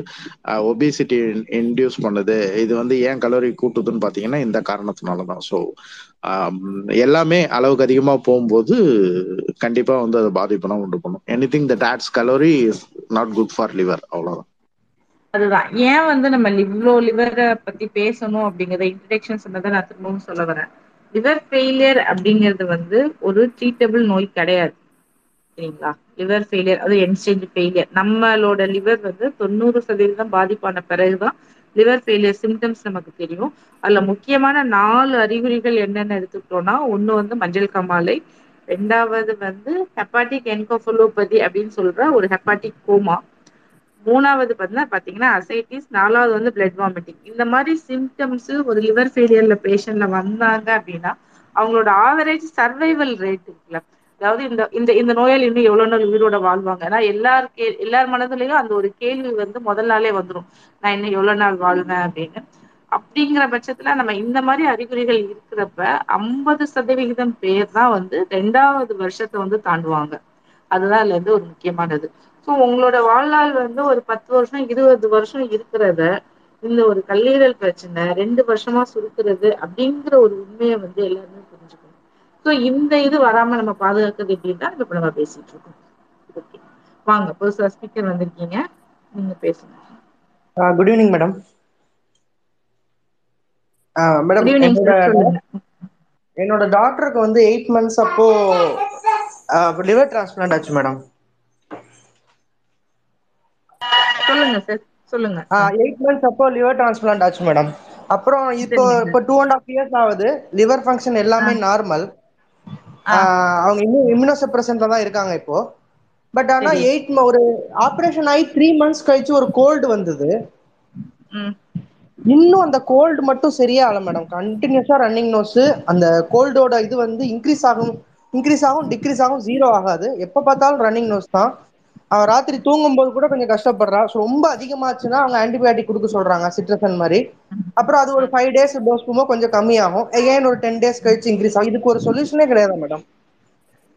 ஒபிசிட்டி இன்டியூஸ் பண்ணுது? இது வந்து ஏன் கலோரி கூட்டுதுன்னு பார்த்தீங்கன்னா இந்த காரணத்தினால தான் ஸோ எல்லாமே அளவுக்கு அதிகமா போகும்போது கண்டிப்பா வந்து அதை பாதிப்பதா உண்டு பண்ணு anything that adds calorie is not good for liver அவ்வளவுதான். அதுதான். ஏன் வந்து நம்ம இவ்வளோ லிவரை பத்தி பேசணும் அப்படிங்கறத இன்ட்ரடக்ஷன் சொன்னதை நான் திரும்பவும் சொல்ல வரேன். லிவர் ஃபெயிலியர் அப்படிங்கிறது வந்து ஒரு ட்ரீட்டபிள் நோய் கிடையாது. சரிங்களா? லிவர் ஃபெயிலியர் அது என்ஸ்டேஜ் ஃபெயிலியர் நம்மளோட லிவர் வந்து தொண்ணூறு சதவீதம் பாதிப்பான பிறகுதான் லிவர் ஃபெயிலியர் சிம்டம்ஸ் நமக்கு தெரியும். அதுல முக்கியமான நாலு அறிகுறிகள் என்னென்ன எடுத்துக்கிட்டோம்னா ஒண்ணு வந்து மஞ்சள் கமாலை ரெண்டாவது வந்து ஹெப்பாட்டிக் என்கோஃபலோபதி அப்படின்னு சொல்ற ஒரு ஹெப்பாட்டிக் கோமா மூணாவது பார்த்தீங்கன்னா பாத்தீங்கன்னா அசைட்டிஸ் நாலாவது வந்து பிளட் வாமிட்டிங் இந்த மாதிரி சிம்டம்ஸ் ஒரு லிவர் ஃபெயிலியர்ல பேஷண்ட்ல வந்தாங்க அப்படின்னா அவங்களோட ஆவரேஜ் சர்வைவல் ரேட் இருக்குல்ல அதாவது இந்த இந்த இந்த நோயால் இன்னும் எவ்வளவு நாள் உயிரோட வாழ்வாங்க? ஏன்னா எல்லாரு எல்லார் மனதுலயும் அந்த ஒரு கேள்வி வந்து முதல் நாளே வந்துடும் நான் இன்னும் எவ்வளவு நாள் வாழ்வேன் அப்படின்னு. அப்படிங்கிற பட்சத்துல நம்ம இந்த மாதிரி அறிகுறிகள் இருக்கிறப்ப ஐம்பது சதவிகிதம் பேர் தான் வந்து ரெண்டாவது வருஷத்தை வந்து தாண்டுவாங்க. அதுதான் இதுல இருந்து ஒரு முக்கியமானது. சோ உங்களோட வாழ்நாள் வந்து ஒரு பத்து வருஷம் இருபது வருஷம் இருக்கிறத இந்த ஒரு கல்லீரல் பிரச்சனை ரெண்டு வருஷமா சுருக்குறது அப்படிங்கிற ஒரு உண்மையை வந்து எல்லாருமே சோ இந்த இது வராம நம்ம பாதுகாக்கிறது எப்படின்னா இப்ப நம்ம பேசிட்டு இருக்கோம் ஓகே வாங்க புதுசா ஸ்பீக்கர் வந்திருக்கீங்க. நீங்க பேசுங்க. குட் ஈவினிங் மேடம் மேடம் என்னோட டாக்டருக்கு வந்து எயிட் மந்த்ஸ் அப்போ லிவர் டிரான்ஸ்பிளான்ட் ஆச்சு மேடம் சொல்லுங்க சார் சொல்லுங்க. எயிட் மந்த்ஸ் அப்போ லிவர் டிரான்ஸ்பிளான்ட் ஆச்சு மேடம் அப்புறம் இப்போ இப்போ டூ அண்ட் ஹாஃப் இயர்ஸ் ஆகுது. லிவர் ஃபங்க்ஷன் எல்லாமே நார்மல். அவங்க இன்னும் இம்யூனோசப்ரசன்ட்ல தான் இருக்காங்க இப்போ. பட் ஆனா. எயிட் ஒரு ஆபரேஷன் ஆகி த்ரீ மந்த்ஸ் கழிச்சு ஒரு கோல்டு வந்தது. இன்னும் அந்த கோல்டு மட்டும் சரியாகல மேடம் கண்டினியூஸா ரன்னிங் நோஸ் அந்த கோல்டோட இது வந்து இன்க்ரீஸ் ஆகும் இன்க்ரீஸ் ஆகும் டிக்ரீஸ் ஆகும் ஜீரோ ஆகாது. எப்ப பார்த்தாலும் ரன்னிங் நோஸ் தான். அவன் ராத்திரி தூங்கும்போது கூட கொஞ்சம் கஷ்டப்படுறான் ரொம்ப அதிகமாச்சுன்னா அவங்க ஆன்டிபயோட்டிக் கொடுக்க சொல்றாங்க சிட்ரசன் மாதிரி. அப்புறம் அது ஒரு ஃபைவ் டேஸ் டோஸ் போகும்போது கொஞ்சம் கம்மியாகும். எகைன் ஒரு டென் டேஸ் கழிச்சு இன்க்ரீஸ் ஆகும். இதுக்கு ஒரு சொல்யூஷனே கிடையாது மேடம்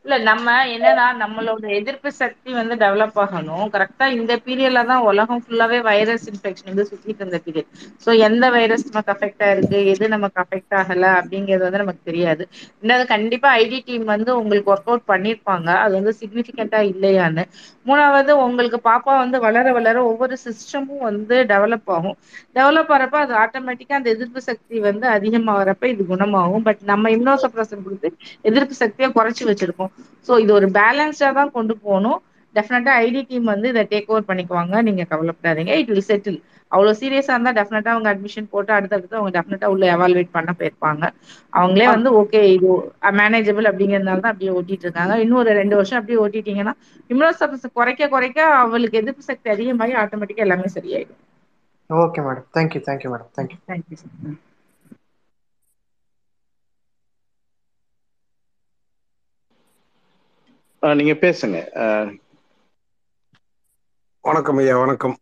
இல்ல நம்ம என்னன்னா நம்மளோட எதிர்ப்பு சக்தி வந்து டெவலப் ஆகணும். கரெக்டா இந்த பீரியட்ல தான் உலகம் ஃபுல்லாவே வைரஸ் இன்ஃபெக்ஷன் வந்து சுத்திட்டு இருந்த பீரியட் சோ எந்த வைரஸ் நமக்கு அஃபெக்ட் ஆயிருக்கு? எது நமக்கு அஃபெக்ட் ஆகல? அப்படிங்கிறது வந்து நமக்கு தெரியாது. இன்னொரு கண்டிப்பா ஐடி டீம் வந்து உங்களுக்கு ஒர்க் அவுட் பண்ணிருப்பாங்க. அது வந்து சிக்னிபிகண்டா இல்லையான்னு. மூணாவது உங்களுக்கு பாப்பா வந்து வளர வளர ஒவ்வொரு சிஸ்டமும் வந்து டெவலப் ஆகும். டெவலப் ஆகிறப்ப அது ஆட்டோமேட்டிக்கா அந்த எதிர்ப்பு சக்தி வந்து அதிகமாகறப்ப இது குணமாகும். பட் நம்ம இம்னோசப்ரசன் கொடுத்து எதிர்ப்பு சக்தியை குறைச்சு வச்சிருக்கோம். சோ இது ஒரு பேலன்ஸ்டா தான் கொண்டு போகணும். டெஃபினட்டா ஐடி டீம் வந்து இதை டேக் ஓவர் பண்ணிக்குவாங்க. நீங்க கவலைப்படாதீங்க. இட் வில் செட்டில் அவ்வளவு சீரியஸா இருந்தா டெஃபினட்டா அவங்க அட்மிஷன் போட்டு அடுத்தடுத்து அவங்க டெஃபினட்டா உள்ள எவால்வேட் பண்ண போயிருப்பாங்க. அவங்களே வந்து ஓகே இது மேனேஜபிள் அப்படிங்கறதுனால தான் அப்படியே ஓட்டிட்டு இருக்காங்க. இன்னும் ஒரு ரெண்டு வருஷம் அப்படியே ஓட்டிட்டீங்கன்னா இம்யூனோசப்ரஸ் குறைக்க குறைக்க அவளுக்கு எதிர்ப்பு சக்தி அதிகமாகி ஆட்டோமேட்டிக்கா எல்லாமே சரியாயிடும். Okay madam thank you thank you madam thank you thank you sir ஆ, நீங்க பேசுங்க. வணக்கம் ஐயா வணக்கம்.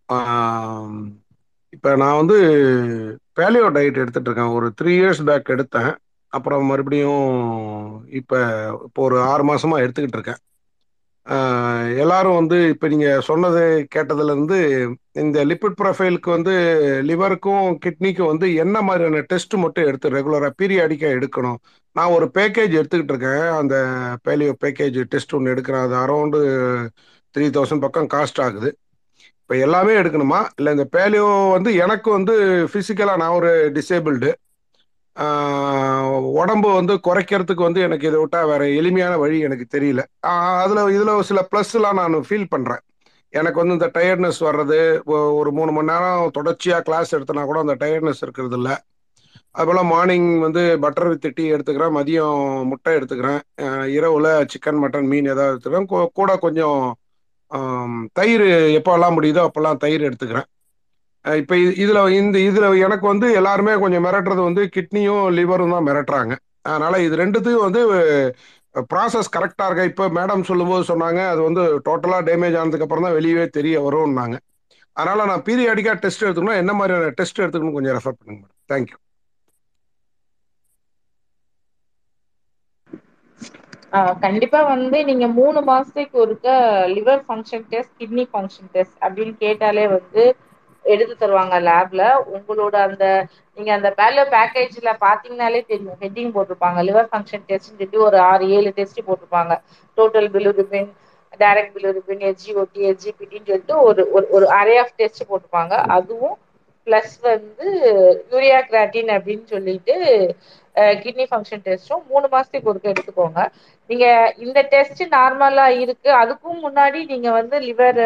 இப்போ நான் வந்து பேலியோ டயட் எடுத்துட்டு இருக்கேன். ஒரு த்ரீ இயர்ஸ் பேக் எடுத்தேன். அப்புறம் மறுபடியும் இப்போ இப்போ ஒரு ஆறு மாசமா எடுத்துக்கிட்டு இருக்கேன். எல்லாரும் வந்து இப்ப நீங்க சொன்னது கேட்டதுல இருந்து இந்த லிப்பிட் ப்ரொஃபைலுக்கு வந்து லிவருக்கும் கிட்னிக்கும் வந்து என்ன மாதிரியான டெஸ்ட் மட்டும் எடுத்து ரெகுலரா பீரியாடிக்கா எடுக்கணும்? நான் ஒரு பேக்கேஜ் எடுத்துக்கிட்டு இருக்கேன். அந்த பேலியோ பேக்கேஜ் டெஸ்ட் ஒன்று எடுக்கிறேன். அது அரௌண்டு த்ரீ தௌசண்ட் பக்கம் காஸ்ட் ஆகுது. இப்போ எல்லாமே எடுக்கணுமா? இல்லை இந்த பேலியோ வந்து எனக்கு வந்து ஃபிசிக்கலாக நான் ஒரு டிசேபிள்டு உடம்பு வந்து குறைக்கிறதுக்கு வந்து எனக்கு இதை விட்டா வேற எளிமையான வழி எனக்கு தெரியல. அதில் இதில் சில ப்ளஸ்லாம் நான் ஃபீல் பண்ணுறேன் எனக்கு வந்து இந்த டயர்ட்னஸ் வர்றது ஒரு மூணு மணி நேரம் தொடர்ச்சியாக கிளாஸ் எடுத்தனா கூட அந்த டயர்ட்னஸ் இருக்கிறது இல்லை. அதுபோல் மார்னிங் வந்து பட்டர் வித் டீ எடுத்துக்கிறேன் மதியம் முட்டை எடுத்துக்கிறேன் இரவில் சிக்கன் மட்டன் மீன் ஏதாவது எடுத்துக்கிறேன். கூட கொஞ்சம் தயிர் எப்போல்லாம் முடியுதோ அப்போல்லாம் தயிர் எடுத்துக்கிறேன். இப்ப இதுல இந்த இதுல எனக்கு வந்து எல்லாருமே கொஞ்சம் மிரட்டுறது வந்து கிட்னியும் லிவரும் தான் மிரட்டுறாங்க. அதனால இது ரெண்டுத்தையும் வந்து ப்ராசஸ் கரெக்டா இருக்கா? இப்ப மேடம் சொல்லும்போது சொன்னாங்க அது வந்து டோட்டலா டேமேஜ் ஆனதுக்கு அப்புறம் தான் வெளியவே தெரிய வரும்னாங்க. அதனால நான் பீரியாடிக்கா டெஸ்ட் எடுத்துக்கணும் என்ன மாதிரியான டெஸ்ட் எடுத்துக்கணும் கொஞ்சம் ரெஃபர் பண்ணுங்க மேடம் தேங்க்யூ கண்டிப்பா வந்து நீங்க மூணு மாசத்துக்கு ஒருக்க liver function test kidney function test அப்படின்னு கேட்டாலே வந்து எடுத்து தருவாங்க லேப்ல உங்களோட அந்த நீங்க அந்த பேலோ பேக்கேஜ்ல பாத்தீங்கன்னாலே தெரியும். ஹெட்டிங் போட்டிருப்பாங்க. லிவர் ஃபங்க்ஷன் டெஸ்ட்னு சொல்லி ஒரு ஆறு ஏழு டெஸ்ட் போட்டிருப்பாங்க. Total bilirubin direct bilirubin SGOT எஜிபிடின்னு சொல்லிட்டு ஒரு ஒரு ஒரு அரே ஆஃப் டெஸ்ட் போட்டிருப்பாங்க. அதுவும் பிளஸ் வந்து யூரியா கிராட்டின் அப்படின்னு சொல்லிட்டு கிட்னி ஃபங்க்ஷன் டெஸ்ட்டும் மூணு மாசத்துக்கு ஒருக்க எடுத்துக்கோங்க. நீங்க இந்த டெஸ்ட் நார்மலா இருக்கு. அதுக்கும் முன்னாடி நீங்க வந்து லிவர்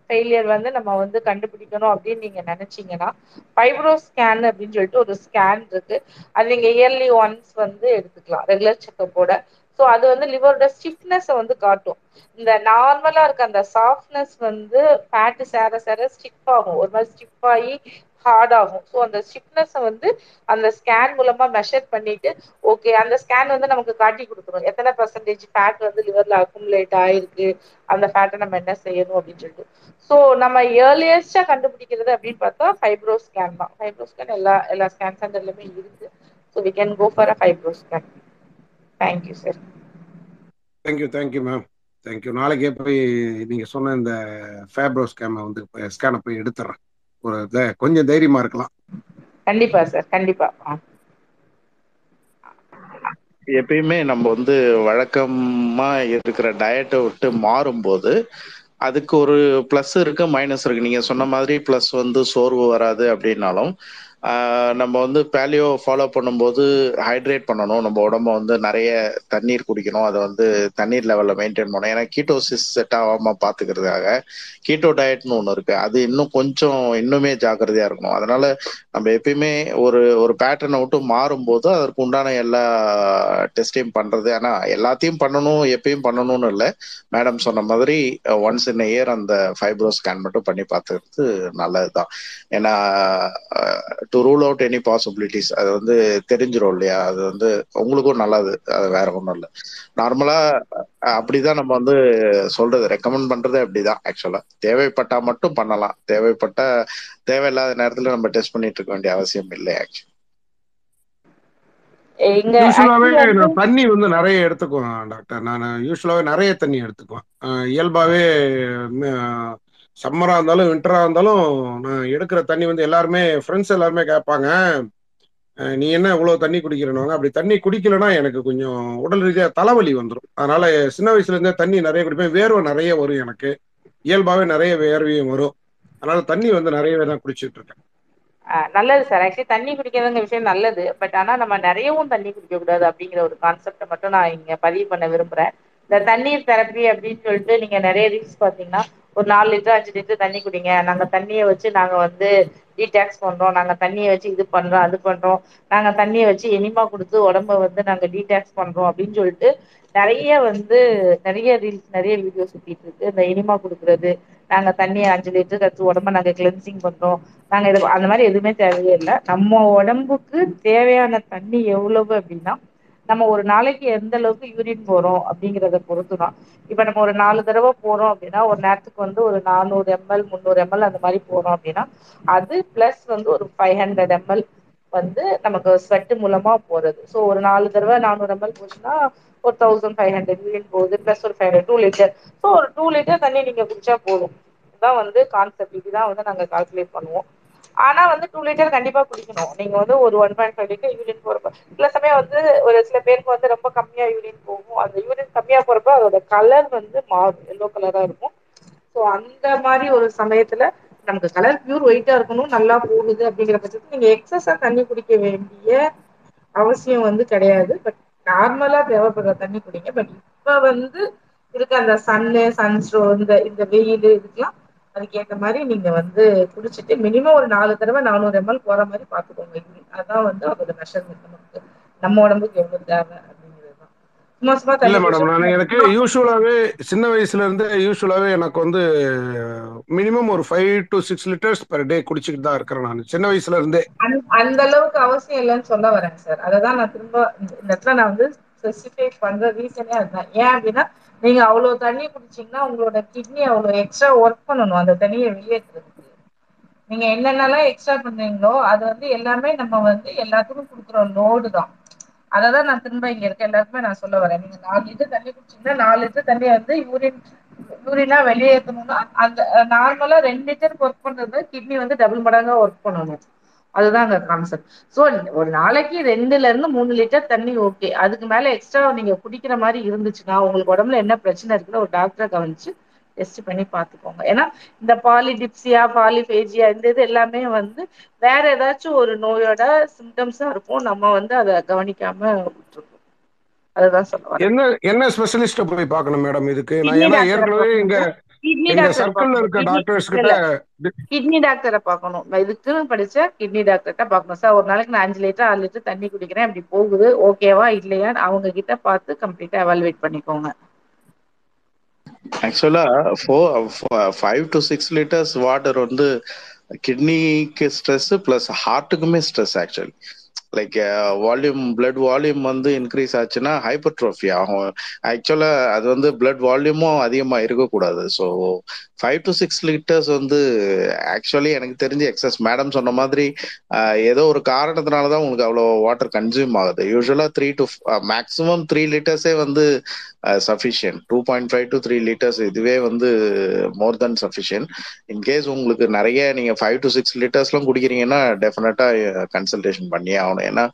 ஃபெயிலியர் வந்து நம்ம வந்து கண்டுபிடிக்கணும் அப்படின்னு நீங்க நினைச்சீங்கன்னா ஃபைப்ரோ ஸ்கேன் அப்படின்னு சொல்லிட்டு ஒரு ஸ்கேன் இருக்கு. அது நீங்க இயர்லி ஒன்ஸ் வந்து எடுத்துக்கலாம். ரெகுலர் செக்கப்போட ஸோ அது வந்து லிவரோட ஸ்டிஃப்னஸை வந்து காட்டும். இந்த நார்மலா இருக்க அந்த சாஃப்ட்னஸ் வந்து ஃபேட்டு சேர சேர ஸ்டிஃப் ஆகும். ஒரு மாதிரி ஸ்டிஃப் ஆகி ஹார்ட் ஆகும். ஸோ அந்த ஸ்டிஃப்னஸ வந்து அந்த ஸ்கேன் மூலமா மெஷர் பண்ணிட்டு ஓகே அந்த ஸ்கேன் வந்து நமக்கு காட்டி கொடுக்கணும். எத்தனை பர்சன்டேஜ் ஃபேட் வந்து லிவர்ல அக்குமுலேட் ஆயிருக்கு அந்த ஃபேட்டை நம்ம என்ன செய்யணும் அப்படின்னு சொல்லிட்டு. ஸோ நம்ம ஏர்லியஸ்டா கண்டுபிடிக்கிறது அப்படின்னு பார்த்தா ஃபைப்ரோ ஸ்கேன் தான். ஃபைப்ரோ ஸ்கேன் எல்லா எல்லா ஸ்கேன் சென்டர்லயுமே இருக்கு. So we can go for a fibro scan thank you sir thank you thank you ma'am thank you நாளைக்கே போய் நீங்க சொன்ன இந்த ஃபேப்ரோ ஸ்கேமை வந்து ஸ்கேனை போய் எடுத்துறேன் ஒரு கொஞ்சம் தைரியமா இருக்கலாம். கண்டிப்பா சார். கண்டிப்பா. எப்பயுமே நம்ம வந்து வழக்கமா இருக்கிற டயட்டை விட்டு மாறும்போது அதுக்கு ஒரு ப்ளஸ் இருக்கு மைனஸ் இருக்கு. நீங்க சொன்ன மாதிரி ப்ளஸ் வந்து சோர்வு வராது அப்படின்னாலும் நம்ம வந்து பேலியோ ஃபாலோ பண்ணும்போது ஹைட்ரேட் பண்ணணும். நம்ம உடம்ப வந்து நிறைய தண்ணீர் குடிக்கணும். அதை வந்து தண்ணீர் லெவலில் மெயின்டைன் பண்ணணும். ஏன்னா கீட்டோசிஸ் செட் ஆகாம பார்த்துக்கிறதுக்காக கீட்டோ டயட்னு ஒன்று இருக்கு. அது இன்னும் கொஞ்சம் இன்னுமே ஜாக்கிரதையா இருக்கணும். அதனால நம்ம எப்பயுமே ஒரு ஒரு பேட்டர்னை விட்டு மாறும்போது அதற்கு உண்டான எல்லா டெஸ்டையும் பண்றது. ஆனால் எல்லாத்தையும் பண்ணணும் எப்பயும் பண்ணணும்னு இல்லை. மேடம் சொன்ன மாதிரி ஒன்ஸ் இன் இயர் அந்த ஃபைப்ரோ ஸ்கேன் மட்டும் பண்ணி பார்த்துக்கிறது நல்லதுதான். ஏன்னா to rule out any possibilities அது வந்து தெரிஞ்சிரும் இல்லையா? அது வந்து உங்களுக்கும் நல்லது அது வேற ஒன்றும் இல்லை. நார்மலா அப்படிதான் நம்ம வந்து சொல்றது ரெக்கமெண்ட் பண்றதே அப்படிதான் ஆக்சுவலா தேவைப்பட்டா மட்டும் பண்ணலாம். தேவைப்பட்ட தேவையில்லாத நேரத்துல நம்ம டெஸ்ட் பண்ணிட்டு இருக்க வேண்டிய அவசியம் இல்லை ஆக்சுவலி தண்ணி வந்து நிறைய எடுத்துக்குவேன் டாக்டர் நான் யூஸ்வலாவே நிறைய தண்ணி எடுத்துக்குவேன். இயல்பாவே சம்மரா இருந்தாலும் வின்டராக இருந்தாலும் நான் எடுக்கிற தண்ணி வந்து எல்லாருமே ஃப்ரெண்ட்ஸ் எல்லாருமே கேட்பாங்க. நீ என்ன இவ்வளவு தண்ணி குடிக்கிறனாங்க அப்படி தண்ணி குடிக்கலன்னா எனக்கு கொஞ்சம் உடல் ரீதியா தலைவலி வந்துடும் அதனால சின்ன வயசுல இருந்தே தண்ணி நிறைய குடிப்பேன். வேர்வை நிறைய வரும் எனக்கு. இயல்பாவே நிறைய வேர்வையும் வரும். அதனால தண்ணி வந்து நிறையவே தான் குடிச்சிட்டு இருக்கேன். நல்லது சார். ஆக்சுவலி தண்ணி குடிக்கிறதுங்க விஷயம் நல்லது. பட் ஆனா நம்ம நிறையவும் தண்ணி குடிக்க கூடாது அப்படிங்கிற ஒரு கான்செப்டை மட்டும் நான் இங்க பதிவு பண்ண விரும்புறேன். இந்த தண்ணீர் தெரப்பி அப்படின்னு சொல்லிட்டு நீங்க நிறைய ரீல்ஸ் பாத்தீங்கன்னா ஒரு நாலு லிட்டர் அஞ்சு லிட்டர் தண்ணி குடிங்க. நாங்க தண்ணியை வச்சு நாங்க வந்து டீடாக்ஸ் பண்றோம். நாங்க தண்ணியை வச்சு இது பண்றோம் அது பண்றோம். நாங்க தண்ணியை வச்சு எனிமா கொடுத்து உடம்ப வந்து நாங்க டீடாக்ஸ் பண்றோம் அப்படின்னு சொல்லிட்டு நிறைய வந்து நிறைய ரீல்ஸ் நிறைய வீடியோ சுத்திட்டு இருக்கு. இந்த இனிமா கொடுக்கறது நாங்க தண்ணியை அஞ்சு லிட்டர் கத்து உடம்ப நாங்க கிளென்சிங் பண்றோம். நாங்க இது அந்த மாதிரி எதுவுமே தேவையே இல்லை. நம்ம உடம்புக்கு தேவையான தண்ணி எவ்வளவு அப்படின்னா நம்ம ஒரு நாளைக்கு எந்த அளவுக்கு யூரின் போறோம் அப்படிங்கறத பொறுத்து தான் இப்ப நம்ம ஒரு நாலு தடவை போறோம் அப்படின்னா ஒரு நேரத்துக்கு வந்து ஒரு நானூறு எம்எல் முந்நூறு எம்எல் அந்த மாதிரி போறோம் அப்படின்னா அது பிளஸ் வந்து ஒரு ஃபைவ் ஹண்ட்ரட் எம்எல் வந்து நமக்கு ஸ்வெட்டு மூலமா போறது. ஸோ ஒரு நாலு தடவை நானூறு எம்எல் போச்சுன்னா ஒரு தௌசண்ட் ஃபைவ் ஹண்ட்ரட் யூரின் போகுது பிளஸ் ஒரு five hundred two litre so ஒரு டூ லிட்டர் தண்ணி நீங்க குடிச்சா போதும். இதுதான் வந்து கான்செப்ட் இதுதான் வந்து நாங்க கால்குலேட் பண்ணுவோம். ஆனா வந்து டூ லிட்டர் கண்டிப்பா குடிக்கணும். நீங்க வந்து ஒரு one point five litre urine போறப்ப சில சமயம் வந்து ஒரு சில பேருக்கு வந்து ரொம்ப கம்மியா யூரின் போகும். அந்த யூரின் கம்மியா போறப்ப அதோட கலர் வந்து மாறும். எல்லோ கலரா இருக்கும். ஸோ அந்த மாதிரி ஒரு சமயத்துல நமக்கு கலர் பியூர் ஒயிட்டா இருக்கணும். நல்லா போகுது அப்படிங்கிற பட்சத்துல நீங்க எக்ஸஸா தண்ணி குடிக்க வேண்டிய அவசியம் வந்து கிடையாது. பட் நார்மலா தேவைப்படுற தண்ணி குடிங்க. பட் இப்ப வந்து இருக்க அந்த சன்னு சன்ஸ்ட்ரோ இந்த இந்த வெயில் இதுக்கெல்லாம் அதுக்கேற்ற மாதிரி நீங்க வந்து குடிச்சிட்டு மினிமம் ஒரு நாலு தடவை நானூறு எம்எல் போற மாதிரி பாத்துக்கோங்க. அதான் வந்து அதோட மெஷர்மெண்ட் நமக்கு நம்ம உடம்புக்கு எவ்வளவு தேவை இல்ல மேடம் நான் எனக்கு யூஸ்வலாவே சின்ன வயசுல இருந்து யூஸ்வலாவே எனக்கு வந்து மினிமம் ஒரு five to six litres per day குடிச்சிட்டு தான் இருக்கிறேன் நான். சின்ன வயசுல இருந்தே. அந்த- அளவுக்கு அவசியம் இல்லைன்னு சொல்ல வரேன் சார். அததான் நான் திரும்ப இந்த இடத்துல நான் வந்து ஸ்பெசிஃபை பண்ற ரீசனே அதுதான். ஏன் அப்படின்னா நீங்க அவ்வளவு தண்ணி குடிச்சீங்கன்னா உங்களோட கிட்னி அவ்வளவு எக்ஸ்ட்ரா ஒர்க் பண்ணணும். அந்த தண்ணியை வெளியேற்றுறதுக்கு நீங்க என்னென்னலாம் எக்ஸ்ட்ரா பண்றீங்களோ அது வந்து எல்லாமே நம்ம வந்து எல்லாத்துக்கும் கொடுக்குற லோடு தான். அததான் நான் திரும்ப இங்க இருக்க எல்லாருக்குமே நான் சொல்ல வரேன். நீங்க நாலு லிட்டர் தண்ணி குடிச்சீங்கன்னா நாலு லிட்டர் தண்ணி வந்து யூரின் யூரினா வெளியேற்றணும்னா அந்த நார்மலா ரெண்டு லிட்டருக்கு ஒர்க் பண்றது கிட்னி வந்து டபுள் மடங்கா ஒர்க் பண்ணணும். அதுதான் அங்க கான்செப்ட் ஸோ ஒரு நாளைக்கு ரெண்டுல இருந்து மூணு லிட்டர் தண்ணி ஓகே அதுக்கு மேல எக்ஸ்ட்ரா நீங்க குடிக்கிற மாதிரி இருந்துச்சுன்னா உங்களுக்கு உடம்புல என்ன பிரச்சனை இருக்குன்னு ஒரு டாக்டரை கவனிச்சு டெஸ்ட் பண்ணி பார்த்துக்கோங்க. ஏன்னா இந்த பாலிடிப்சியா பாலிபேஜியா இந்த இது எல்லாமே வந்து வேற ஏதாச்சும் ஒரு நோயோட சிம்டம்ஸா இருக்கும். நம்ம வந்து அதை கவனிக்காம விட்டுருக்கோம் அதுதான் சொல்ல வரேன். என்ன என்ன ஸ்பெஷலிஸ்ட போய் பார்க்கணும் மேடம் இதுக்கு? நான் ஏன்னா ஏற்கனவே இங்க கிட்னி டாக்டர் கிட்னி கிட்ட கிட்னி டாக்டரை பார்க்கணும். இதுக்குன்னு படிச்ச கிட்னி டாக்டர்கிட்ட பார்க்கணும். சார் ஒரு நாளைக்கு நான் அஞ்சு லிட்டர் ஆறு லிட்டர் தண்ணி குடிக்கிறேன். இப்படி போகுது. ஓகேவா இல்லையான்னு அவங்க கிட்ட பார்த்து கம்ப்ளீட்டா எவாலுவேட் பண்ணிக்கோங்க. ஆக்சுவலா four five to six litres water வந்து கிட்னிக்கு stress plus ஹார்ட்டுக்குமே stress actually like volume blood volume வந்து இன்க்ரீஸ் ஆச்சுன்னா ஹைப்பர்ட்ரோஃபி ஆகும். ஆக்சுவலா அது வந்து பிளட் வால்யூமும் அதிகமா இருக்கக்கூடாது. So five to six litres வந்து ஆக்சுவலி எனக்கு தெரிஞ்சு எக்ஸஸ் மேடம் சொன்ன மாதிரி ஏதோ ஒரு காரணத்தினால தான் உங்களுக்கு அவ்வளோ வாட்டர் கன்சியூம் ஆகுது. யூஸ்வலாக த்ரீ டு மேக்ஸிமம் த்ரீ லிட்டர்ஸே வந்து sufficient two point five to three litres இதுவே வந்து more then sufficient in case உங்களுக்கு நிறைய நீங்கள் ஃபைவ் டு சிக்ஸ் லிட்டர்ஸ்லாம் குடிக்கிறீங்கன்னா டெஃபினட்டாக கன்சல்டேஷன் பண்ணியே ஆகணும். ஏன்னா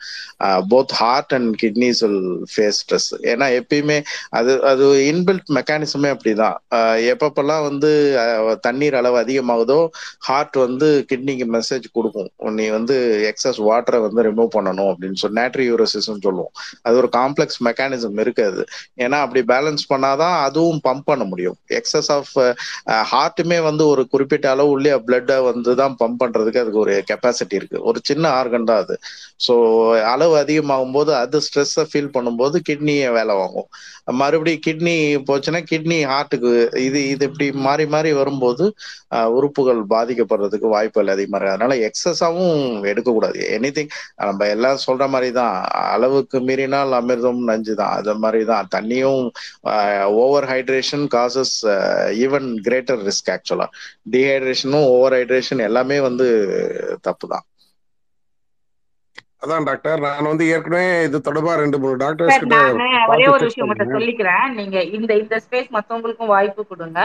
both heart and kidneys will face stress ஏன்னா எப்பயுமே அது அது இன்பில்ட் மெக்கானிசமே அப்படிதான். தான் எப்பப்பெல்லாம் வந்து தண்ணீர் அளவு அதிகமாகுதோ ஹார்ட் வந்து கிட்னிக்கு மெசேஜ் கொடுக்கும். நீ வந்து எக்ஸஸ் வாட்டரை வந்து ரிமூவ் பண்ணணும் அப்படின்னு சொல்லி நேட்ரி யூரோசிஸ்ன்னு சொல்லுவோம். அது ஒரு காம்ப்ளெக்ஸ் மெக்கானிசம் இருக்காது ஏன்னா அப்படி பேலன்ஸ் பண்ணாதான் அதுவும் பம்ப் பண்ண முடியும். எக்ஸஸ் ஆஃப் ஹார்ட்டுமே வந்து ஒரு குறிப்பிட்ட அளவு உள்ளே பிளட்டை வந்து தான் பம்ப் பண்றதுக்கு அதுக்கு ஒரு கெப்பாசிட்டி இருக்கு. ஒரு சின்ன ஆர்கன் தான் அது. ஸோ அளவு அதிகமாகும் போது அது ஸ்ட்ரெஸ்ஸை ஃபீல் பண்ணும்போது கிட்னியை வேலை வாங்கும். மறுபடியும் கிட்னி போச்சுன்னா கிட்னி ஹார்ட்டுக்கு இது இது இப்படி மாறி மாறி மாதிரி வரும்போது உறுப்புகள் பாதிக்கப்படுறதுக்கு வாய்ப்புகள் அதிகமாக இருக்கு. அதனால எக்ஸஸாவும் எடுக்கக்கூடாது. எனி திங் நம்ம எல்லாம் சொல்ற மாதிரி தான் அளவுக்கு மீறினால் அமிர்தம் நஞ்சு தான் அது மாதிரி தான் தண்ணியும் over hydration causes even greater risk ஆக்சுவலா டீஹைட்ரேஷனும் ஓவர் ஹைட்ரேஷன் எல்லாமே வந்து தப்பு தான் அதான் டாக்டர். நான் வந்து ஏற்கனவே இது தொடர்பா ரெண்டு மூணு நானு ஒரே ஒரு விஷயம் மட்டும் சொல்லிக்கிறேன். நீங்க இந்த இந்த ஸ்பேஸ் மத்தவங்களுக்கும் வாய்ப்பு கொடுங்க.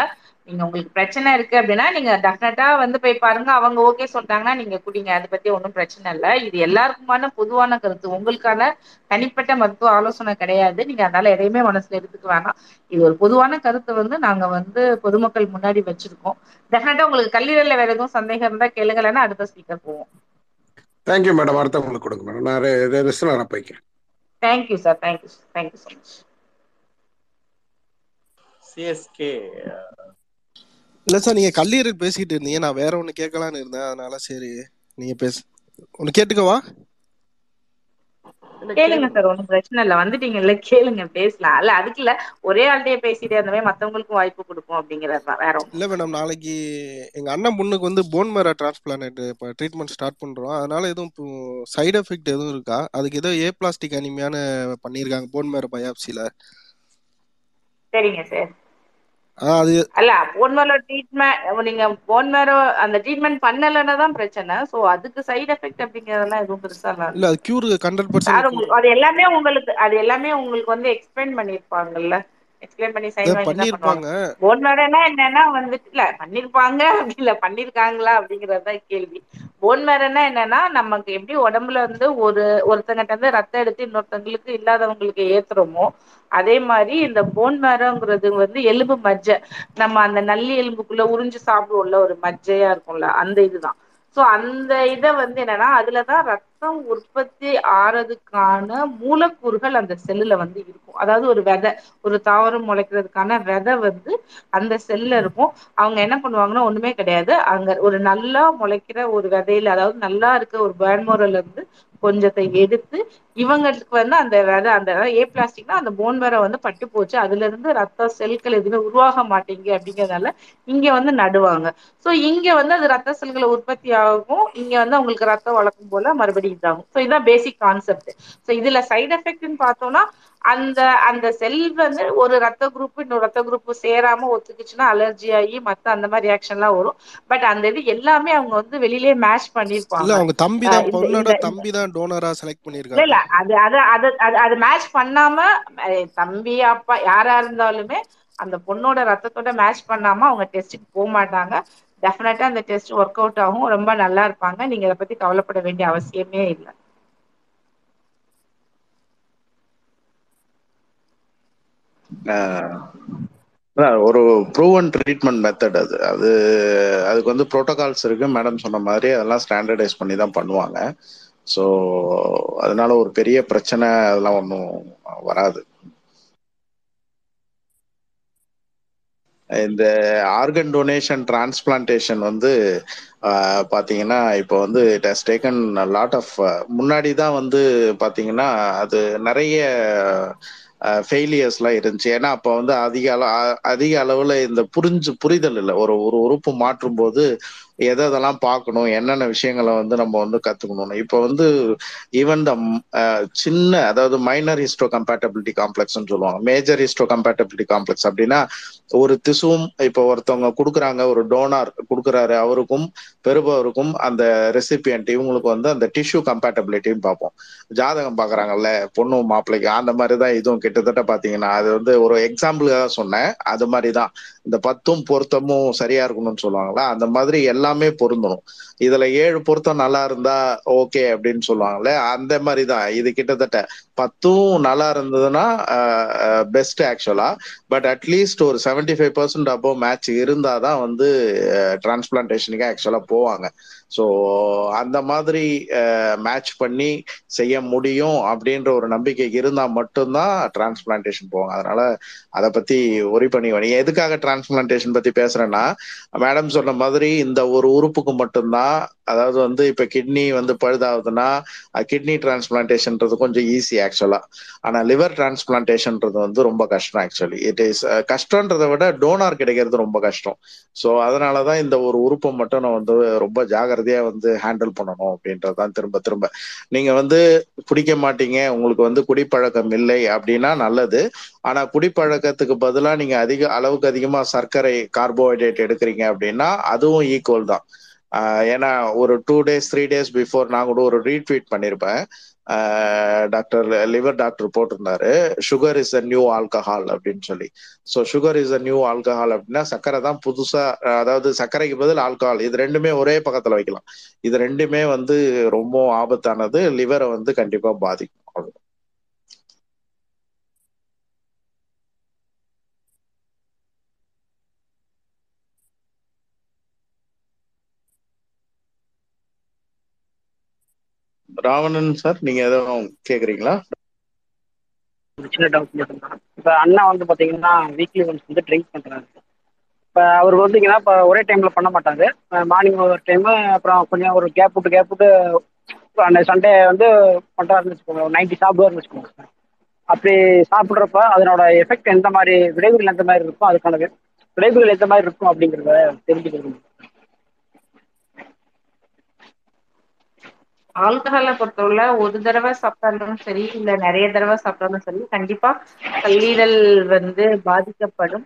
நீங்க உங்களுக்கு பிரச்சனை இருக்கு அப்படின்னா நீங்க டெஃபினட்டா வந்து போய் பாருங்க. அவங்க ஓகே சொல்லிட்டாங்கன்னா நீங்க குடிங்க. அதை பத்தி ஒன்றும் பிரச்சனை இல்லை. இது எல்லாருக்குமான பொதுவான கருத்து. உங்களுக்கான தனிப்பட்ட மருத்துவ ஆலோசனை கிடையாது. நீங்க அதனால எதையுமே மனசுல எடுத்துக்க வேணாம். இது ஒரு பொதுவான கருத்தை வந்து நாங்க வந்து பொதுமக்கள் முன்னாடி வச்சிருக்கோம். டெஃபினட்டா உங்களுக்கு கல்லீரல்ல வேற எதுவும் சந்தேகம் இருந்தா கேளுங்க இல்லைன்னா அடுத்த ஸ்பீக்கர் போவோம். தேங்க்யூ மேடம் அடுத்தவங்களுக்கு கொடுங்க மேடம் நான் ரெஸ்ட் நான் போய்க்கிறேன். Thank you sir thank you thank you so much CSK இல்ல சார் நீங்க கல்லீரல் பேசிட்டு இருந்தீங்க. நான் வேற ஒண்ணு கேட்கலான்னு இருந்தேன். அதனால சரி நீங்க பேச ஒண்ணு கேட்டுக்கவா? கேளுங்க சார் ஒன்றும் பிரச்சனை இல்லை. வந்துட்டீங்கல்ல கேளுங்க பேசலாம். இல்ல அதுக்கு இல்ல. ஒரே ஆள்கிட்டயே பேசிட்டே இருந்தவே மத்தவங்களுக்கும் வாய்ப்பு கொடுப்போம் அப்படிங்கிறது வேற இல்ல மேடம் நாளைக்கு எங்க அண்ணன் பொண்ணுக்கு வந்து போன் மேரா டிரான்ஸ்பிளான்ட் இப்போ ட்ரீட்மெண்ட் ஸ்டார்ட் பண்றோம். அதனால எதுவும் இப்போ சைடு எஃபெக்ட் எதுவும் இருக்கா? அதுக்கு ஏதோ ஏ பிளாஸ்டிக் அனிமியான்னு பண்ணியிருக்காங்க போன் மேரோ பயாப்சில சரிங்க சார். அது அல்ல போன் மேரோ ட்ரீட்மெண்ட் நீங்க போன் மேரோ அந்த ட்ரீட்மெண்ட் பண்ணலைன்னா தான் பிரச்சனை. சோ அதுக்கு சைடு எஃபெக்ட் அப்படிங்கறதெல்லாம் எதுவும் பெருசா இல்ல. அது கியூர் ஹண்ட்ரட் சார் பர்சன்ட் உங்களுக்கு அது எல்லாமே உங்களுக்கு அது எல்லாமே உங்களுக்கு வந்து எக்ஸ்பிளைன் பண்ணிருப்பாங்கல்ல. எக்ஸ்பிளைன் பண்ணி சைன் வாங்கி தான் பண்ணுவாங்க. பண்ணியிருப்பாங்க போன் மேரோனா என்னன்னா வந்துட்டு இல்ல பண்ணிருப்பாங்க அப்படி இல்ல பண்ணிருக்காங்களா அப்படிங்கறது தான் கேள்வி. போன் என்னன்னா நமக்கு எப்படி உடம்புல இருந்து ஒரு ஒருத்தங்கிட்ட இருந்து ரத்தம் எடுத்து இன்னொருத்தங்களுக்கு இல்லாதவங்களுக்கு ஏத்துறோமோ அதே மாதிரி இந்த போன் மேரோங்கிறது வந்து எலும்பு மஜ்ஜை. நம்ம அந்த நல்லி எலும்புக்குள்ள உறிஞ்சு சாப்பிடுவோம்ல ஒரு மஜ்ஜையா இருக்கும்ல அந்த இதுதான். சோ அந்த இத வந்து என்னன்னா அதுலதான் ரத்தம் உற்பத்தி ஆறதுக்கான மூலக்கூறுகள் அந்த செல்லுல வந்து இருக்கும். அதாவது ஒரு விதை ஒரு தாவரம் முளைக்கிறதுக்கான விதை வந்து அந்த செல்ல இருக்கும். அவங்க என்ன பண்ணுவாங்கன்னா ஒண்ணுமே கிடையாது. அங்க ஒரு நல்லா முளைக்கிற ஒரு விதையில அதாவது நல்லா இருக்க ஒரு பேன்மோரல்ல இருந்து கொஞ்சத்தை எடுத்து இவங்களுக்கு வந்து அந்த விதை அந்த ஏ பிளாஸ்டிக்னா அந்த போன் வேற வந்து பட்டு போச்சு. அதுல இருந்து ரத்த செல்கள் எதுவுமே உருவாக மாட்டேங்குது அப்படிங்கறதுனால இங்க வந்து நடுவாங்க. சோ இங்க வந்து அது ரத்த செல்களை உற்பத்தி ஆகும். இங்க வந்து அவங்களுக்கு ரத்தம் வளர்க்கும் போல மறுபடியும் இதாகும். சோ இதுதான் பேசிக் கான்செப்ட் சோ இதுல சைடு எஃபெக்ட்னு பார்த்தோம்னா அந்த அந்த செல் வந்து ஒரு ரத்த குரூப் இன்னொரு ரத்த குரூப் சேராம ஒத்துக்குச்சுன்னா அலர்ஜி ஆகி மத்த அந்த மாதிரி ரியாக்ஷன் எல்லாம் வரும். பட் அந்த இது எல்லாமே அவங்க வந்து வெளியிலேயே மேட்ச் இல்ல பண்ணிருப்பாங்க அவங்க தம்பி தான் பொண்ணோட தம்பி தான் டோனரா செலக்ட் இல்ல பண்ணியிருக்காங்க. இல்ல அது அது அது அது மேட்ச் பண்ணாம தம்பி அப்பா யாரா இருந்தாலுமே அந்த பொண்ணோட ரத்தத்தோட மேட்ச் பண்ணாம அவங்க டெஸ்ட்டுக்கு போக மாட்டாங்க. டெஃபினட்டா அந்த டெஸ்ட் ஒர்க் அவுட் ஆகும். ரொம்ப நல்லா இருப்பாங்க. நீங்க இதை பத்தி கவலைப்பட வேண்டிய அவசியமே இல்லை. ஆஹ் ஒரு ப்ரூவன் ட்ரீட்மெண்ட் மெத்தட் அது. அது அதுக்கு வந்து ப்ரோட்டோகால்ஸ் இருக்கு. மேடம் சொன்ன மாதிரி அதெல்லாம் ஸ்டாண்டர்டைஸ் பண்ணி தான் பண்ணுவாங்க. ஸோ அதனால ஒரு பெரிய பிரச்சனை அதெல்லாம் ஒன்றும் வராது. இந்த ஆர்கன் டொனேஷன் டிரான்ஸ்பிளான்டேஷன் வந்து பார்த்தீங்கன்னா இப்போ வந்து it has taken lot of முன்னாடி தான் வந்து பார்த்தீங்கன்னா அது நிறைய ஃபெயிலியர்ஸ்லாம் இருந்துச்சு. ஏன்னா அப்போ வந்து அதிக அளவு அ- அதிக அளவில் இந்த புரிஞ்சு புரிதல் இல்லை. ஒரு ஒரு உறுப்பு மாற்றும் போது எதை எதெல்லாம் பார்க்கணும் என்னென்ன விஷயங்களை வந்து நம்ம வந்து கத்துக்கணும்னு. இப்போ வந்து ஈவன் த சின்ன அதாவது மைனர் ஹிஸ்டோ கம்பேட்டபிலிட்டி காம்ப்ளெக்ஸ்னு சொல்லுவாங்க. மேஜர் ஹிஸ்டோ கம்பேட்டபிலிட்டி காம்ப்ளெக்ஸ் அப்படின்னா ஒரு திசுவும் இப்போ ஒருத்தவங்க கொடுக்குறாங்க ஒரு டோனார் கொடுக்குறாரு அவருக்கும் பெறுபவருக்கும் அந்த ரெசிபியன்ட் இவங்களுக்கு வந்து அந்த டிஷ்யூ கம்பேட்டபிலிட்டியும் பார்ப்போம். ஜாதகம் பார்க்குறாங்கல்ல பொண்ணு மாப்பிள்ளைக்கு அந்த மாதிரி தான் இதுவும் கிட்டத்தட்ட பார்த்தீங்கன்னா அது வந்து ஒரு எக்ஸாம்பிளுக்காக தான் சொன்னேன். அது மாதிரி தான் இந்த பத்தும் பொருத்தமும் சரியா இருக்கணும்னு சொல்லுவாங்களா? அந்த மாதிரி எல்லாமே பொருந்தணும். இதுல ஏழு பொருத்தம் நல்லா இருந்தா ஓகே அப்படின்னு சொல்லுவாங்கல்ல அந்த மாதிரி தான் இது கிட்டத்தட்ட பத்தும் நல்லா இருந்ததுன்னா பெஸ்ட் ஆக்சுவலா பட் அட்லீஸ்ட் ஒரு seventy five percent above match இருந்தாதான் வந்து டிரான்ஸ்பிளான்டேஷனுக்கு ஆக்சுவலா போவாங்க. ஸோ அந்த மாதிரி மேட்ச் பண்ணி செய்ய முடியும் அப்படின்ற ஒரு நம்பிக்கை இருந்தா மட்டும்தான் டிரான்ஸ்பிளான்டேஷன் போவாங்க. அதனால அதை பத்தி ஒரி பண்ணி நீங்க எதுக்காக டிரான்ஸ்பிளான்டேஷன் பத்தி பேசுறேன்னா மேடம் சொன்ன மாதிரி இந்த ஒரு உறுப்புக்கு மட்டும்தான் அதாவது வந்து இப்ப கிட்னி வந்து பழுதாகுதுன்னா கிட்னி டிரான்ஸ்பிளான்டேஷன்ன்றது கொஞ்சம் ஈஸி ஆக்சுவலா ஆனா லிவர் டிரான்ஸ்பிளான்டேஷன்றது வந்து ரொம்ப கஷ்டம் ஆக்சுவலி இட் இஸ் கஷ்டன்றதை விட டோனார் கிடைக்கிறது ரொம்ப கஷ்டம். ஸோ அதனாலதான் இந்த ஒரு உறுப்பை மட்டும் நான் வந்து ரொம்ப ஜாகிரதையா வந்து ஹேண்டில் பண்ணணும் அப்படின்றதுதான் திரும்ப திரும்ப. நீங்க வந்து குடிக்க மாட்டீங்க உங்களுக்கு வந்து குடிப்பழக்கம் இல்லை அப்படின்னா நல்லது. ஆனா குடிப்பழக்கத்துக்கு பதிலா நீங்க அதிக அளவுக்கு அதிகமா சர்க்கரை கார்போஹைட்ரேட் எடுக்கிறீங்க அப்படின்னா அதுவும் ஈக்குவல் தான். ஏன்னா ஒரு two days three days before நான் கூட ஒரு ரீட்வீட் பண்ணியிருப்பேன் டாக்டர் லிவர் டாக்டர் போட்டிருந்தாரு. Sugar is a new alcohol அப்படின்னு சொல்லி. So sugar is a new alcohol அப்படின்னா சர்க்கரை தான் புதுசா அதாவது சர்க்கரைக்கு பதில் ஆல்கஹால் இது ரெண்டுமே ஒரே பக்கத்துல வைக்கலாம். இது ரெண்டுமே வந்து ரொம்ப ஆபத்தானது. லிவரை வந்து கண்டிப்பா பாதிக்கும். அவ்வளோ ராவணன் சார் நீங்க எதுவும் கேக்குறீங்களா? ஒரு சின்ன டவுட் இப்போ அண்ணா வந்து பார்த்தீங்கன்னா வீக்லி ஒன்ஸ் வந்து ட்ரிங்க் பண்ணுறாரு இப்போ அவர் வந்தீங்கன்னா இப்போ ஒரே டைமில் பண்ண மாட்டாரு. மார்னிங் ஒரு டைமு அப்புறம் கொஞ்சம் ஒரு கேப் விட்டு கேப் விட்டு அந்த சண்டே வந்து பண்ணுறாருன்னு வச்சுக்கோங்க. நைன்ட்டி சாப்பிடுவார்னு வச்சுக்கோங்க. சார் அப்படி சாப்பிட்றப்ப அதனோட எஃபெக்ட் எந்த மாதிரி விளைவுகள் எந்த மாதிரி இருக்கும் அதுக்கான விளைவுகள் எந்த மாதிரி இருக்கும் அப்படிங்கிறத தெரிஞ்சுக்கிறது ஆல்கஹாலை பொறுத்தவரை ஒரு தடவை சாப்பிட்டாலும் சரி இல்ல நிறைய தடவை சாப்பிட்டாலும் சரி கண்டிப்பா கல்லீரல் வந்து பாதிக்கப்படும்.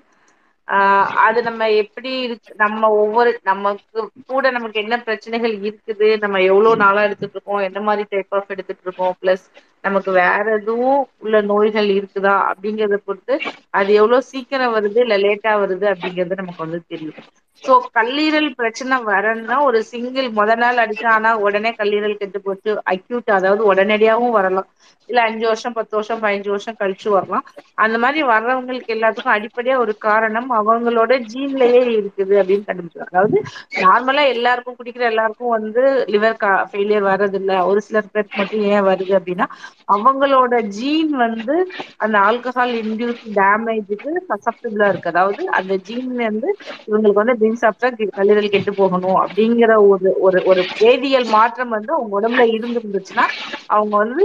ஆஹ் அது நம்ம எப்படி இருக்கு நம்ம ஒவ்வொரு நமக்கு கூட நமக்கு என்ன பிரச்சனைகள் இருக்குது நம்ம எவ்வளவு நாளா எடுத்துட்டு இருக்கோம் என்ன மாதிரி டைப் ஆஃப் எடுத்துட்டு இருக்கோம் பிளஸ் நமக்கு வேற எதுவும் உள்ள நோய்கள் இருக்குதா அப்படிங்கறத பொறுத்து அது எவ்வளவு சீக்கிரம் வருது இல்ல லேட்டா வருது அப்படிங்கறது நமக்கு வந்து தெரியும். சோ கல்லீரல் பிரச்சனை வரணும்னா ஒரு சிங்கிள் முத நாள் அடிச்சா ஆனா உடனே கல்லீரல் கெட்டு போச்சு அக்யூட் அதாவது உடனடியாகவும் வரலாம். இல்ல அஞ்சு வருஷம் பத்து வருஷம் பதினஞ்சு வருஷம் கழிச்சு வரலாம். அந்த மாதிரி வர்றவங்களுக்கு எல்லாத்துக்கும் அடிப்படையா ஒரு காரணம் அவங்களோட ஜீன்லயே இருக்குது அப்படின்னு கண்டுபிடிச்சாங்க அதாவது நார்மலா எல்லாருக்கும் குடிக்கிற எல்லாருக்கும் வந்து லிவர் ஃபெயிலியர் வர்றதில்ல. ஒரு சிலர் பேருக்கு மட்டும் ஏன் வருது அப்படின்னா அவங்களோட ஜீன் வந்து அந்த ஆல்கஹால் இன்டியூஸ் டேமேஜுக்கு சசப்டபிளா இருக்கு. அதாவது அந்த ஜீன் வந்து இவங்களுக்கு வந்து ட்ரிங்க் சாப்பிட்டா கல்லீரல் கெட்டு போகணும் அப்படிங்கிற ஒரு ஒரு ஒரு வேதியியல் மாற்றம் வந்து அவங்க உடம்புல இருந்துருந்துச்சுன்னா அவங்க வந்து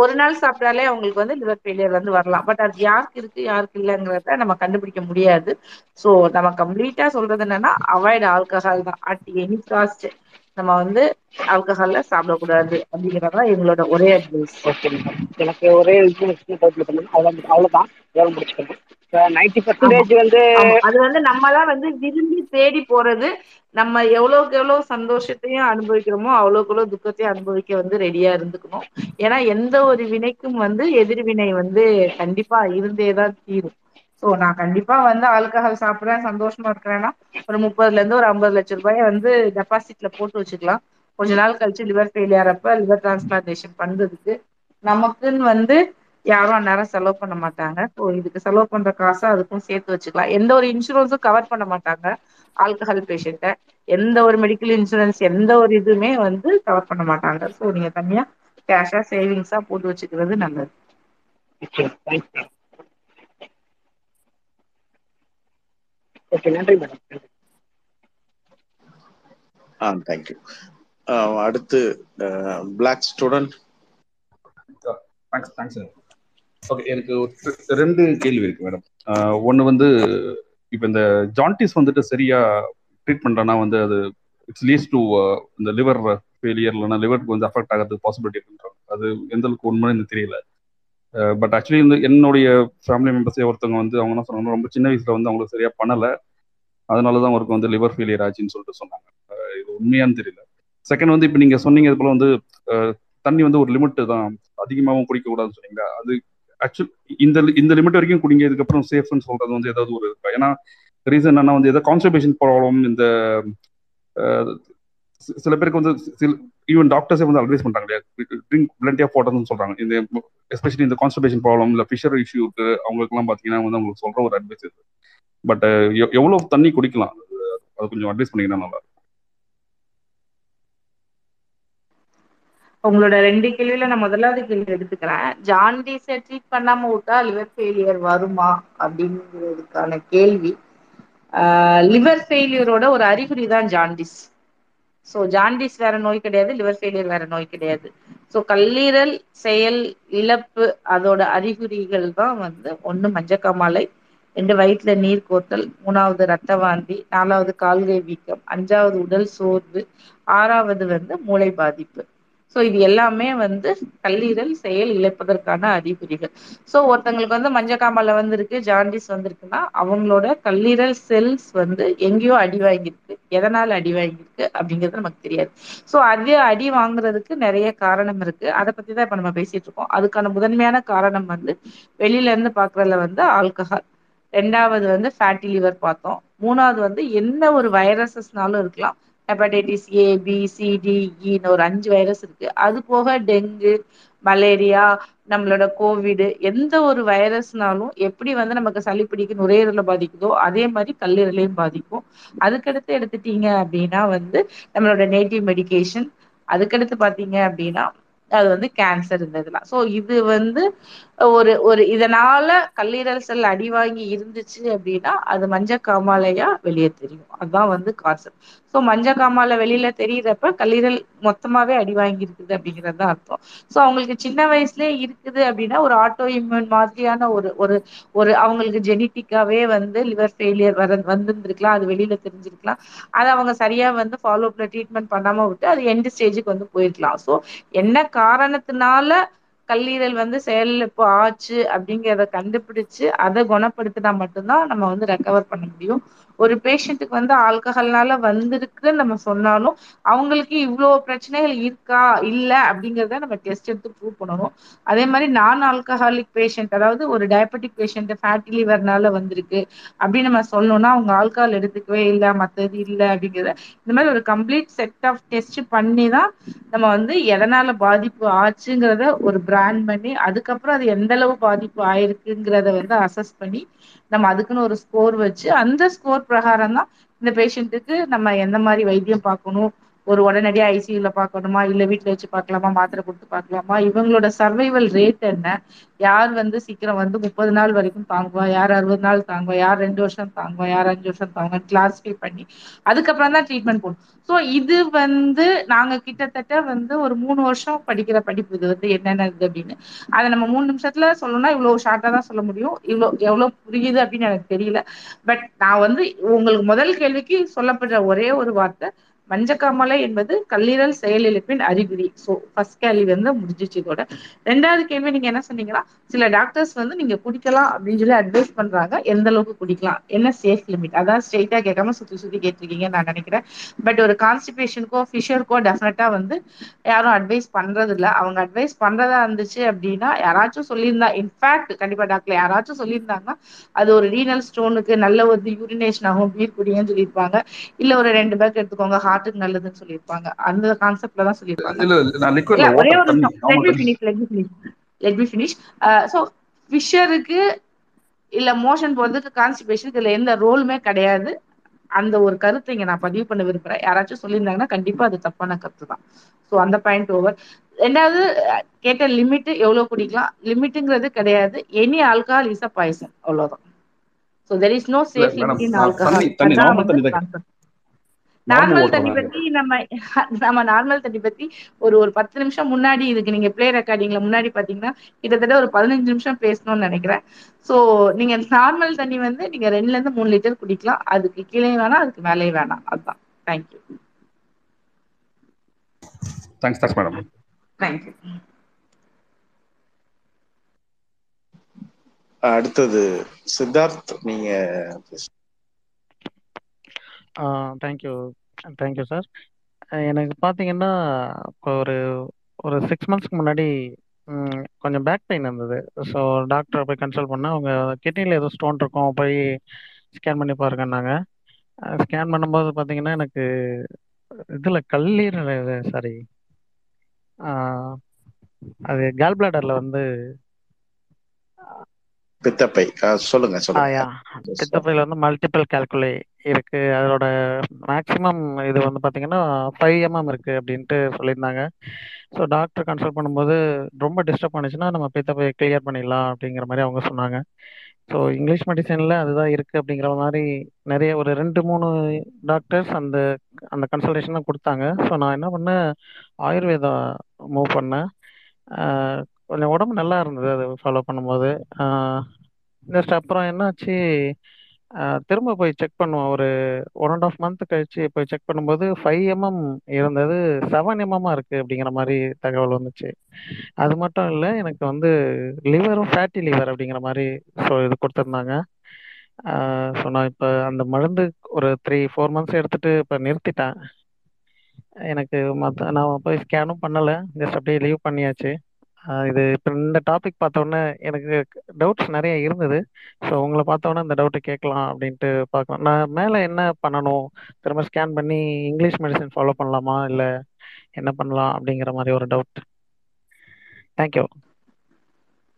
ஒரு நாள் சாப்பிட்டாலே அவங்களுக்கு வந்து லிவர் ஃபெயிலியர் வந்து வரலாம். பட் அது யாருக்கு இருக்கு யாருக்கு இல்லைங்கிறத நம்ம கண்டுபிடிக்க முடியாது. ஸோ நம்ம கம்ப்ளீட்டா சொல்றது என்னன்னா அவாய்ட் ஆல்கஹால் தான். அட் எனி காஸ்ட் நம்ம வந்து ஆல்கஹால்ல சாப்பிடக்கூடாது அப்படிங்கறதான் எங்களோட ஒரே அட்வைஸ் ஓகே மேடம் எனக்கு ஒரே இது சின்ன டவுட் பண்ணுங்க அவ்வளோ அவ்வளோதான் வேலை முடிச்சுக்கணும். நைன்டி பர்சன்டேஜ் வந்து அது வந்து நம்ம தான் வந்து விரும்பி தேடி போறது. நம்ம எவ்வளவுக்கு எவ்வளவு சந்தோஷத்தையும் அனுபவிக்கிறோமோ அவ்வளவுக்கு எவ்வளவு துக்கத்தையும் அனுபவிக்க வந்து ரெடியா இருந்துக்கணும். ஏன்னா எந்த ஒரு வினைக்கும் வந்து எதிர்வினை வந்து கண்டிப்பா இருந்தே தான் தீரும். சோ நான் கண்டிப்பா வந்து ஆல்கஹால் சாப்பிடுறேன் சந்தோஷமா இருக்கிறேன்னா ஒரு முப்பதுல இருந்து ஒரு ஐம்பது லட்சம் ரூபாய வந்து டெபாசிட்ல போட்டு வச்சுக்கலாம். கொஞ்ச நாள் கழிச்சு லிவர் ஃபெயிலியர் அப்ப லிவர் டிரான்ஸ்பிளான்டேஷன் பண்றதுக்கு நமக்குன்னு வந்து யாரும் அந்நேரம் செலவு பண்ண மாட்டாங்க. ஸோ இதுக்கு செலவு பண்ற காசை அதுக்கும் சேர்த்து வச்சுக்கலாம். எந்த ஒரு இன்சூரன்ஸும் கவர் பண்ண மாட்டாங்க ஆல்கஹால் பேஷண்ட்டை எந்த ஒரு மெடிக்கல் இன்சூரன்ஸ் எந்த ஒரு இதுவுமே வந்து கவர் பண்ண மாட்டாங்க. ஸோ நீங்க தனியா கேஷா சேவிங்ஸா போட்டு வச்சுக்கிறது நல்லது. ஓகே நன்றி மேடம் ஆ தேங்க்யூ அடுத்து block student thanks thanks okay எனக்கு ஒரு ரெண்டு கேள்வி இருக்கு மேடம் ஒன்று வந்து இப்போ இந்த ஜாண்டிஸ் வந்துட்டு சரியா ட்ரீட் பண்ணுறேன்னா வந்து அது இட்ஸ் லீஸ் டு இந்த லிவர் ஃபெயிலியர் இல்லைனா லிவருக்கு வந்து அஃபெக்ட் ஆகிறதுக்கு பாசிபிலிட்டி இருக்குன்றாங்க. அது எந்த அளவுக்கு உண்மைன்னு எனக்கு தெரியல. பட் ஆக்சுவலி இந்த என்னுடைய ஃபேமிலி மெம்பர்ஸே ஒருத்தவங்க வந்து அவங்க என்ன சொன்னாங்க ரொம்ப சின்ன வயசுல வந்து அவங்களுக்கு சரியா பண்ணலை. அதனால தான் அவருக்கு வந்து லிவர் ஃபெயிலியர் ஆச்சுன்னு சொல்லிட்டு சொன்னாங்க. இது உண்மையான்னு தெரியல. செகண்ட் வந்து இப்போ நீங்கள் சொன்னீங்க இது போல வந்து தண்ணி வந்து ஒரு லிமிட் தான். அதிகமாகவும் குடிக்கக்கூடாதுன்னு சொன்னீங்க அது ஆக்சுவல் இந்த இந்த லிமிட் வரைக்கும் குடிங்க இதுக்கப்புறம் சேஃப்னு சொல்றது வந்து ஏதாவது ஒரு இருக்கா ஏன்னா ரீசன் என்னன்னா வந்து ஏதாவது கான்ஸ்டிபேஷன் ப்ராப்ளம் இந்த சில பேருக்கு வந்து சில ஈவன் டாக்டர்ஸே வந்து அட்வைஸ் பண்றாங்க இல்லையா? ட்ரிங்க் பிளண்டி ஆஃப் வாட்டர்னு சொல்றாங்க. இந்த எஸ்பெஷலி இந்த கான்ஸ்டபேஷன் ப்ராப்ளம் இல்ல ஃபிஷர் இஷ்யூக்கு அவங்களுக்குலாம் பாத்தீங்கன்னா வந்து அவங்களுக்கு சொல்ற ஒரு அட்வைஸ் இது. பட் எவ்வளவு தண்ணி குடிக்கலாம்? அது கொஞ்சம் அட்வைஸ் பண்ணீங்கன்னா நல்லா இருக்கும். உங்களோட ரெண்டு கேள்வியில நான் முதலாவது கேள்வி எடுத்துக்கிறேன். ஜாண்டிஸை ட்ரீட் பண்ணாம விட்டா லிவர் ஃபெயிலியர் வருமா? அப்படிங்கிறதுக்கான கேள்வி. லிவர் ஃபெயிலியரோட ஒரு அறிகுறி தான் ஜாண்டிஸ் ஸோ ஜாண்டிஸ் வேற நோய் கிடையாது லிவர் ஃபெயிலியர் வேற நோய் கிடையாது. ஸோ கல்லீரல் செயல் இழப்பு அதோட அறிகுறிகள் தான் வந்து ஒன்று மஞ்சக்காமாலை ரெண்டு வயிற்றுல நீர் கோத்தல் மூணாவது ரத்த வாந்தி நாலாவது கால்கை வீக்கம் அஞ்சாவது உடல் சோர்வு ஆறாவது வந்து மூளை பாதிப்பு. ஸோ இது எல்லாமே வந்து கல்லீரல் செயல் இழப்பதற்கான அறிகுறிகள். ஸோ ஒருத்தங்களுக்கு வந்து மஞ்சக்காமலை வந்திருக்கு ஜாண்டிஸ் வந்திருக்குன்னா அவங்களோட கல்லீரல் செல்ஸ் வந்து எங்கேயோ அடி வாங்கியிருக்கு. எதனால அடி வாங்கியிருக்கு அப்படிங்கிறது நமக்கு தெரியாது. ஸோ அது அடி வாங்குறதுக்கு நிறைய காரணம் இருக்கு. அதை பத்தி தான் இப்போ நம்ம பேசிட்டு இருக்கோம். அதுக்கான முதன்மையான காரணம் வந்து வெளியில இருந்து பாக்குறதுல வந்து ஆல்கஹால் ரெண்டாவது வந்து ஃபேட்டி லிவர் பார்த்தோம். மூணாவது வந்து என்ன ஒரு வைரஸஸ்னாலும் இருக்கலாம். Hepatitis A B C D இன்னு ஒரு அஞ்சு வைரஸ் இருக்கு. அது போக டெங்கு மலேரியா நம்மளோட கோவிடு எந்த ஒரு வைரஸ்னாலும் எப்படி வந்து நமக்கு சளி பிடிக்க நுரையீரல பாதிக்குதோ அதே மாதிரி கல்லீரலையும் பாதிக்கும். அதுக்கடுத்து எடுத்துட்டீங்க அப்படின்னா வந்து நம்மளோட நேட்டிவ் மெடிகேஷன் அதுக்கடுத்து பாத்தீங்க அப்படின்னா அது வந்து கேன்சர் இந்த இதெல்லாம். ஸோ இது வந்து ஒரு ஒரு இதனால கல்லீரல் செல் அடி வாங்கி இருந்துச்சு அப்படின்னா அது மஞ்ச காமாலையா வெளியே தெரியும். அதுதான் வந்து கான்செப்ட் ஸோ மஞ்ச காமாலை வெளியில தெரியிறப்ப கல்லீரல் மொத்தமாவே அடி வாங்கி இருக்குது அப்படிங்கிறது தான் அர்த்தம். ஸோ அவங்களுக்கு சின்ன வயசுலயே இருக்குது அப்படின்னா ஒரு ஆட்டோ இம்யூன் மாதிரியான ஒரு ஒரு ஒரு அவங்களுக்கு ஜெனிட்டிக்காவே வந்து லிவர் ஃபெயிலியர் வர வந்திருந்திருக்கலாம். அது வெளியில தெரிஞ்சிருக்கலாம். அதை அவங்க சரியா வந்து ஃபாலோ அப்ல ட்ரீட்மெண்ட் பண்ணாம விட்டு அது எண்ட் ஸ்டேஜுக்கு வந்து போயிருக்கலாம். ஸோ என்ன காரணத்தினால கல்லீரல் வந்து செயலிழப்பு ஆச்சு அப்படிங்கிறத கண்டுபிடிச்சு அதை குணப்படுத்தினா மட்டும்தான் நம்ம வந்து ரெக்கவர் பண்ண முடியும். ஒரு பேஷண்ட்டுக்கு வந்து ஆல்கஹால்னால வந்திருக்குன்னு நம்ம சொன்னாலும் அவங்களுக்கு இவ்வளோ பிரச்சனைகள் இருக்கா இல்லை அப்படிங்கிறத நம்ம டெஸ்ட் எடுத்து ப்ரூவ் பண்ணணும். அதே மாதிரி நான் ஆல்கஹாலிக் பேஷண்ட் அதாவது ஒரு டயபெட்டிக் பேஷண்ட் ஃபேட்டி லிவர்னால வந்திருக்கு அப்படின்னு நம்ம சொல்லணும்னா அவங்க ஆல்கஹால் எடுத்துக்கவே இல்லை மற்றது இல்லை அப்படிங்கிறத. இந்த மாதிரி ஒரு கம்ப்ளீட் செட் ஆஃப் டெஸ்ட் பண்ணி தான் நம்ம வந்து எதனால பாதிப்பு ஆச்சுங்கிறத ஒரு பிராண்ட் பண்ணி அதுக்கப்புறம் அது எந்த அளவு பாதிப்பு ஆயிருக்குங்கிறத வந்து அசஸ் பண்ணி நம்ம அதுக்குன்னு ஒரு ஸ்கோர் வச்சு அந்த ஸ்கோர் பிரகாரம் தான் இந்த பேஷண்ட்டுக்கு நம்ம எந்த மாதிரி வைத்தியம் பார்க்கணும்? ஒரு உடனடியா ஐசியூல பாக்கணுமா இல்ல வீட்டுல வச்சு பாக்கலாமா மாத்திரை கொடுத்து பாக்கலாமா இவங்களோட சர்வைவல் ரேட் என்ன? யார் வந்து சீக்கிரம் வந்து முப்பது நாள் வரைக்கும் தாங்குவா? யார் அறுபது நாள் தாங்குவா? யார் ரெண்டு வருஷம் தாங்குவா? யார் அஞ்சு வருஷம் தாங்குவா? கிளாஸிஃபை பண்ணி. அதுக்கப்புறம் தான் ட்ரீட்மெண்ட் போடும் ஸோ இது வந்து நாங்க கிட்டத்தட்ட வந்து ஒரு மூணு வருஷம் படிக்கிற படிப்பு. இது வந்து என்னென்ன இது அப்படின்னு. அதை நம்ம மூணு நிமிஷத்துல சொல்லணும்னா இவ்வளவு ஷார்ட்டா தான் சொல்ல முடியும். இவ்வளோ எவ்வளவு புரியுது அப்படின்னு எனக்கு தெரியல. பட் நான் வந்து உங்களுக்கு முதல் கேள்விக்கு சொல்லப்படுற ஒரே ஒரு வார்த்தை மஞ்சக்காமலை என்பது கல்லீரல் செயலிழப்பின் அறிகுறி. ஸோ ஃபர்ஸ்ட் கேள்வி வந்து முடிஞ்சிச்சு இதோட. ரெண்டாவது கேள்வி நீங்க என்ன சொன்னீங்கன்னா சில டாக்டர்ஸ் வந்து நீங்க குடிக்கலாம் அப்படின்னு சொல்லி அட்வைஸ் பண்றாங்க. எந்த அளவுக்கு குடிக்கலாம்? என்ன சேஃப் லிமிட் அதான் ஸ்ட்ரெயிட்டா கேட்காம சுத்தி சுத்தி கேட்டிருக்கீங்க நான் நினைக்கிறேன். பட் ஒரு கான்ஸ்டிபேஷனுக்கோ ஃபிஷருக்கோ டெஃபினட்டா வந்து யாரும் அட்வைஸ் பண்றது இல்ல அவங்க அட்வைஸ் பண்றதா இருந்துச்சு அப்படின்னா யாராச்சும் சொல்லியிருந்தா இன்ஃபேக்ட் கண்டிப்பா டாக்டர் யாராச்சும் சொல்லியிருந்தாங்கன்னா அது ஒரு ரீனல் ஸ்டோனுக்கு நல்ல ஒரு யூரினேஷன் ஆகும் பீர் குடிங்கன்னு சொல்லியிருப்பாங்க. இல்ல ஒரு ரெண்டு பேக் எடுத்துக்கோங்க ஹார்ட்டுக்கு நல்லதுன்னு சொல்லியிருப்பாங்க. அந்த கான்செப்ட்ல தான் சொல்லியிருப்பாங்க. ஒரே ஒரு லெட் தண்ணி finish let me finish let me finish so ஃபிஷருக்கு இல்ல மோஷன் போறதுக்கு கான்ஸ்டிபேஷனுக்கு இதுல எந்த ரோலுமே கிடையாது. அந்த ஒரு கருத்தை இங்க நான் பதிவு பண்ண விரும்புறேன். யாராச்சும் சொல்லியிருந்தாங்கன்னா கண்டிப்பா அது தப்பான கருத்து தான். ஸோ அந்த பாயிண்ட் ஓவர் ரெண்டாவது கேட்ட லிமிட் எவ்வளவு குடிக்கலாம்? லிமிட்டுங்கிறது கிடையாது. Any alcohol is a poison அவ்வளவுதான். So there is no safe limit in alcohol normal தண்ணி பத்தி நம்ம நம்ம நார்மல் தண்ணி பத்தி ஒரு ஒரு பத்து நிமிஷம் முன்னாடி இதுக்கு நீங்க ப்ளே ரெக்கார்டிங்ல முன்னாடி பாத்தீங்கன்னா கிட்டத்தட்ட ஒரு பதினஞ்சு நிமிஷம் பேசணும்னு நினைக்கிறேன். சோ நீங்க நார்மல் தண்ணி வந்து நீங்க ரெண்டுல இருந்து மூணு லிட்டர் குடிக்கலாம். அதுக்கு கீழே வேணாம் அதுக்கு மேலே வேணாம். அதுதான் thank you thanks thanks madam thank you அடுத்தது சித்தார்த் நீங்க. தேங்க்யூ தேங்க்யூ சார் எனக்கு பார்த்தீங்கன்னா இப்போ ஒரு ஒரு சிக்ஸ் மந்த்ஸ்க்கு முன்னாடி ம், கொஞ்சம் பேக் பெயின் இருந்தது. ஸோ டாக்டரை போய் கன்சல்ட் பண்ணால் அவங்க கிட்னியில் ஏதோ ஸ்டோன் இருக்கும். போய் ஸ்கேன் பண்ணி பாருங்கன்னாங்க. ஸ்கேன் பண்ணும்போது பார்த்தீங்கன்னா எனக்கு இதில் கல்லீரல் சாரி அது கேல் பிளாடரில் வந்து பித்தப்பை. சொல்லுங்க சொல்லுங்க. பித்தப்பையில பித்தப்பையில் வந்து மல்டிபிள் கால்குலே இருக்கு. அதோட மேக்சிமம் இது வந்து பாத்தீங்கன்னா ஃபைவ் எம்எம் இருக்கு அப்படின்ட்டு சொல்லியிருந்தாங்க. ஸோ டாக்டர் கன்சல்ட் பண்ணும்போது ரொம்ப டிஸ்டர்ப் பண்ணுச்சுன்னா நம்ம பித்தப்பையை கிளியர் பண்ணிடலாம் அப்படிங்கிற மாதிரி அவங்க சொன்னாங்க. ஸோ இங்கிலீஷ் மெடிசனில் அதுதான் இருக்குது அப்படிங்கிற மாதிரி நிறைய ஒரு ரெண்டு மூணு டாக்டர்ஸ் அந்த அந்த கன்சல்டேஷன் தான் கொடுத்தாங்க. ஸோ நான் என்ன பண்ணேன் ஆயுர்வேதா மூவ் பண்ணேன். கொஞ்சம் உடம்பு நல்லா இருந்தது அது ஃபாலோ பண்ணும்போது. ஜஸ்ட் அப்புறம் என்னாச்சு? ஆஹ் திரும்ப போய் செக் பண்ணுவோம். ஒரு ஒன் அண்ட் ஆஃப் மந்த் கழிச்சு போய் செக் பண்ணும்போது ஃபைவ் எம்எம் இருந்தது. செவன் எம்எம்மா இருக்கு அப்படிங்கிற மாதிரி தகவல் வந்துச்சு. அது மட்டும் இல்லை எனக்கு வந்து லிவரும் ஃபேட்டி லிவர் அப்படிங்கிற மாதிரி ஸோ இது கொடுத்துருந்தாங்க. ஸோ நான் இப்போ அந்த மருந்து ஒரு த்ரீ ஃபோர் மந்த்ஸ் எடுத்துட்டு இப்போ நிறுத்திட்டேன். எனக்கு மற்ற நான் போய் ஸ்கேனும் பண்ணலை. ஜஸ்ட் அப்படியே லீவ் பண்ணியாச்சு. இது இப்போ இந்த டாபிக் பார்த்தோன்னே எனக்கு டவுட்ஸ் நிறைய இருந்தது. ஸோ உங்களை பார்த்தோன்னே இந்த டவுட்டை கேட்கலாம் அப்படின்ட்டு பார்க்கலாம். நான் மேலே என்ன பண்ணணும்? திரும்ப ஸ்கேன் பண்ணி இங்கிலீஷ் மெடிசன் ஃபாலோ பண்ணலாமா? இல்லை என்ன பண்ணலாம் அப்படிங்கிற மாதிரி ஒரு டவுட் தேங்க்யூ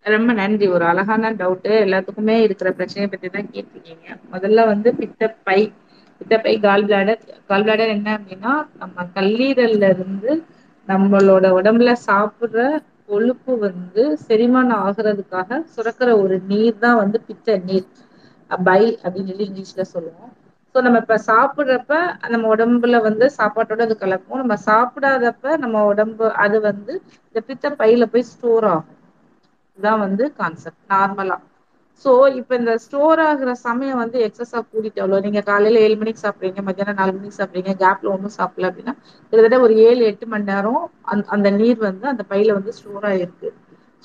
ரொம்ப நன்றி. ஒரு அழகான டவுட்டு எல்லாத்துக்குமே இருக்கிற பிரச்சனையை பத்தி தான் கேட்டிருக்கீங்க. முதல்ல வந்து பித்தப்பை பித்தப்பை கால் பிளாடர் கால் பிளாடர் என்ன அப்படின்னா நம்ம கல்லீரல்ல இருந்து நம்மளோட உடம்புல சாப்பிடுற கொழுப்பு வந்து செரிமானம் ஆகுறதுக்காக சுரக்கிற ஒரு நீர் தான் வந்து பித்த நீர். பைல் அப்படின்னு சொல்லி இங்கிலீஷ்ல சொல்லுவோம். ஸோ நம்ம இப்ப சாப்பிடுறப்ப நம்ம உடம்புல வந்து சாப்பாட்டோட அது கலக்கும். நம்ம சாப்பிடாதப்ப நம்ம உடம்பு அது வந்து இந்த பித்த பையில போய் ஸ்டோர் ஆகும். இதுதான் வந்து கான்செப்ட் நார்மலா சோ இப்ப இந்த ஸ்டோர் ஆகுற சமயம் வந்து எக்ஸஸா கூடிட்டு அவ்வளோ நீங்க காலையில ஏழு மணிக்கு சாப்பிடுறீங்க மத்தியானம் நாலு மணிக்கு சாப்பிடுறீங்க கேப்ல ஒன்றும் சாப்பிடல அப்படின்னா கிட்டத்தட்ட ஒரு ஏழு எட்டு மணி நேரம் அந்த அந்த நீர் வந்து அந்த பையில வந்து ஸ்டோர் ஆயிருக்கு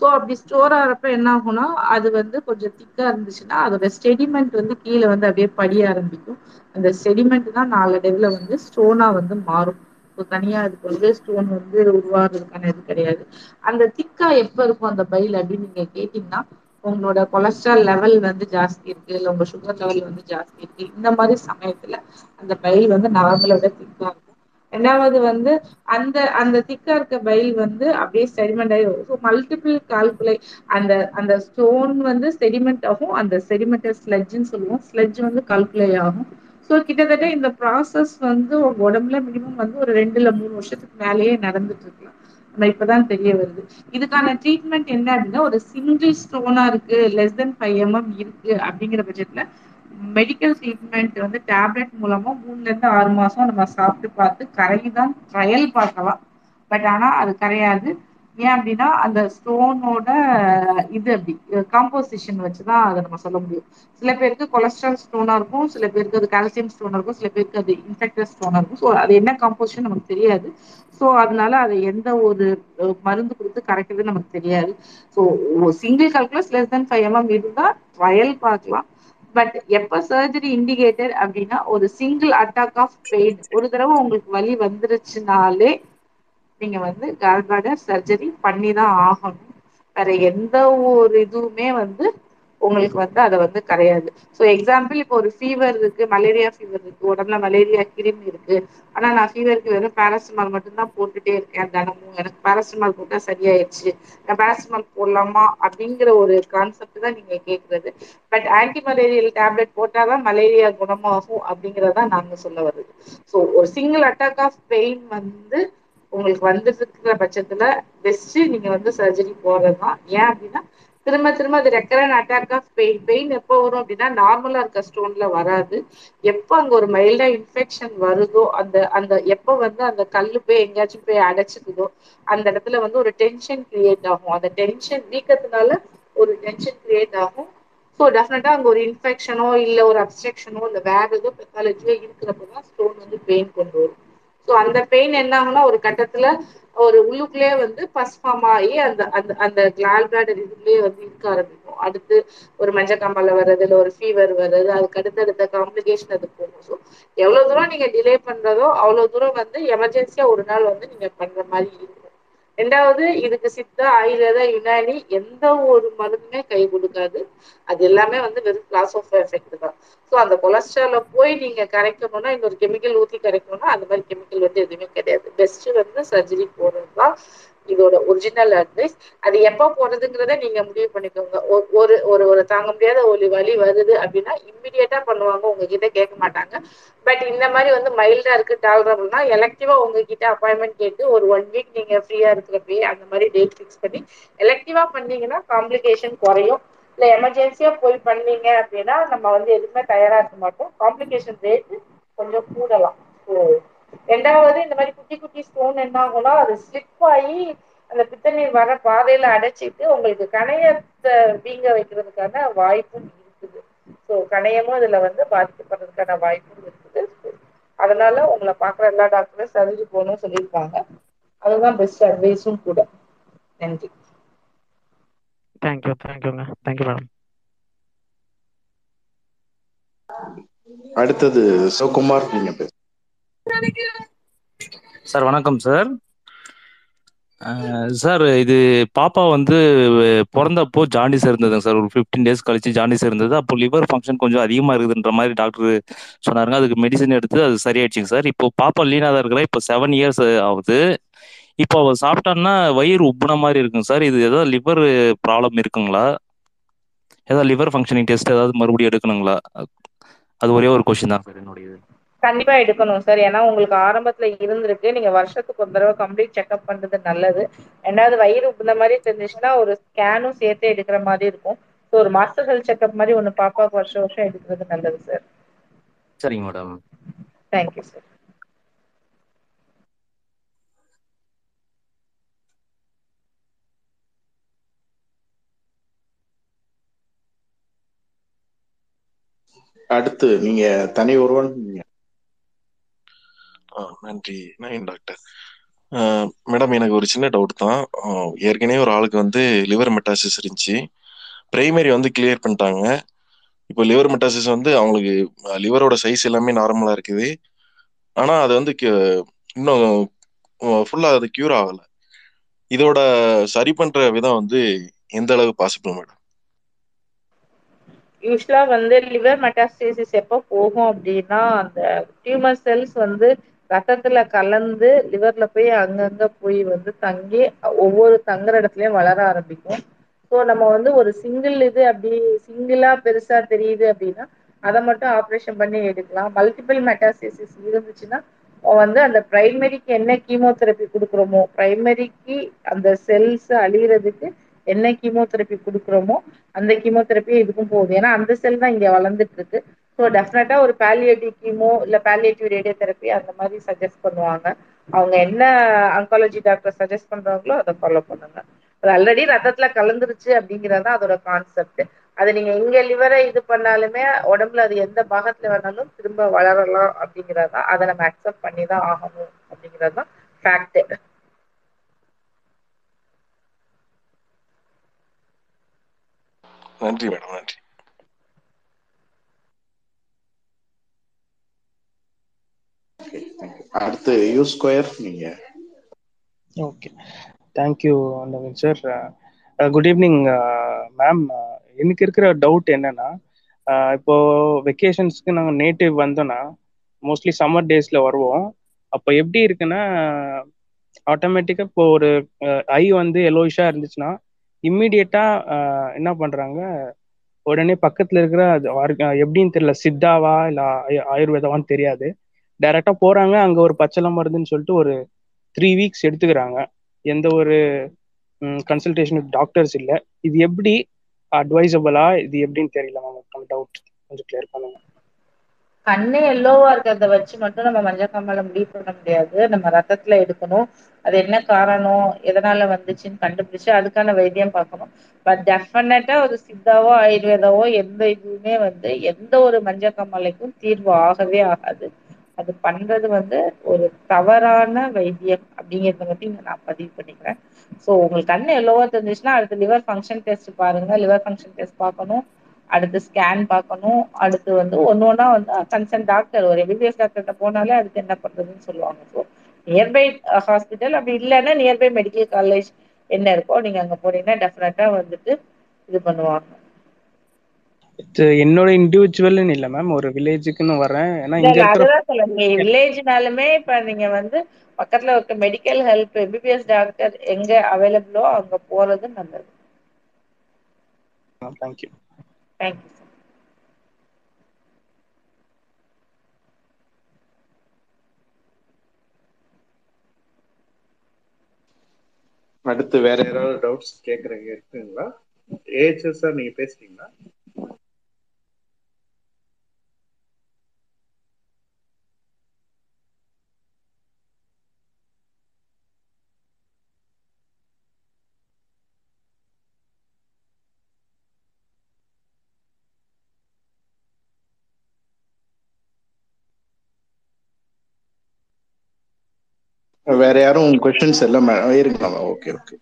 ஸோ அப்படி ஸ்டோர் ஆகிறப்ப என்ன ஆகும்னா அது வந்து கொஞ்சம் திக்கா இருந்துச்சுன்னா அதோட ஸ்டெடிமெண்ட் வந்து கீழே வந்து அப்படியே படிய ஆரம்பிக்கும். அந்த ஸ்டெடிமெண்ட் தான் நாளடைவுல வந்து ஸ்டோனா வந்து மாறும். தனியா அதுக்கு வந்து ஸ்டோன் வந்து உருவாகிறதுக்கான இது கிடையாது. அந்த திக்கா எப்ப இருக்கும் அந்த பைல் அப்படின்னு நீங்க கேட்டீங்கன்னா உங்களோட கொலஸ்ட்ரால் லெவல் வந்து ஜாஸ்தி இருக்கு இல்ல உங்க சுகர் லெவல் வந்து ஜாஸ்தி இருக்கு இந்த மாதிரி சமயத்துல அந்த பயில் வந்து நார்மலோட திக்கா இருக்கும். ரெண்டாவது வந்து அந்த அந்த திக்கா இருக்க பயில் வந்து அப்படியே செடிமெண்ட் ஆகி ஸோ மல்டிபிள் கால்குலை அந்த அந்த ஸ்டோன் வந்து செடிமெண்ட் ஆகும் அந்த செடிமெண்ட் ஸ்லெட்ஜ்னு சொல்லுவோம். ஸ்லெட்ஜ் வந்து கால்குலை ஆகும். ஸோ கிட்டத்தட்ட இந்த ப்ராசஸ் வந்து உங்க உடம்புல மினிமம் வந்து ஒரு ரெண்டுல மூணு வருஷத்துக்கு மேலேயே நடந்துட்டு இருக்கலாம். இப்பதான் தெரிய வருது. இதுக்கான ட்ரீட்மெண்ட் என்ன அப்படின்னா ஒரு சிங்கிள் ஸ்டோனா இருக்கு லெஸ் தென் ஃபைவ் எம்எம் இருக்கு அப்படிங்கிற பட்சத்துல மெடிக்கல் ட்ரீட்மெண்ட் வந்து டேப்லெட் மூலமா மூணுல இருந்து ஆறு மாசம் நம்ம சாப்பிட்டு பார்த்து கரையுதான் ட்ரையல் பார்க்கலாம். பட் ஆனா அது கரையாது. ஏன் அப்படின்னா அந்த ஸ்டோனோட இது அப்படி காம்போசிஷன் வச்சுதான் அதை நம்ம சொல்ல முடியும். சில பேருக்கு கொலஸ்ட்ரால் ஸ்டோனா இருக்கும் சில பேருக்கு அது கால்சியம் ஸ்டோனா இருக்கும் சில பேருக்கு அது இன்ஃபெக்டட் ஸ்டோனா இருக்கும். ஸோ அது என்ன காம்போசிஷன் நமக்கு தெரியாது. ஸோ அதனால அதை எந்த ஒரு மருந்து கொடுத்து கரைக்கிறது நமக்கு தெரியாது. So single calculus less then five MM இருந்தா ட்ரையல் பார்க்கலாம். பட் எப்ப சர்ஜரி இண்டிகேட்டட் அப்படின்னா ஒரு சிங்கிள் அட்டாக் ஆஃப் பெயின் ஒரு தடவை உங்களுக்கு வலி வந்துருச்சுனாலே நீங்க வந்து கால்பாடர் சர்ஜரி பண்ணி தான் ஆகணும். வேற எந்த ஒரு இதுவுமே வந்து உங்களுக்கு வந்து அதை வந்து கிடையாது. ஸோ எக்ஸாம்பிள் இப்போ ஒரு ஃபீவர் இருக்கு மலேரியா ஃபீவர் இருக்கு உடம்புல மலேரியா கிருமி இருக்கு. ஆனா நான் ஃபீவருக்கு வெறும் பேராசிட்டமால் மட்டும்தான் போட்டுட்டே இருக்கேன் தினமும். எனக்கு பேராசிட்டமால் போட்டா சரியாயிடுச்சு நான் பேராசிட்டமால் போடலாமா அப்படிங்கிற ஒரு கான்செப்ட் தான் நீங்க கேட்கறது பட் ஆன்டி மலேரியல் டேப்லெட் போட்டாதான் மலேரியா குணமாகும் அப்படிங்கறதான் நாங்க சொல்ல வருது ஸோ ஒரு சிங்கிள் அட்டாக் ஆஃப் பெயின் வந்து உங்களுக்கு வந்துட்டு இருக்கிற பட்சத்துல பெஸ்ட் நீங்க வந்து சர்ஜரி போறதுதான் ஏன் அப்படின்னா திரும்ப திரும்ப அது recurrent attack of pain pain எப்போ வரும் அப்படின்னா நார்மலா இருக்க ஸ்டோன்ல வராது. எப்போ அங்க ஒரு மைல்டா இன்ஃபெக்ஷன் வருதோ அந்த அந்த எப்போ வந்து அந்த கல்லு போய் எங்கேயாச்சும் போய் அடைச்சிக்குதோ அந்த இடத்துல வந்து ஒரு டென்ஷன் கிரியேட் ஆகும். அந்த டென்ஷன் வீக்கத்தினால ஒரு டென்ஷன் கிரியேட் ஆகும். ஸோ டெஃபினட்டா அங்க ஒரு இன்ஃபெக்ஷனோ இல்ல ஒரு அப்ஸ்ட்ரக்ஷனோ இல்ல வேற ஏதோ பெத்தாலஜியோ இருக்கிறப்பதான் ஸ்டோன் வந்து பெயின் கொண்டு வரும். ஸோ அந்த பெயின் என்ன ஆகும்னா ஒரு கட்டத்துல ஒரு உள்ளுக்குள்ளேயே வந்து பஸ் ஃபார்ம் ஆகி அந்த அந்த அந்த கிளால் பிளாடர் இதுலயே வந்து இருக்க ஆரம்பிக்கும். அடுத்து ஒரு மஞ்சக்காமல வர்றது இல்லை ஒரு ஃபீவர் வர்றது அதுக்கு அடுத்த அடுத்த காம்ப்ளிகேஷன் அது போகும். ஸோ எவ்வளவு தூரம் நீங்க டிலே பண்றதோ அவ்வளவு தூரம் வந்து எமர்ஜென்சியா ஒரு நாள் வந்து நீங்க பண்ற மாதிரி இருக்கும் ரெண்டாவது இதுக்கு சித்தா ஆயுர்வேத யுனானி எந்த ஒரு மருந்துமே கை கொடுக்காது. அது எல்லாமே வந்து வெறும் கிளாஸ் ஆஃப் எஃபெக்ட் தான். ஸோ அந்த கொலஸ்ட்ரால போய் நீங்க கரைக்கணும்னா இன்னொரு கெமிக்கல் ஊத்தி கரைக்கணும்னா அந்த மாதிரி கெமிக்கல் வந்து எதுவுமே கிடையாது. பெஸ்ட் வந்து சர்ஜரி போடுறதுதான் இதோட ஒரிஜினல் அட்வைஸ் அது எப்போ போறதுங்கிறத நீங்க முடிவு பண்ணிக்கோங்க. ஒரு ஒரு ஒரு தாங்க முடியாத ஒரு வழி வருது அப்படின்னா இம்மிடியட்டா பண்ணுவாங்க. உங்ககிட்ட கேட்க மாட்டாங்க. பட் இந்த மாதிரி வந்து மைல்டா இருக்கு டாலரபிள்னா எலக்டிவா உங்ககிட்ட அப்பாயின்மெண்ட் கேட்டு ஒரு ஒன் வீக் நீங்க ஃப்ரீயா இருக்கிறப்பயே அந்த மாதிரி டேட் ஃபிக்ஸ் பண்ணி எலக்டிவா பண்ணீங்கன்னா காம்ப்ளிகேஷன் குறையும். இல்ல எமர்ஜென்சியா போய் பண்ணீங்க அப்படின்னா நம்ம வந்து எதுவுமே தயாரா இருக்க மாட்டோம். காம்ப்ளிகேஷன் ரேட்டு கொஞ்சம் கூடலாம். ஸோ ரெண்டாவது இந்த மாதிரி குட்டி குட்டி ஸ்டோன் என்ன ஆகும்னா அது ஸ்லிப் ஆகி அந்த பித்தநீர் வர பாதையில அடைச்சிட்டு உங்களுக்கு கணையத்தை வீங்க வைக்கிறதுக்கான வாய்ப்பும் இருக்குது. ஸோ கணையமும் இதுல வந்து பாதிக்கப்படுறதுக்கான வாய்ப்பும் இருக்குது. அதனால உங்களை பாக்குற எல்லா டாக்டரும் சர்ஜரி போகணும்னு சொல்லியிருக்காங்க. அதுதான் பெஸ்ட் அட்வைஸும் கூட. நன்றி. தேங்க்யூ தேங்க்யூங்க தேங்க்யூ மேடம் அடுத்தது சிவகுமார் நீங்க பேச சார் வணக்கம் சார். சார் இது பாப்பா வந்து பிறந்தப்போ ஜாண்டிஸ் இருந்ததுங்க சார். ஒரு ஃபிஃப்டீன் டேஸ் கழிச்சு ஜாண்டிஸ் இருந்தது. அப்போ லிவர் ஃபங்க்ஷன் கொஞ்சம் அதிகமாக இருக்குதுன்ற மாதிரி டாக்டர் சொன்னாருங்க. அதுக்கு மெடிசன் எடுத்து அது சரியாயிடுச்சுங்க சார். இப்போ பாப்பா லீனாக தான் இருக்கிறா. இப்போ செவன் இயர்ஸ் ஆகுது. இப்போ அவள் சாப்பிட்டான்னா வயிறு உப்புன மாதிரி இருக்குங்க சார். இது ஏதாவது லிவர் ப்ராப்ளம் இருக்குங்களா? ஏதாவது லிவர் ஃபங்க்ஷனிங் டெஸ்ட் ஏதாவது மறுபடியும் எடுக்கணுங்களா? அது ஒரே ஒரு கொஷின் தான் சார் என்னுடைய கண்டிப்பா எடுக்கணும் சார் ஏன்னா உங்களுக்கு ஆரம்பத்துல இருந்திருக்கு. நீங்க வருஷத்துக்கு ஒரு தடவை கம்ப்ளீட் செக்அப் பண்றது நல்லது. ரெண்டாவது வயிறு இந்த மாதிரி தெரிஞ்சுச்சுன்னா ஒரு ஸ்கேனும் சேர்த்து எடுக்கிற மாதிரி இருக்கும். ஸோ ஒரு மாஸ்டர் ஹெல்த் செக்அப் மாதிரி ஒன்று பாப்பாவுக்கு வருஷம் வருஷம் எடுக்கிறது நல்லது சார் சரிங்க மேடம் தேங்க்யூ சார் அடுத்து நீங்க தனி ஒருவன் நீங்க. நன்றி. Nine doctor. மேடம் எனக்கு ஒரு சின்ன டவுட் தான். ஏற்கனவே ஒரு ஆளுக்கு வந்து லிவர் மெட்டாசிஸ் இருந்துச்சு. பிரைமரி வந்து கிளியர் பண்ணிட்டாங்க. இப்போ லிவர் மெட்டாசிஸ் வந்து அவங்களுக்கு லிவரோட சைஸ் எல்லாமே நார்மலாக இருக்குது. ஆனால் அது வந்து இன்னும் ஃபுல்லாக அது க்யூர் ஆகலை. இதோட சரி பண்ணுற விதம் வந்து எந்த அளவு பாசிபிள் மேடம்? யூஸ்வலா வந்து லிவர் மெட்டாஸ்டேசிஸ் எப்போ போகும் அப்படின்னா அந்த டியூமர் செல்ஸ் வந்து ரத்தத்துல கலந்து லிவர்ல போய் அங்கங்க போய் வந்து தங்கி ஒவ்வொரு தங்குற இடத்துலயும் வளர ஆரம்பிக்கும். ஸோ நம்ம வந்து ஒரு சிங்கிள் இது அப்படி சிங்கிளா பெருசா தெரியுது அப்படின்னா அதை மட்டும் ஆப்ரேஷன் பண்ணி எடுக்கலாம். மல்டிபிள் மெட்டாசிசிஸ் இருந்துச்சுன்னா வந்து அந்த பிரைமரிக்கு என்ன கீமோதெரப்பி கொடுக்குறோமோ பிரைமரிக்கு அந்த செல்ஸ் அழிகிறதுக்கு என்ன கீமோதெரப்பி கொடுக்குறோமோ அந்த கீமோதெரப்பி இதுக்கும் போகுது. ஏன்னா அந்த செல் தான் இங்க வளர்ந்துட்டு இருக்கு. ஸோ டெஃபினட்டா ஒரு பேலியேட்டிவ் கீமோ இல்ல பேலியேட்டிவ் ரேடியோ தெரப்பி அந்த மாதிரி சஜஸ்ட் பண்ணுவாங்க. அவங்க என்ன அங்காலஜி டாக்டர் சஜஸ்ட் பண்றாங்களோ அதை ஃபாலோ பண்ணுங்க. அது ஆல்ரெடி ரத்தத்துல கலந்துருச்சு அப்படிங்கறது அதோட கான்செப்ட் அது நீங்க இங்க லிவரை இது பண்ணாலுமே உடம்புல அது எந்த பாகத்துல வேணாலும் திரும்ப வளரலாம் அப்படிங்கறதா அதை நம்ம அக்செப்ட் பண்ணி தான் ஆகணும் அப்படிங்கிறது தான் ஃபேக்ட் நன்றி மேடம் நன்றி. அடுத்து யூ ஸ்கொயர் நீங்க. Okay thank you Naveen sir good evening ma'am எனக்கு இருக்கிற டவுட் என்னன்னா ஆஹ் இப்போ வெக்கேஷன்ஸ்க்கு நாங்கள் நேட்டிவ் வந்தோம்னா மோஸ்ட்லி சம்மர் டேஸ்ல வருவோம். அப்போ எப்படி இருக்குன்னா ஆட்டோமேட்டிக்காக இப்போ ஒரு ஐ வந்து எலோயிஷா இருந்துச்சுன்னா இம்மிடியட்டா என்ன பண்றாங்க உடனே பக்கத்துல இருக்கிற அது எப்படின்னு தெரியல சித்தாவா இல்ல ஆயு- ஆயுர்வேதாவான்னு தெரியாது. டைரக்டா போறாங்க. அங்க ஒரு பச்சளை மருந்துன்னு சொல்லிட்டு ஒரு த்ரீ வீக்ஸ் எடுத்துக்கிறாங்க. எந்த ஒரு கன்சல்டேஷன் டாக்டர்ஸ் இல்ல. இது எப்படி அட்வைசபிளா இது எப்படின்னு தெரியல மேம் டவுட் கொஞ்சம் கிளியர் பண்ணுங்க. கண்ணு எல்லோவா இருக்கிறத வச்சு மட்டும் நம்ம மஞ்சள் காமாலை முடிவு பண்ண முடியாது. நம்ம ரத்தத்துல எடுக்கணும். அது என்ன காரணம்? எதனால வந்துச்சுன்னு கண்டுபிடிச்சு அதுக்கான வைத்தியம் பார்க்கணும். பட் டெஃபினட்டா ஒரு சித்தாவோ ஆயுர்வேதாவோ எந்த இதுவுமே வந்து எந்த ஒரு மஞ்சள் காமாலைக்கும் தீர்வு ஆகவே ஆகாது. அது பண்றது வந்து ஒரு தவறான வைத்தியம் அப்படிங்கறத மட்டும் இங்க நான் பதிவு பண்ணிக்கிறேன். ஸோ உங்களுக்கு கண்ணு எல்லோவா தெரிஞ்சுச்சுன்னா அடுத்து லிவர் ஃபங்க்ஷன் டெஸ்ட் பாருங்க. லிவர் ஃபங்க்ஷன் டெஸ்ட் பார்க்கணும். அடுத்து ஸ்கேன் பார்க்கணும். அடுத்து வந்து ஒன்று ஒன்றா வந்து கன்சர்ன் டாக்டர் ஒரு எம்பிபிஎஸ் டாக்டர்கிட்ட போனாலே அடுத்து என்ன பண்றதுன்னு சொல்லுவாங்க. ஸோ நியர்பை ஹாஸ்பிட்டல் அப்படி இல்லைன்னா நியர்பை மெடிக்கல் காலேஜ் என்ன இருக்கோ நீங்க அங்க போனீங்கன்னா டெஃபினட்டா வந்துட்டு இது பண்ணுவாங்க. என்னோட இண்டிவிஜுவல்னு இல்லை மேம் ஒரு வில்லேஜுக்குன்னு வரேன் ஏன்னா இங்க அதுதான் சொல்லுங்க வில்லேஜ்னாலுமே இப்ப நீங்க வந்து பக்கத்துல இருக்க மெடிக்கல் ஹெல்ப் எம்பிபிஎஸ் டாக்டர் எங்க அவைலபிளோ அங்க போறது நல்லது. தேங்க்யூ தேங்க்யூ அடுத்து வேற ஏதாவது டவுட்ஸ் கேக்குறீங்க இருக்குங்களா? ஏஹெச்எஸ் சார் நீங்க பேசுறீங்களா? வேற யாரும் கொஸ்டின்ஸ் எல்லாம் இருக்குங்களா ஓகே ஓகே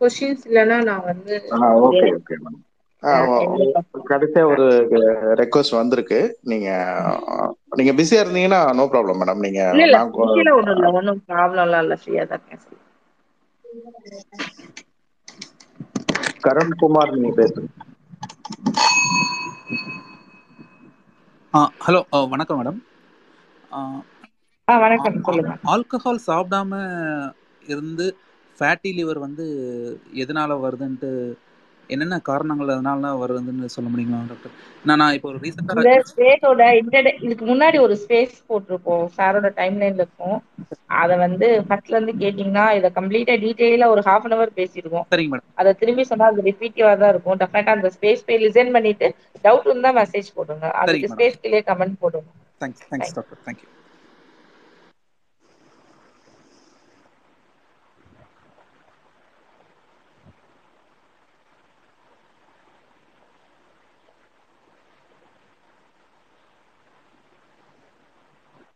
கொஸ்டின்ஸ் இல்லைன்னா நான் வந்து ஓகே ஓகே மேம் கடைசியா ஒரு ரெக்வஸ்ட் வந்திருக்கு. நீங்க நீங்க பிஸியா இருந்தீங்கன்னா நோ ப்ராப்ளம் மேடம் நீங்க ஒன்றும் ப்ராப்ளம்லாம் இல்ல. ஃப்ரீயா தான் பேசலாம் கருண்குமார் நீங்க பேசுங்க. ஹலோ வணக்கம் மேடம் வணக்கம் சொல்லுங்க. ஆல்கஹால் சாப்பிடாம இருந்து ஃபேட்டி லிவர் வந்து எதனால வருதுன்ட்டு என்னென்ன காரணங்கள் அதனால வருதுன்னு சொல்ல முடியுமா டாக்டர் நான் நான் இப்போ ஒரு இந்த ரீசெண்டாக ஸ்பேஸோட இதுக்கு முன்னாடி ஒரு ஸ்பேஸ் போட்டிருப்போம். சாரோட டைம் லைன்ல இருக்கும். அத வந்து ஃபர்ஸ்ட்ல இருந்து கேட்டீங்கன்னா இத கம்ப்ளீட்டா டீடைலா ஒரு ஹாஃப் அன் அவர் பேசிடுவோம் சரிங்க மேடம் அதை திரும்பி சொன்னா அது ரிப்பீட்டிவா தான் இருக்கும். டெஃபினட்டா அந்த ஸ்பேஸ் போய் லிசன் பண்ணிட்டு டவுட் இருந்தா மெசேஜ் போடுங்க. அதுக்கு ஸ்பேஸ் கமெண்ட் போடுங்க. Thanks thanks doctor thank you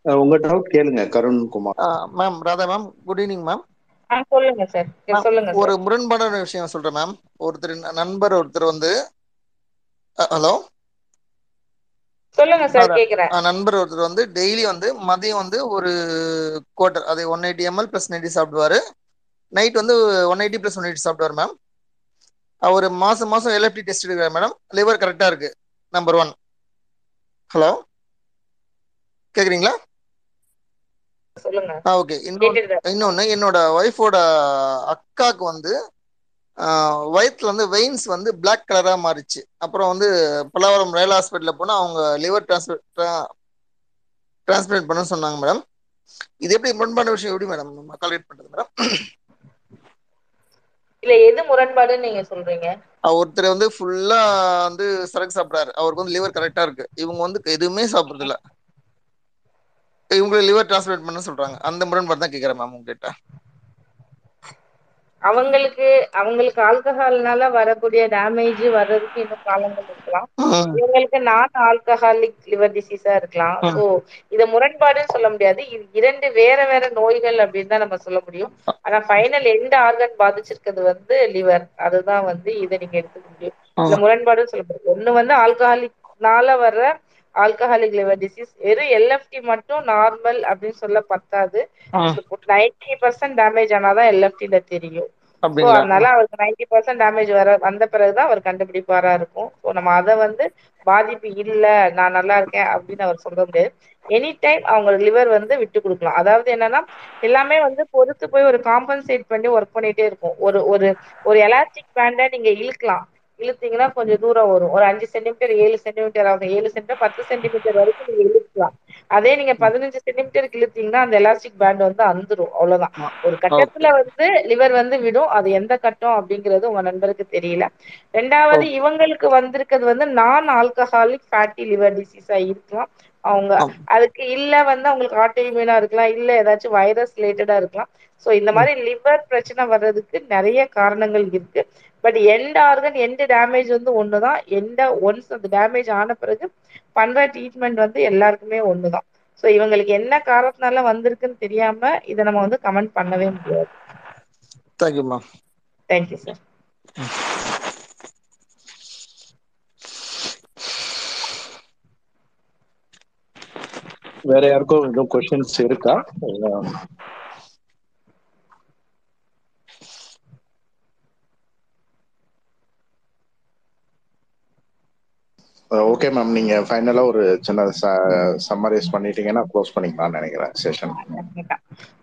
உங்க டவுட் கேளுங்க Karunkumar ma'am Radha ma'am good evening ma'am சொல்லுங்க சார் சொல்லுங்க ஒரு முரண்பாடான விஷயம் சொல்றேன் மேம் ஒருத்தர் நண்பர் ஒருத்தர் வந்து ஹலோ? சொல்லுங்க சார் கேக்குறேன். நண்பர் ஒருத்தர் வந்து டெய்லி வந்து மதியம் வந்து ஒரு குவார்டர் அது one eighty ML plus ninety சாப்பிடுவாரு. நைட் வந்து one eighty plus one eighty சாப்பிடுவார் மேம் அவர் மாசம் மாசம் எல்எஃப்டி டெஸ்ட் எடுக்கிறார் மேடம் லிவர் கரெக்டா இருக்கு நம்பர் ஒன் ஹலோ? கேக்குறீங்களா? ஓகே. இன்னொன்று என்னோட ஒய்ஃபோட அக்காவுக்கு வந்து வயிற்றுல வந்து வெயின்ஸ் வந்து பிளாக் கலராக மாறிச்சு. அப்புறம் வந்து பல்லாவரம் ரயில் ஹாஸ்பிட்டலில் போனால் அவங்க லிவர் டிரான்ஸ்பர் டிரான்ஸ்பிளேட் பண்ண சொன்னாங்க மேடம் இது எப்படி முரண்பான விஷயம் எப்படி மேடம் நம்ம கால்குலேட் பண்ணுறது மேடம் இல்ல எது முரண்பாடுன்னு நீங்க சொல்றீங்க? ஒருத்தர் வந்து ஃபுல்லா வந்து சரக்கு சாப்பிட்றாரு. அவருக்கு வந்து லிவர் கரெக்டா இருக்கு. இவங்க வந்து எதுவுமே சாப்பிட்றது இல்ல இவங்க லிவர் டிரான்ஸ்பிளேட் பண்ண சொல்றாங்க. அந்த முரண்பாடு தான் கேட்குறேன் மேம் உங்ககிட்ட. அவங்களுக்கு அவங்களுக்கு ஆல்கஹால்னால வரக்கூடிய டேமேஜ் வர்றதுக்கு இன்னும் காலங்கள் இருக்கலாம். இவங்களுக்கு நான் ஆல்கஹாலிக் லிவர் டிசீஸா இருக்கலாம் சோ இத முரண்பாடுன்னு சொல்ல முடியாது. இது இரண்டு வேற வேற நோய்கள் அப்படின்னு தான் நம்ம சொல்ல முடியும். ஆனா ஃபைனல் எந்த ஆர்கன் பாதிச்சிருக்கிறது வந்து லிவர் அதுதான் வந்து இதை நீங்க எடுத்துக்க முடியும். இல்ல முரண்பாடுன்னு சொல்ல முடியும் ஒண்ணு வந்து ஆல்கஹாலிக்னால வர்ற ஆல்கஹாலிக் லிவர் டிசீஸ் வெறும் எல்எஃப்டி மட்டும் நார்மல் அப்படின்னு சொல்ல பத்தாது. நைன்டி பர்சன்ட் டேமேஜ் ஆனாதான் எல்எஃப்டில தெரியும். அதனால அவருக்கு நைன்டி பர்சன்ட் டேமேஜ் வர வந்த பிறகுதான் அவர் கண்டுபிடிப்பாரா இருக்கும். ஸோ நம்ம அதை வந்து பாதிப்பு இல்ல நான் நல்லா இருக்கேன் அப்படின்னு அவர் சொல்ல முடியாது. எனி டைம் அவங்க லிவர் வந்து விட்டு கொடுக்கலாம். அதாவது என்னன்னா எல்லாமே வந்து பொறுத்து போய் ஒரு காம்பன்சேட் பண்ணி ஒர்க் பண்ணிட்டே இருக்கும். ஒரு ஒரு ஒரு எலாஸ்டிக் பேண்டை நீங்க இழுக்கலாம். இழுத்தீங்கன்னா கொஞ்சம் தூரம் வரும். ஒரு அஞ்சு சென்டிமீட்டர் ஏழு சென்டிமீட்டர் ஆகும். ஏழு சென்டிமீட்டர் பத்து சென்டிமீட்டர் வரைக்கும் நீங்க இழுக்கலாம் அதே நீங்க பதினஞ்சு சென்டிமீட்டருக்கு இழுத்தீங்கன்னா அந்த எலாஸ்டிக் பேண்ட் வந்து அந்துரும். அவ்வளவுதான். ஒரு கட்டத்துல வந்து லிவர் வந்து விடும். அது எந்த கட்டம் அப்படிங்கிறது உங்க நண்பருக்கு தெரியல. ரெண்டாவது இவங்களுக்கு வந்திருக்கிறது வந்து நான் ஆல்கஹாலிக் ஃபேட்டி லிவர் டிசீஸா இருக்கலாம். அவங்க அதுக்கு இல்ல வந்து அவங்களுக்கு ஆட்டோஇம்யூனா இருக்கலாம். இல்ல ஏதாச்சும் வைரஸ் ரிலேட்டடா இருக்கலாம். சோ இந்த மாதிரி லிவர் பிரச்சனை வர்றதுக்கு நிறைய காரணங்கள் இருக்கு. But end organ end damage வந்து ஒண்ணுதான் எந்த ஒன்ஸ் அந்த டேமேஜ் ஆன பிறகு பண்ற ட்ரீட்மெண்ட் வந்து எல்லாருக்குமே ஒண்ணுதான் சோ இவங்களுக்கு என்ன காரணத்தினால வந்திருக்குன்னு தெரியாம இதை நம்ம வந்து கமெண்ட் பண்ணவே முடியாது. தேங்க்யூ மேம் தேங்க்யூ சார் வேற யாருக்கும் எதுவும் கொஸ்டின்ஸ் இருக்கா? Uh, ஓகே மேம் நீங்க ஃபைனலா ஒரு சின்ன சம்மரைஸ் பண்ணிட்டீங்கன்னா க்ளோஸ் பண்ணிக்கலாம்னு நினைக்கிறேன் செஷன்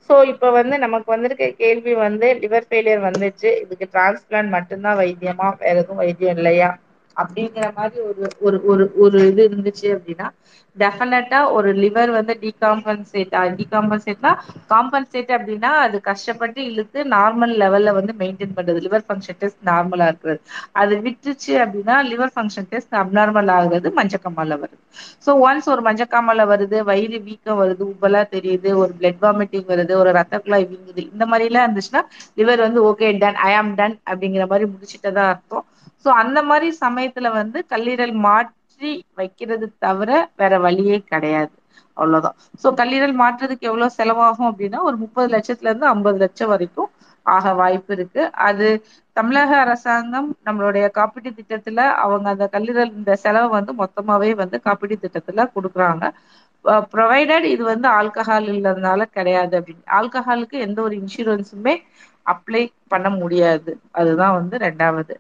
சோ இப்ப வந்து நமக்கு வந்திருக்க கேள்வி வந்து லிவர் ஃபெயிலியர் வந்துச்சு. இதுக்கு டிரான்ஸ்பிளான்ட் மட்டும்தான் வைத்தியமா? வேற எதுவும் வைத்தியம் இல்லையா? அப்படிங்கிற மாதிரி ஒரு ஒரு ஒரு ஒரு இது இருந்துச்சு அப்படின்னா டெஃபினட்டா ஒரு லிவர் வந்து டிகாம்பன்சேட் டிகாம்பன்சேட்னா காம்பன்சேட் அப்படின்னா அது கஷ்டப்பட்டு இழுத்து நார்மல் லெவல்ல வந்து மெயின்டைன் பண்றது. லிவர் ஃபங்க்ஷன் டெஸ்ட் நார்மலா இருக்கிறது. அது விட்டுச்சு அப்படின்னா லிவர் ஃபங்க்ஷன் டெஸ்ட் அப்நார்மல் ஆகுறது மஞ்சக்காமல வருது. சோ ஒன்ஸ் ஒரு மஞ்சக்காமல வருது வயிறு வீக்கம் வருது உப்பலா தெரியுது ஒரு பிளட் வாமிட்டிங் வருது ஒரு ரத்த குழாய் வீங்குது இந்த மாதிரி எல்லாம் இருந்துச்சுன்னா லிவர் வந்து ஓகே டன் ஐ ஆம் டன் அப்படிங்கிற மாதிரி முடிச்சுட்டதா அர்த்தம். சோ அந்த மாதிரி சமயத்துல வந்து கல்லீரல் மாற்றி வைக்கிறது தவிர வேற வழியே கிடையாது. அவ்வளவுதான். சோ கல்லீரல் மாற்றுறதுக்கு எவ்வளவு செலவாகும் அப்படின்னா ஒரு முப்பது லட்சத்துல இருந்து ஐம்பது லட்சம் வரைக்கும் ஆக வாய்ப்பு இருக்கு. அது தமிழக அரசாங்கம் நம்மளுடைய காப்பீட்டு திட்டத்துல அவங்க அந்த கல்லீரல் இந்த செலவை வந்து மொத்தமாவே வந்து காப்பீட்டு திட்டத்துல கொடுக்குறாங்க. ப்ரொவைடட் இது வந்து ஆல்கஹால் இல்லதுனால கிடையாது அப்படின்னு. ஆல்கஹாலுக்கு எந்த ஒரு இன்சூரன்ஸுமே அப்ளை பண்ண முடியாது. அதுதான் வந்து ரெண்டாவது.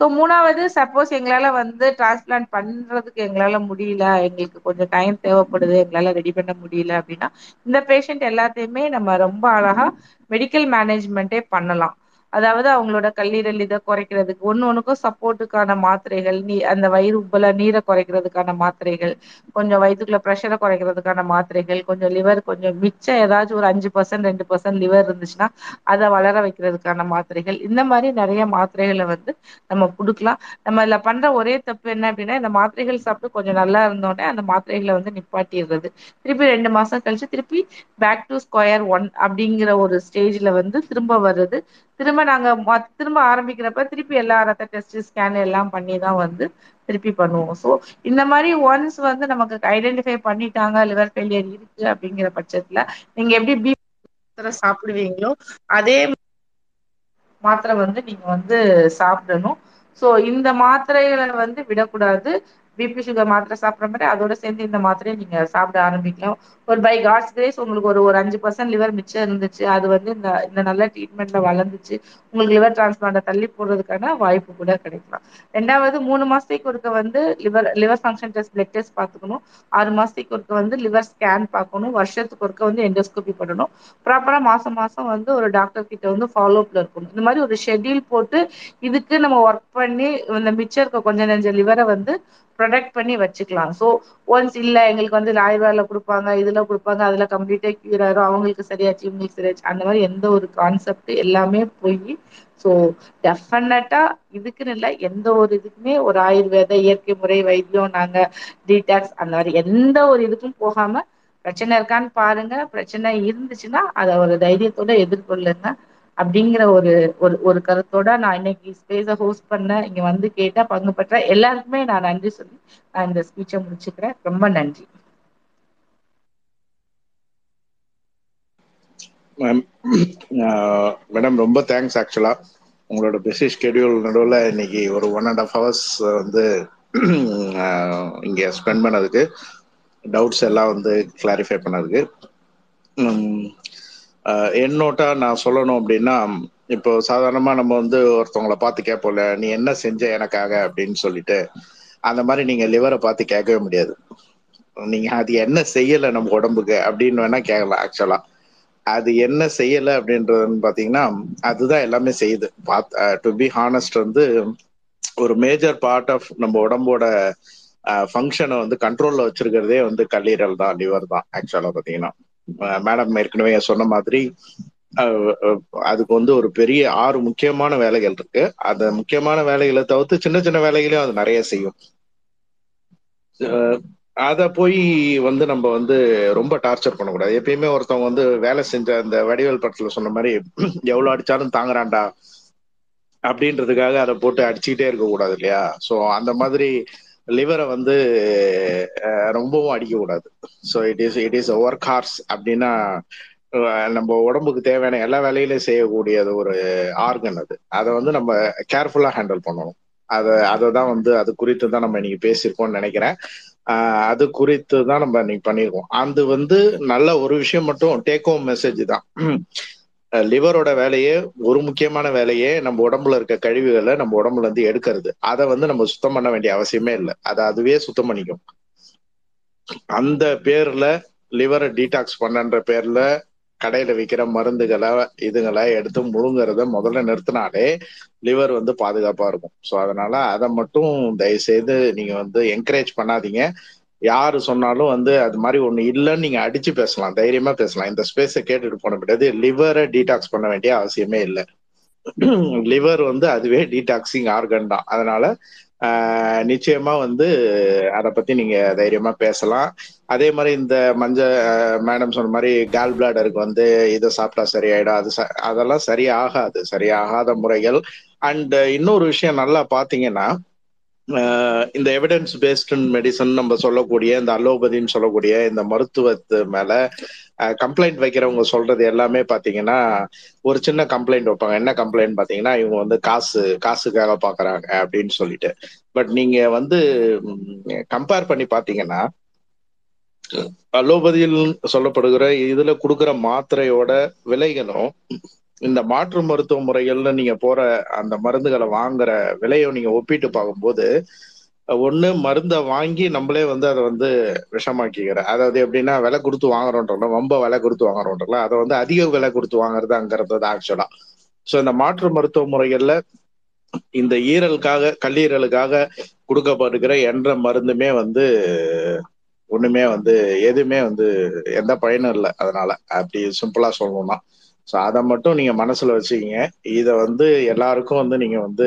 சோ மூணாவது சப்போஸ் எங்களால வந்து டிரான்ஸ்பிளான்ட் பண்றதுக்கு எங்களால முடியல எங்களுக்கு கொஞ்சம் டைம் தேவைப்படுது எங்களால ரெடி பண்ண முடியல அப்படின்னா இந்த பேஷண்ட் எல்லாத்தையுமே நம்ம ரொம்ப அழகா மெடிக்கல் மேனேஜ்மெண்ட்டே பண்ணலாம். அதாவது அவங்களோட கல்லீரல் இதை குறைக்கிறதுக்கு ஒன்னு ஒண்ணுக்கும் சப்போர்ட்டுக்கான மாத்திரைகள் நீ அந்த வயிறு உப்பல நீரை குறைக்கிறதுக்கான மாத்திரைகள் கொஞ்சம் வயிற்றுக்குள்ள ப்ரெஷரை குறைக்கிறதுக்கான மாத்திரைகள் கொஞ்சம் லிவர் கொஞ்சம் மிச்சம் ஏதாச்சும் ஒரு அஞ்சு பர்சன்ட் ரெண்டு பர்சன்ட் லிவர் இருந்துச்சுன்னா அதை வளர வைக்கிறதுக்கான மாத்திரைகள். இந்த மாதிரி நிறைய மாத்திரைகளை வந்து நம்ம குடுக்கலாம். நம்ம இதுல பண்ற ஒரே தப்பு என்ன அப்படின்னா இந்த மாத்திரைகள் சாப்பிட்டு கொஞ்சம் நல்லா இருந்தோடனே அந்த மாத்திரைகளை வந்து நிப்பாட்டிடுறது. திருப்பி ரெண்டு மாசம் கழிச்சு திருப்பி பேக் டு ஸ்கொயர் ஒன் அப்படிங்கிற ஒரு ஸ்டேஜ்ல வந்து திரும்ப வருது திரும்ப நாங்க திரும்ப ஆரம்பிக்கிறப்ப திருப்பி எல்லா ரத்த டெஸ்ட் ஸ்கேன் எல்லாம் பண்ணிதான் வந்து திருப்பி பண்ணுவோம். சோ இந்த மாதிரி ஒன்ஸ் வந்து நமக்கு ஐடென்டிஃபை பண்ணிட்டாங்க லிவர் ஃபெயிலியர் இருக்கு அப்படிங்கிற பட்சத்துல நீங்க எப்படி பீஃப் சாப்பிடுவீங்களோ அதே மாத்திரை வந்து நீங்க வந்து சாப்பிடணும். சோ இந்த மாத்திரைகளை வந்து விடக்கூடாது. பிபி சுகர் மாத்திரை சாப்பிட்ற மாதிரி அதோட சேர்ந்து இந்த மாத்திரையை நீங்க சாப்பிட ஆரம்பிக்கலாம். ஒரு பை காட்ஸ் கிரேஸ் உங்களுக்கு ஒரு ஒரு அஞ்சு பர்சன்ட் லிவர் மிச்சம் இருந்துச்சு. அது வந்து இந்த இந்த நல்ல ட்ரீட்மெண்ட்ல வளர்ந்துச்சு. உங்களுக்கு லிவர் டிரான்ஸ்பிளான்ட தள்ளி போடுறதுக்கான வாய்ப்பு கூட கிடைக்கலாம். ரெண்டாவது மூணு மாசத்துக்கு ஒருக்க வந்து liver liver function test blood test பார்த்துக்கணும். ஆறு மாசத்துக்கு ஒருக்க வந்து லிவர் ஸ்கேன் பார்க்கணும். வருஷத்துக்கு ஒருக்க வந்து எண்டோஸ்கோபி பண்ணணும். ப்ராப்பரா மாசம் மாசம் வந்து ஒரு டாக்டர் கிட்ட வந்து ஃபாலோப்ல இருக்கணும். இந்த மாதிரி ஒரு ஷெட்யூல் போட்டு இதுக்கு நம்ம ஒர்க் பண்ணி இந்த மிச்சம் இருக்க கொஞ்சம் நெஞ்ச லிவரை வந்து ப்ரொடெக்ட் பண்ணி வச்சுக்கலாம். ஸோ ஒன்ஸ் இல்லை எங்களுக்கு வந்து ஆயுர்வேதால கொடுப்பாங்க இதுல கொடுப்பாங்க அதுல கம்ப்ளீட்டா கியூர் ஆயிரும் அவங்களுக்கு சரியாச்சு இவங்களுக்கு சரியாச்சு அந்த மாதிரி எந்த ஒரு கான்செப்ட் எல்லாமே போய் சோ டெஃபினட்டா இதுக்குன்னு இல்லை எந்த ஒரு இதுக்குமே ஒரு ஆயுர்வேத இயற்கை முறை வைத்தியம் நாங்க டீடாக்ஸ் அந்த மாதிரி எந்த ஒரு இதுக்கும் போகாம பிரச்சனை இருக்கான்னு பாருங்க பிரச்சனை இருந்துச்சுன்னா அதை ஒரு தைரியத்தோட எதிர்கொள்ளுங்க. அப்படிங்கிற ஒரு ஒரு ஒரு கருத்தோட நான் இன்னைக்கு ஸ்பேஸ ஹோஸ்ட் பண்ண இங்க வந்து கேட்டா பங்கு பெற்ற எல்லாருக்குமே நான் நன்றி சொல்லி நான் இந்த ஸ்பீச்சை முடிச்சுக்கிறேன். ரொம்ப நன்றி. மேம் மேடம் uh, ரொம்ப தேங்க்ஸ் ஆக்சுவலா உங்களோட பிஸி ஷெடியூல் நடுவில் இன்னைக்கு ஒரு ஒன் அண்ட் ஆஃப் ஹவர்ஸ் வந்து uh, இங்கே ஸ்பெண்ட் பண்ணதுக்கு டவுட்ஸ் எல்லாம் வந்து கிளாரிஃபை பண்ணதுக்கு. Um, என்னோட்டா நான் சொல்லணும் அப்படின்னா இப்போ சாதாரணமா நம்ம வந்து ஒருத்தவங்களை பார்த்து கேட்போம்ல நீ என்ன செஞ்ச எனக்காக? அப்படின்னு சொல்லிட்டு அந்த மாதிரி நீங்க லிவரை பார்த்து கேட்கவே முடியாது. நீங்க அது என்ன செய்யலை நம்ம உடம்புக்கு? அப்படின்னு வேணா கேட்கலாம் ஆக்சுவலா அது என்ன செய்யலை அப்படின்றதுன்னு பாத்தீங்கன்னா அதுதான் எல்லாமே செய்யுது. டு பி ஹானஸ்ட் வந்து ஒரு மேஜர் பார்ட் ஆஃப் நம்ம உடம்போட ஃபங்க்ஷனை வந்து கண்ட்ரோல்ல வச்சிருக்கிறதே வந்து கல்லீரல் தான் லிவர் தான் ஆக்சுவலா பாத்தீங்கன்னா மேடம் ஏற்கனவே சொன்ன மாதிரி அதுக்கு வந்து ஒரு பெரிய ஆறு முக்கியமான வேலைகள் இருக்கு. அந்த முக்கியமான வேலைகளை தவிர்த்து சின்ன சின்ன வேலைகளையும் அது நிறைய செய்யும். அத போய் வந்து நம்ம வந்து ரொம்ப டார்ச்சர் பண்ணக்கூடாது. எப்பயுமே ஒருத்தவங்க வந்து வேலை செஞ்ச அந்த வடிவேல் படத்துல சொன்ன மாதிரி எவ்வளவு அடிச்சாலும் தாங்குறான்டா அப்படின்றதுக்காக அதை போட்டு அடிச்சுக்கிட்டே இருக்க கூடாது இல்லையா? சோ அந்த மாதிரி லிவரை வந்து ரொம்பவும் அடிக்கக்கூடாது. So it is it is work horse அப்படின்னா நம்ம உடம்புக்கு தேவையான எல்லா வேலையிலையும் செய்யக்கூடியது ஒரு ஆர்கன் அது. அதை வந்து நம்ம கேர்ஃபுல்லா ஹேண்டில் பண்ணணும். அதை அதை தான் வந்து அது குறித்து தான் நம்ம இன்னைக்கு பேசியிருக்கோம்னு நினைக்கிறேன். அது குறித்து தான் நம்ம இன்னைக்கு பண்ணியிருக்கோம். அது வந்து நல்ல ஒரு விஷயம் மட்டும் டேக் ஹோம் மெசேஜ் தான். லிவரோட வேலையே ஒரு முக்கியமான வேலையே நம்ம உடம்புல இருக்க கழிவுகளை நம்ம உடம்புல இருந்து எடுக்கிறது. அதை வந்து நம்ம சுத்தம் பண்ண வேண்டிய அவசியமே இல்லை. அதை அதுவே சுத்தம் பண்ணிக்கும். அந்த பேர்ல லிவரை டீடாக்ஸ் பண்ணன்ற பேர்ல கடையில விற்கிற மருந்துகளை இதுங்களை எடுத்து முழுங்குறத முதல்ல நிறுத்தினாலே லிவர் வந்து பாதுகாப்பா இருக்கும். ஸோ அதனால அதை மட்டும் தயவு செய்து நீங்க வந்து என்கரேஜ் பண்ணாதீங்க. யாரு சொன்னாலும் வந்து அது மாதிரி ஒண்ணு இல்லைன்னு நீங்க அடிச்சு பேசலாம் தைரியமா பேசலாம். இந்த ஸ்பேஸை கேட்டுட்டு போன முடியாது லிவரை டீடாக்ஸ் பண்ண வேண்டிய அவசியமே இல்லை. லிவர் வந்து அதுவே டீடாக்சிங் ஆர்கன் தான். அதனால ஆஹ் நிச்சயமா வந்து அதை பத்தி நீங்க தைரியமா பேசலாம். அதே மாதிரி இந்த மஞ்ச மேடம் சொன்ன மாதிரி கால் பிளாடருக்கு வந்து இதை சாப்பிட்டா சரியாயிடும். அது ச- அதெல்லாம் சரியாகாது. சரியாகாத முறைகள். அண்ட் இன்னொரு விஷயம் நல்லா பாத்தீங்கன்னா இந்த எவிடன்ஸ் பேஸ்டு மெடிசன் நம்ம சொல்லக்கூடிய இந்த அலோபதின்னு சொல்லக்கூடிய இந்த மருத்துவத்து மேல கம்ப்ளைண்ட் வைக்கிறவங்க சொல்றது எல்லாமே பாத்தீங்கன்னா ஒரு சின்ன கம்ப்ளைண்ட் வைப்பாங்க. என்ன கம்ப்ளைண்ட் பாத்தீங்கன்னா இவங்க வந்து காசு காசுக்காக பாக்குறாங்க அப்படின்னு சொல்லிட்டு. பட் நீங்க வந்து கம்பேர் பண்ணி பாத்தீங்கன்னா அலோபதியில் சொல்லப்படுகிற இதுல கொடுக்குற மாத்திரையோட விலைகளும் இந்த மாற்று மருத்துவ முறைகள்ல நீங்க போற அந்த மருந்துகளை வாங்குற விலையை நீங்க ஒப்பிட்டு பார்க்கும்போது ஒண்ணு மருந்தை வாங்கி நம்மளே வந்து அதை வந்து விஷமாக்கிக்கிற அதாவது எப்படின்னா விலை கொடுத்து வாங்குறோன்றோம்ல ரொம்ப விலை கொடுத்து வாங்குறோன்றோம்ல அதை வந்து அதிக விலை கொடுத்து வாங்குறது அங்கிறது ஆக்சுவலா ஸோ இந்த மாற்று மருத்துவ முறைகள்ல இந்த ஈரலுக்காக கல்லீரலுக்காக கொடுக்கப்படுகிற என்ற மருந்துமே வந்து ஒண்ணுமே வந்து எதுவுமே வந்து எந்த பயனும் இல்லை அதனால. அப்படி சிம்பிளா சொல்லணும்னா. ஸோ அதை மட்டும் நீங்க மனசுல வச்சுக்கிங்க. இதை வந்து எல்லாருக்கும் வந்து நீங்க வந்து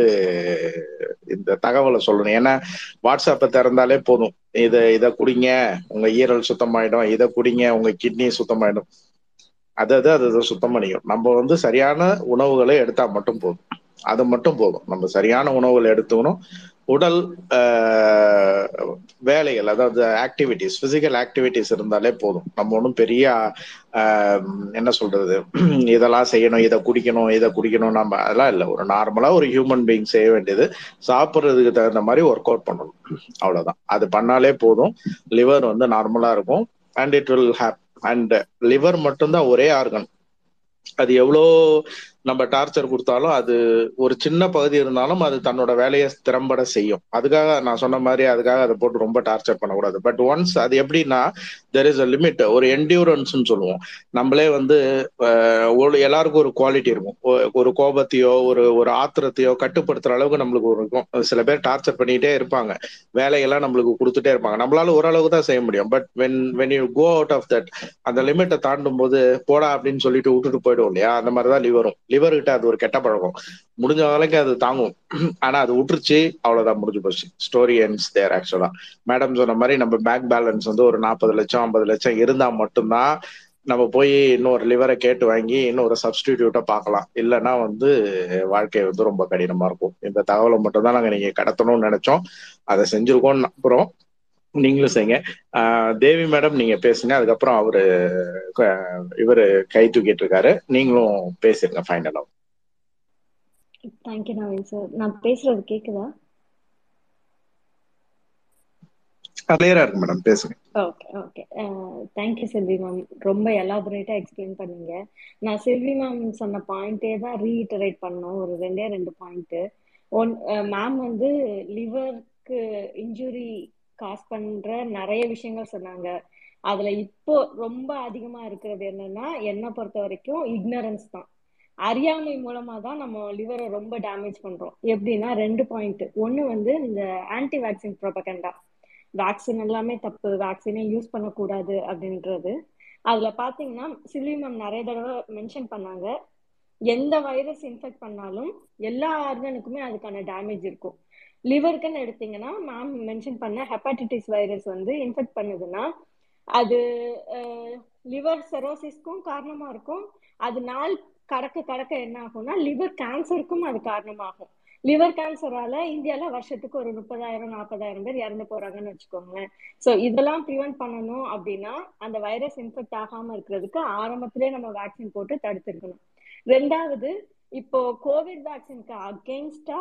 இந்த தகவலை சொல்லணும். ஏன்னா வாட்ஸ்அப்பை திறந்தாலே போதும். இதை இதை குடிங்க. உங்க ஈரல் சுத்தமாயிடும். இதை குடிங்க. உங்க கிட்னி சுத்தமாயிடும். அதை அது அதை சுத்தம் பண்ணிக்கும். நம்ம வந்து சரியான உணவுகளை எடுத்தா மட்டும் போதும். அது மட்டும் போதும். நம்ம சரியான உணவுகளை எடுத்துக்கணும். உடல் வேலைகள் அதாவது ஆக்டிவிட்டிஸ் பிசிக்கல் ஆக்டிவிட்டிஸ் இருந்தாலே போதும். நம்ம ஒன்றும் பெரிய என்ன சொல்றது இதெல்லாம் செய்யணும் இதை குடிக்கணும் இதை குடிக்கணும் நம்ம அதெல்லாம் இல்லை. ஒரு நார்மலா ஒரு ஹியூமன் பீயிங் செய்ய வேண்டியது சாப்பிட்றதுக்கு தகுந்த மாதிரி ஒர்க் அவுட் பண்ணணும். அவ்வளவுதான். அது பண்ணாலே போதும். லிவர் வந்து நார்மலா இருக்கும். And it will have and liver மட்டும்தான் ஒரே ஆர்கன் அது எவ்வளோ நம்ம டார்ச்சர் கொடுத்தாலும் அது ஒரு சின்ன பகுதி இருந்தாலும் அது தன்னோட வேலையை திறம்பட செய்யும். அதுக்காக நான் சொன்ன மாதிரி அதுக்காக அதை போட்டு ரொம்ப டார்ச்சர் பண்ணக்கூடாது. பட் ஒன்ஸ் அது எப்படின்னா தெர் இஸ் அ லிமிட் ஒரு என்டியூரன்ஸ்னு சொல்லுவோம். நம்மளே வந்து ஒரு எல்லாருக்கும் ஒரு குவாலிட்டி இருக்கும். ஒரு கோபத்தையோ ஒரு ஒரு ஆத்திரத்தையோ கட்டுப்படுத்துற அளவுக்கு நம்மளுக்கு ஒரு இருக்கும். சில பேர் டார்ச்சர் பண்ணிட்டே இருப்பாங்க. வேலையெல்லாம் நம்மளுக்கு கொடுத்துட்டே இருப்பாங்க. நம்மளால ஓரளவுக்கு தான் செய்ய முடியும். But when when you go out of that அந்த லிமிட்டை தாண்டும் போது போடா அப்படின்னு சொல்லிட்டு விட்டுட்டு போயிடும் இல்லையா? அந்த மாதிரி தான் லிவரும் லிவர் கிட்ட அது ஒரு கெட்ட பழக்கம். முடிஞ்ச வரைக்கும் அது தாங்கும். ஆனா அது விட்டுருச்சு அவ்வளவுதான் முடிஞ்சு போச்சு. ஸ்டோரி எண்ட்ஸ் தேர் ஆக்சுவலா மேடம் சொன்ன மாதிரி நம்ம பேங்க் பேலன்ஸ் வந்து ஒரு நாற்பது லட்சம் ஐம்பது லட்சம் இருந்தா மட்டும்தான் நம்ம போய் இன்னொரு லிவரை கேட்டு வாங்கி இன்னொரு சப்ஸ்டிடியூட்டை பார்க்கலாம். இல்லைன்னா வந்து வாழ்க்கை வந்து ரொம்ப கடினமா இருக்கும். இந்த தகவலை மட்டும் தான் நாங்க நீங்க கடத்தணும்னு நினைச்சோம். அதை செஞ்சிருக்கோம்னு நம்புறோம். நீங்களும் செய்யுங்க. தேவி மேடம் நீங்க பேசுங்க. அதுக்கப்புறம் அவரு இவரு கை தூக்கிட்டு இருக்காரு. நீங்களும் பேசிருங்க ஃபைனலா தேங்க்யூ நவீன் சார் நான் பேசுறது கேக்குதா? கிளியரா இருக்கு மேடம் பேசுங்க. Okay okay thank you Selvi ma'am ரொம்ப எலாபரேட்டா எக்ஸ்பிளைன் பண்ணீங்க. நான் செல்வி மேம் சொன்ன பாயிண்டே தான் ரீஇட்டரேட் பண்ணோம். ஒரு ரெண்டே ரெண்டு பாயிண்ட் ஒன் மேம் வந்து லிவருக்கு இன்ஜுரி காஸ் பண்ற நிறைய விஷயங்கள் சொன்னாங்க. அதுல இப்போ ரொம்ப அதிகமா இருக்கிறது என்னன்னா என்னை பொறுத்த வரைக்கும் இக்னரன்ஸ் தான். அறியாமை மூலமா தான் நம்ம லிவரை ரொம்ப டேமேஜ் பண்றோம். எப்படின்னா ரெண்டு பாயிண்ட் ஒன்னு வந்து இந்த ஆன்டி வேக்சின் ப்ரொபகண்டா வேக்சின் எல்லாமே தப்பு. வேக்சினே யூஸ் பண்ணக்கூடாது அப்படின்றது. அதுல பாத்தீங்கன்னா சிலி மேம் நிறைய தடவை மென்ஷன் பண்ணாங்க. எந்த வைரஸ் இன்ஃபெக்ட் பண்ணாலும் எல்லா ஆர்கனுக்குமே அதுக்கான டேமேஜ் இருக்கும். லிவருக்குன்னு எடுத்தீங்கன்னா மேம் மென்ஷன் பண்ண ஹெப்பாட்டிட்டிஸ் வைரஸ் வந்து இன்ஃபெக்ட் பண்ணுதுன்னா அது லிவர் செரோசிஸ்க்கும் காரணமா இருக்கும். அது நாள் கடக்க கடக்க என்ன ஆகும்னா லிவர் கேன்சருக்கும் அது காரணமாகும். லிவர் கேன்சரால இந்தியால வருஷத்துக்கு ஒரு முப்பதாயிரம் நாற்பதாயிரம் பேர் இறந்து போறாங்கன்னு வச்சுக்கோங்களேன். சோ இதெல்லாம் ப்ரிவென்ட் பண்ணணும் அப்படின்னா அந்த வைரஸ் இன்ஃபெக்ட் ஆகாம இருக்கிறதுக்கு ஆரம்பத்திலே நம்ம வேக்சின் போட்டு தடுத்துருக்கணும். ரெண்டாவது இப்போ கோவிட் வேக்சினுக்கு அகெயின்ஸ்டா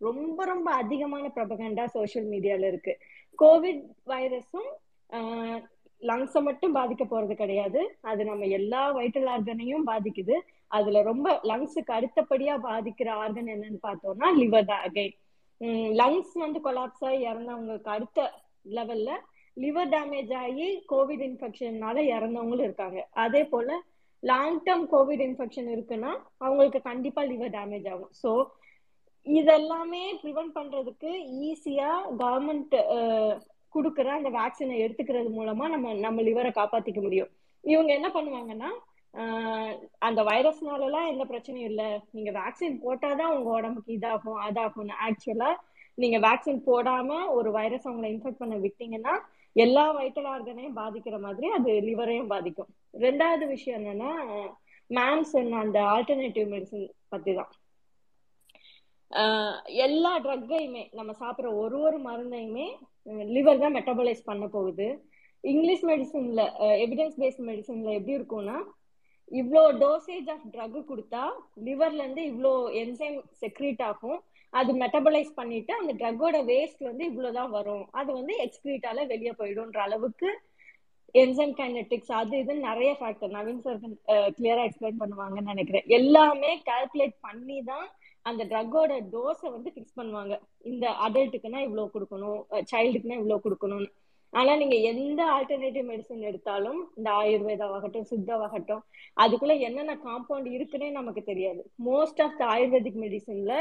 ரொம்ப ரொம்ப அதிகமான ப்ரபகண்டா சோசியல் மீடியால இருக்கு. கோவிட் வைரஸும் லங்ஸை மட்டும் பாதிக்க போறது கிடையாது. அது நம்ம எல்லா வைட்டல் ஆர்கனையும் பாதிக்குது. அதுல ரொம்ப லங்ஸுக்கு அடுத்தபடியா பாதிக்கிற ஆர்கன் என்னன்னு பார்த்தோம்னா லிவர் தான் அகைன் லங்ஸ் வந்து கொலாப்ஸ் ஆகி இறந்தவங்களுக்கு அடுத்த லெவல்ல லிவர் டேமேஜ் ஆகி கோவிட் இன்ஃபெக்ஷன்னால இறந்தவங்களும் இருக்காங்க. அதே போல லாங் டேர்ம் கோவிட் இன்ஃபெக்ஷன் இருக்குன்னா அவங்களுக்கு கண்டிப்பா லிவர் டேமேஜ் ஆகும். ஸோ இதெல்லாமே ப்ரிவென்ட் பண்றதுக்கு ஈஸியா கவர்மெண்ட் கொடுக்குற அந்த வேக்சினை எடுத்துக்கிறது மூலமா நம்ம நம்ம லிவரை காப்பாத்திக்க முடியும். இவங்க என்ன பண்ணுவாங்கன்னா அந்த வைரஸ்னாலலாம் எந்த பிரச்சனையும் இல்லை. நீங்க வேக்சின் போட்டாதான் உங்க உடம்புக்கு இதாகும் அதாகும் ஆக்சுவலா நீங்க வேக்சின் போடாம ஒரு வைரஸ் அவங்களை இன்ஃபெக்ட் பண்ண விட்டீங்கன்னா எல்லா வைட்டல் ஆர்கனையும் பாதிக்கிற மாதிரி அது லிவரையும் பாதிக்கும். ரெண்டாவது விஷயம் என்னன்னா மேம் சொன்ன அந்த ஆல்டர்னேட்டிவ் மெடிசன் பத்தி தான் எல்லா ட்ரக்கையுமே நம்ம சாப்பிட்ற ஒரு ஒரு மருந்தையுமே லிவர் தான் மெட்டபலைஸ் பண்ண போகுது. இங்கிலீஷ் மெடிசன்ல எவிடன்ஸ் பேஸ்ட் மெடிசன்ல எப்படி இருக்கும்னா இவ்வளோ டோசேஜ் ஆஃப் ட்ரக் கொடுத்தா லிவர்ல இருந்து இவ்வளோ என்சைம் செக்ரீட் ஆகும். அது மெட்டபலைஸ் பண்ணிட்டு அந்த ட்ரக்கோட வேஸ்ட் வந்து இவ்வளோதான் வரும். அது வந்து எக்ஸ்கிரீட்டால வெளியே போயிடும்ன்ற அளவுக்கு என்சைம் கைனட்டிக்ஸ் அது இதுன்னு நிறைய ஃபேக்டர் நவீன் சார் கிளியரா எக்ஸ்பிளைன் பண்ணுவாங்கன்னு நினைக்கிறேன். எல்லாமே கால்குலேட் பண்ணி தான் அந்த ட்ரக்கோட டோஸை வந்து ஃபிக்ஸ் பண்ணுவாங்க. இந்த அடல்ட்டுக்குன்னா இவ்வளோ கொடுக்கணும் சைல்டுக்குன்னா இவ்வளோ கொடுக்கணும்னு. ஆனால் நீங்கள் எந்த ஆல்டர்னேட்டிவ் மெடிசன் எடுத்தாலும் இந்த ஆயுர்வேதாவாகட்டும் சித்தாவாகட்டும் அதுக்குள்ள என்னென்ன காம்பவுண்ட் இருக்குன்னே நமக்கு தெரியாது. மோஸ்ட் ஆஃப் த ஆயுர்வேதிக் மெடிசன்ல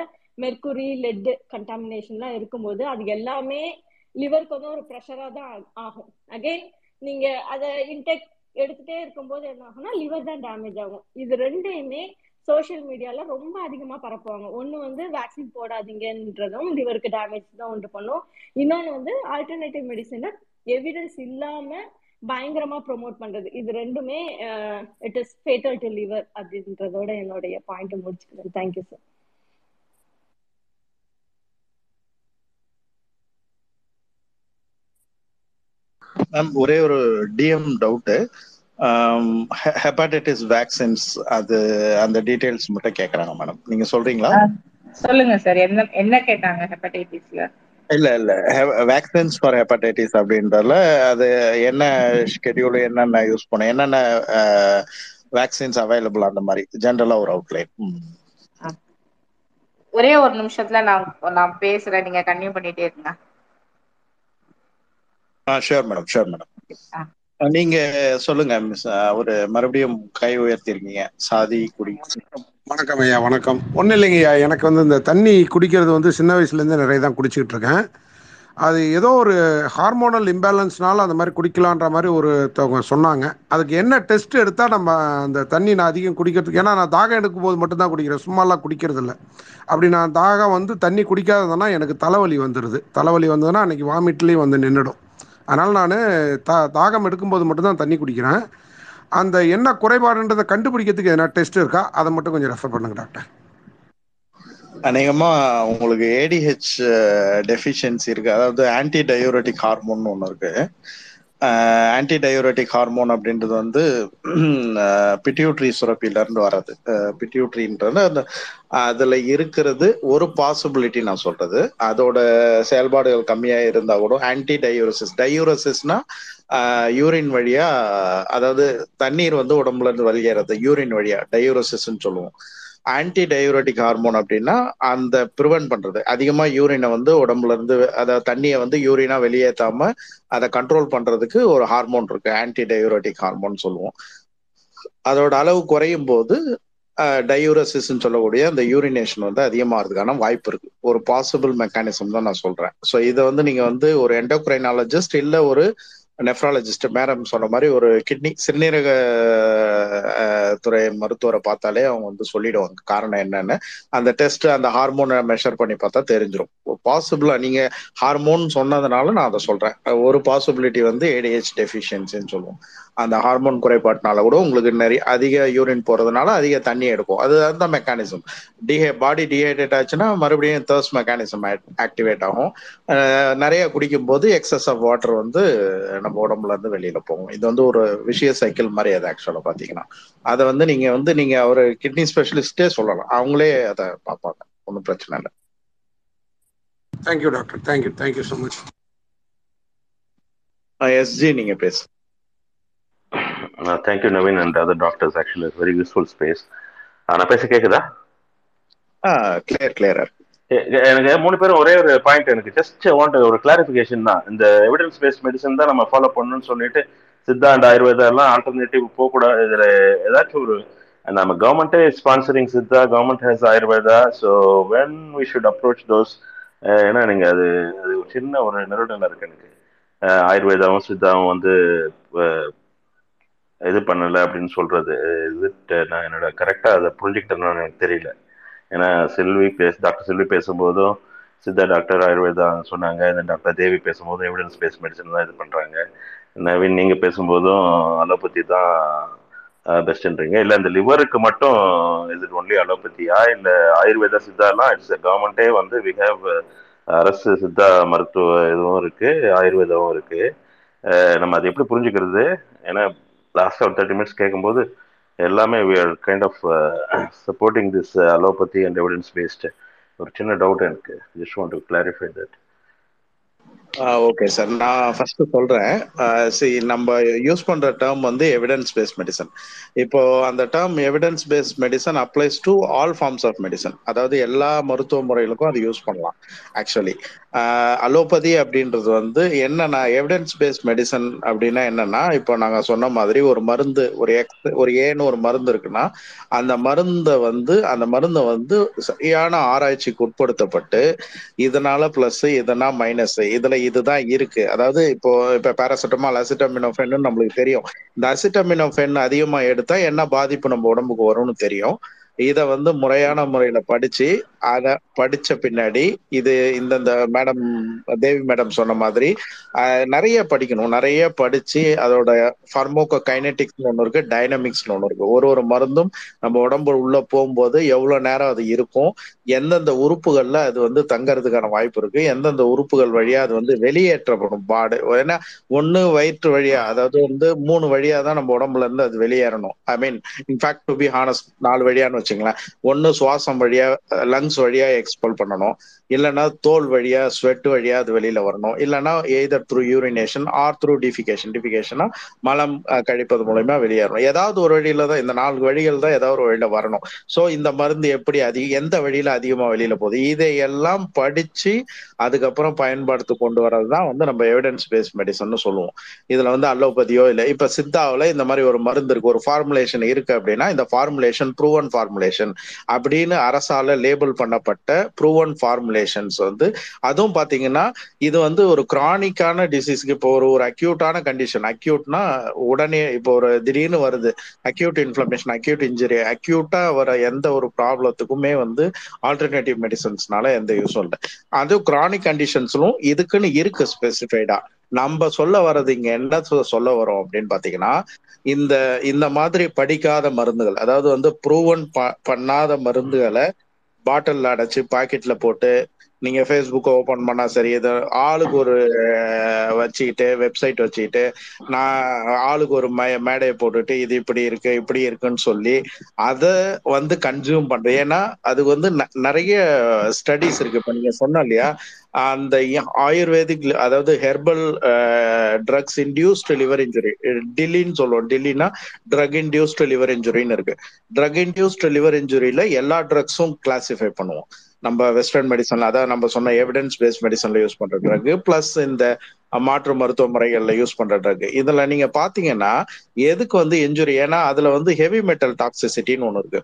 மெர்குரி லெட் கண்டாமினேஷன்லாம் இருக்கும்போது அது எல்லாமே லிவருக்கு வந்து ஒரு ப்ரெஷராக தான் ஆகும். அகெயின் நீங்க அதை இன்டெக் எடுத்துட்டே இருக்கும்போது என்ன ஆகும்னா லிவர் தான் டேமேஜ் ஆகும். இது ரெண்டையுமே சோசியல் மீடியால ரொம்ப அதிகமா பரப்புவாங்க. ஒண்ணு வந்து வேக்சின் போடாதீங்கன்றதும் லிவருக்கு டேமேஜ் தான் ஒன்று பண்ணும். இன்னொன்னு வந்து ஆல்டர்னேட்டிவ் மெடிசனை எவிடன்ஸ் இல்லாம பயங்கரமா ப்ரொமோட் பண்றது. இது ரெண்டுமே it is fatal to liver அப்படின்றதோட என்னுடைய பாயிண்ட் முடிச்சுக்கிறேன். தேங்க்யூ சார் மேம் ஒரே ஒரு டிஎம் டவுட்டு ஹெப்பாடைட்டிஸ் வேக்சின்ஸ் அது அந்த டீடைல்ஸ் மட்டும் கேக்குறாங்க மேடம் நீங்க சொல்றீங்களா? சொல்லுங்க சார் என்ன என்ன கேட்டாங்க ஹெப்படைட்டிஸ்ல இல்ல இல்ல. வேக்சின்ஸ் ஃபார் ஹெப்படைட்டிஸ் அப்படின்றதுல அது என்ன ஷெட்யூல் என்னென்ன யூஸ் பண்ண என்னென்ன வேக்சின்ஸ் அவைலபிள் அந்த மாதிரி ஜென்ரலா ஒரு அவுட்லைன் ஒரே ஒரு நிமிஷத்துல நான் நான் பேசுறேன். நீங்க கன்டினியூ பண்ணிட்டே இருங்க. ஆ ஷூர் மேடம் ஷூர் மேடம் நீங்க சொல்லுங்க மிஸ் ஒரு மறுபடியும் கை உயர்த்திருக்கீங்க. சாதி குடி. வணக்கம் ஐயா வணக்கம். ஒன்றும் இல்லைங்க ஐயா. எனக்கு வந்து இந்த தண்ணி குடிக்கிறது வந்து சின்ன வயசுலேருந்து நிறைய தான் குடிச்சிக்கிட்டு இருக்கேன். அது ஏதோ ஒரு ஹார்மோனல் இம்பேலன்ஸ்னால அந்த மாதிரி குடிக்கலான்ற மாதிரி ஒரு சொன்னாங்க. அதுக்கு என்ன டெஸ்ட் எடுத்தால் நம்ம அந்த தண்ணி நான் அதிகம் குடிக்கிறதுக்கு ஏன்னா நான் தாகம் எடுக்கும் போது மட்டும்தான் குடிக்கிறேன். சும்மாலாம் குடிக்கிறது இல்லை அப்படி நான் தாகம் வந்து தண்ணி குடிக்காததுன்னா எனக்கு தலைவலி வந்துடுது தலைவலி வந்ததுன்னா அன்றைக்கி வாமிட்லேயும் வந்து நின்றுடும். அதனால் நான் தா தாகம் எடுக்கும்போது மட்டும்தான் தண்ணி குடிக்கிறேன். அந்த என்ன குறைபாடுன்றதை கண்டுபிடிக்கிறதுக்கு எதனா டெஸ்ட் இருக்கா? அதை மட்டும் கொஞ்சம் ரெஃபர் பண்ணுங்க டாக்டர். அநேகமா உங்களுக்கு ஏடிஹெச் டெஃபிஷியன்சி இருக்கு. அதாவது ஆன்டி டயோரட்டிக் ஹார்மோன் ஒன்று இருக்கு. ஆன்டி டயோரட்டிக் ஹார்மோன் அப்படின்றது வந்து பிட்டியூட்ரி சுரப்பிலிருந்து வராது வர்றது. அந்த அதில் இருக்கிறது ஒரு பாசிபிலிட்டி நான் சொல்றது. அதோட செயல்பாடுகள் கம்மியாக இருந்தால் கூட ஆன்டி டயூரசிஸ் டயூரசிஸ்னா யூரின் வழியா அதாவது தண்ணீர் வந்து உடம்புல இருந்து வெளியேறது. யூரின் வழியா டயூரோசிஸ்ன்னு சொல்லுவோம். ஆன்டி டயூரட்டிக் ஹார்மோன் அப்படின்னா அந்த ப்ரிவென்ட் பண்றது. அதிகமா யூரினை வந்து உடம்புல இருந்து அதாவது தண்ணியை வந்து யூரினா வெளியேற்றாம அதை கண்ட்ரோல் பண்றதுக்கு ஒரு ஹார்மோன் இருக்கு. ஆன்டி டயூரட்டிக் ஹார்மோன் சொல்லுவோம். அதோட அளவு குறையும் போது டயூரசிஸ்ன்னு சொல்லக்கூடிய அந்த யூரினேஷன் வந்து அதிகமாகிறதுக்கான வாய்ப்பு இருக்கு. ஒரு பாசிபிள் மெக்கானிசம் தான் நான் சொல்றேன். ஸோ இதை வந்து நீங்க வந்து ஒரு எண்டோக்ரைனாலஜிஸ்ட் இல்லை ஒரு நெஃப்ராலஜிஸ்ட் மேடம் சொன்ன மாதிரி ஒரு கிட்னி சிறுநீரக துறை மருத்துவரை பார்த்தாலே அவங்க வந்து சொல்லிடுவாங்க. காரணம் என்னன்னு அந்த டெஸ்ட் அந்த ஹார்மோனை மெஷர் பண்ணி பார்த்தா தெரிஞ்சிடும் பாசிபிளா நீங்க ஹார்மோன் சொன்னதுனால நான் அதை சொல்றேன். ஒரு பாசிபிலிட்டி வந்து ஏடிஹெச் டெஃபிஷியன்சின்னு சொல்லுவோம். அந்த ஹார்மோன் குறைபாட்டினால கூட உங்களுக்கு நிறைய அதிக யூரின் போறதுனால அதிக தண்ணி எடுக்கும். அது அந்த மெக்கானிசம் டிஹே பாடி டிஹைட்ரேட் ஆச்சுன்னா மறுபடியும் தேர்ஸ் மெக்கானிசம் ஆக்டிவேட் ஆகும். நிறைய குடிக்கும் போது எக்ஸஸ் ஆஃப் வாட்டர் வந்து நம்ம உடம்புல இருந்து வெளியில போகும். இது வந்து ஒரு விஷய சைக்கிள் மாதிரி அது ஆக்சுவலா பாத்தீங்கன்னா. அதை வந்து நீங்க வந்து நீங்க ஒரு கிட்னி ஸ்பெஷலிஸ்டே சொல்லலாம். அவங்களே அதை பார்ப்பாங்க. ஒன்றும் பிரச்சனை இல்லை. Thank you doctor thank you thank you so much SG நீங்க பேசு. Uh, thank you, Naveen, and other doctors. Actually, it's a very useful space. Uh, நான் பேச கேக்குதா? கிளியர் கிளியரா எனக்கு மூணு பேரும் ஒரே ஒரு பாயிண்ட் எனக்கு ஜஸ்ட் வாண்ட் ஒரு கிளாரிபிகேஷன் தான். இந்த எவிடன்ஸ் பேஸ்ட் மெடிசன் தான் நம்ம ஃபாலோ பண்ணணும்னு சொல்லிட்டு சித்தா அண்ட் ஆயுர்வேதா எல்லாம் ஆல்டர்னேட்டிவ் போகக்கூடாது. இதுல ஏதாச்சும் ஒரு நம்ம கவர்மெண்ட்டே sponsoring Siddha government has Ayurveda. So when we should approach those ஏன்னா நீங்க அது அது ஒரு சின்ன ஒரு நிறுவனம் இருக்கு எனக்கு. ஆயுர்வேதாவும் சித்தாவும் வந்து இது பண்ணலை அப்படின்னு சொல்றது. இது நான் என்னோட கரெக்டாக அதை புரிஞ்சுக்கிட்டேன்னு எனக்கு தெரியல. ஏன்னா செல்வி பேச டாக்டர் செல்வி பேசும்போதும் சித்தா டாக்டர் ஆயுர்வேதா சொன்னாங்க. இந்த டாக்டர் தேவி பேசும்போதும் எவிடன்ஸ் பேஸ் மெடிசன் தான் இது பண்ணுறாங்க நவீன் நீங்கள் பேசும்போதும் அலோபதி தான் பெஸ்ட்ன்றீங்க இல்லை இந்த லிவருக்கு மட்டும் இது ஒன்லி அலோபதியா இல்லை ஆயுர்வேதா சித்தாலாம் இட்ஸ் கவர்மெண்டே வந்து வி ஹேவ் அரசு சித்தா மருத்துவ இதுவும் இருக்குது ஆயுர்வேதாவும் இருக்குது நம்ம அதை எப்படி புரிஞ்சுக்கிறது? ஏன்னா லாஸ்ட் ஒரு தேர்ட்டி மினிட்ஸ் கேட்கும்போது எல்லாமே we are kind of supporting this allopathy and evidence based ஒரு சின்ன டவுட் எனக்கு. Just want to clarify that okay sir நான் ஃபர்ஸ்ட் சொல்றேன். சி நம்ம யூஸ் பண்ற டேர்ம் வந்து எவிடன்ஸ் பேஸ்ட் மெடிசன் இப்போ அந்த term evidence based medicine applies to all forms of medicine அதாவது எல்லா மருத்துவ முறைகளுக்கும் அது யூஸ் பண்ணலாம் ஆக்சுவலி அலோபதி அப்படின்றது வந்து என்னன்னா எவிடன்ஸ் பேஸ்ட் மெடிசன் அப்படின்னா என்னன்னா இப்போ நாங்க சொன்ன மாதிரி ஒரு மருந்து ஒரு எக்ஸ் ஒரு ஏன்னு ஒரு மருந்து இருக்குன்னா அந்த மருந்தை வந்து அந்த மருந்தை வந்து சரியான ஆராய்ச்சிக்கு உட்படுத்தப்பட்டு இதனால பிளஸ் இதனா மைனஸ் இதுல இதுதான் இருக்கு. அதாவது இப்போ இப்ப பேராசிட்டமால் அசிட்டமினோஃபென்னு நம்மளுக்கு தெரியும். இந்த அசிட்டமினோஃபென் அதிகமா எடுத்தா என்ன பாதிப்பு நம்ம உடம்புக்கு வரும்னு தெரியும். இத வந்து முறையான முறையில படிச்சு அத படிச்ச பின்னாடி இது இந்தந்த மேடம் தேவி மேடம் சொன்ன மாதிரி நிறைய படிக்கணும். நிறைய படிச்சு அதோட ஃபர்மோகோ கைனட்டிக்ஸ் ஒன்று இருக்கு டைனமிக்ஸ்னு ஒன்று இருக்கு. ஒரு ஒரு மருந்தும் நம்ம உடம்பு உள்ள போகும்போது எவ்வளவு நேரம் அது இருக்கும் எந்தெந்த உறுப்புகள்ல அது வந்து தங்கறதுக்கான வாய்ப்பு இருக்கு எந்தெந்த உறுப்புகள் வழியா அது வந்து வெளியேற்றப்படும் பாடு. ஏன்னா ஒண்ணு வயிற்று வழியா அதாவது வந்து மூணு வழியா தான் நம்ம உடம்புல இருந்து அது வெளியேறணும். I mean in fact to be honest நாலு வழியான்னு வச்சுங்களேன். ஒன்னு சுவாசம் வழியா லங்ஸ் வழியா எக்ஸ்பெல் பண்ணணும். இல்லைன்னா தோல் வழியா ஸ்வெட் வழியா அது வெளியில வரணும். இல்லைன்னா either through urination or through defecation டிஃபிகேஷனா மலம் கழிப்பது மூலயமா வெளியேறணும். ஏதாவது ஒரு வழியில தான் இந்த நான்கு வழிகள் தான் ஏதாவது ஒரு வழியில வரணும். ஸோ இந்த மருந்து எப்படி அதிக எந்த வழியில அதிகமா வெளியில போகுது? இதையெல்லாம் படிச்சு அதுக்கப்புறம் பயன்படுத்தி கொண்டு வர்றது தான் வந்து நம்ம எவிடன்ஸ் பேஸ் மெடிசன் சொல்லுவோம். இதுல வந்து அலோபதியோ இல்லை இப்ப சித்தாவில் இந்த மாதிரி ஒரு மருந்து இருக்கு ஒரு ஃபார்முலேஷன் இருக்கு அப்படின்னா இந்த ஃபார்முலேஷன் ப்ரூவன் ஃபார்முலேஷன் அப்படின்னு அரசால லேபிள் பண்ணப்பட்ட ப்ரூவன் ஃபார்முலேஷன்ஸ் வந்து அதுவும் பாத்தீங்கன்னா இது வந்து ஒரு கிரானிக்கான டிசீஸ்க்கு இப்போ ஒரு ஒரு அக்யூட்டான கண்டிஷன் அக்யூட்னா உடனே இப்போ ஒரு திடீர்னு வருது. அக்யூட் இன்ஃபிளமேஷன் அக்யூட் இன்ஜுரி அக்யூட்டா வர எந்த ஒரு ப்ராப்ளத்துக்குமே வந்து ஆல்டர்னேட்டிவ் மெடிசன்ஸ்னால எந்த யூஸும் இல்லை. அதுவும் கிரானிக் கண்டிஷன்ஸ்லும் இதுக்குன்னு இருக்கு ஸ்பெசிஃபைடா நம்ம சொல்ல வர்றது இங்க என்ன சொல்ல வரோம் அப்படின்னு பாத்தீங்கன்னா இந்த இந்த மாதிரி படிக்காத மருந்துகள் அதாவது வந்து ப்ரூவன் பண்ணாத மருந்துகளை பாட்டில் அடைச்சு பாக்கெட்ல போட்டு நீங்க ஃபேஸ்புக் ஓபன் பண்ணா சரி இது ஆளுக்கு ஒரு வச்சுக்கிட்டு வெப்சைட் வச்சுக்கிட்டு நான் ஆளுக்கு ஒரு மே மேடையை போட்டுட்டு இது இப்படி இருக்கு இப்படி இருக்குன்னு சொல்லி அதை வந்து கன்சியூம் பண்றேன் ஏன்னா அது வந்து ந- நிறைய ஸ்டடிஸ் இருக்கு. இப்ப நீங்க சொன்ன இல்லையா அந்த ஆயுர்வேதிக் அதாவது herbal drugs induced liver injury டில்லின்னு சொல்லுவோம். டில்லினா ட்ரக் இன்டியூஸ்ட் லிவர் இன்ஜுரின்னு இருக்கு. ட்ரக் இன்டியூஸ்ட் லிவர் இன்ஜுரியில எல்லா ட்ரக்ஸும் கிளாசிஃபை பண்ணுவோம். நம்ம வெஸ்டர்ன் மெடிசன்ல அதாவது நம்ம சொன்ன எவிடன்ஸ் பேஸ்ட் மெடிசன்ல யூஸ் பண்ற ட்ரக் பிளஸ் இந்த மாற்று மருத்துவ முறைகள்ல யூஸ் பண்ற ட்ரக் இதுல நீங்க பாத்தீங்கன்னா எதுக்கு வந்து இன்ஜுரி ஏன்னா அதுல வந்து ஹெவி மெட்டல் டாக்ஸிசிட்டின்னு ஒன்று இருக்கு.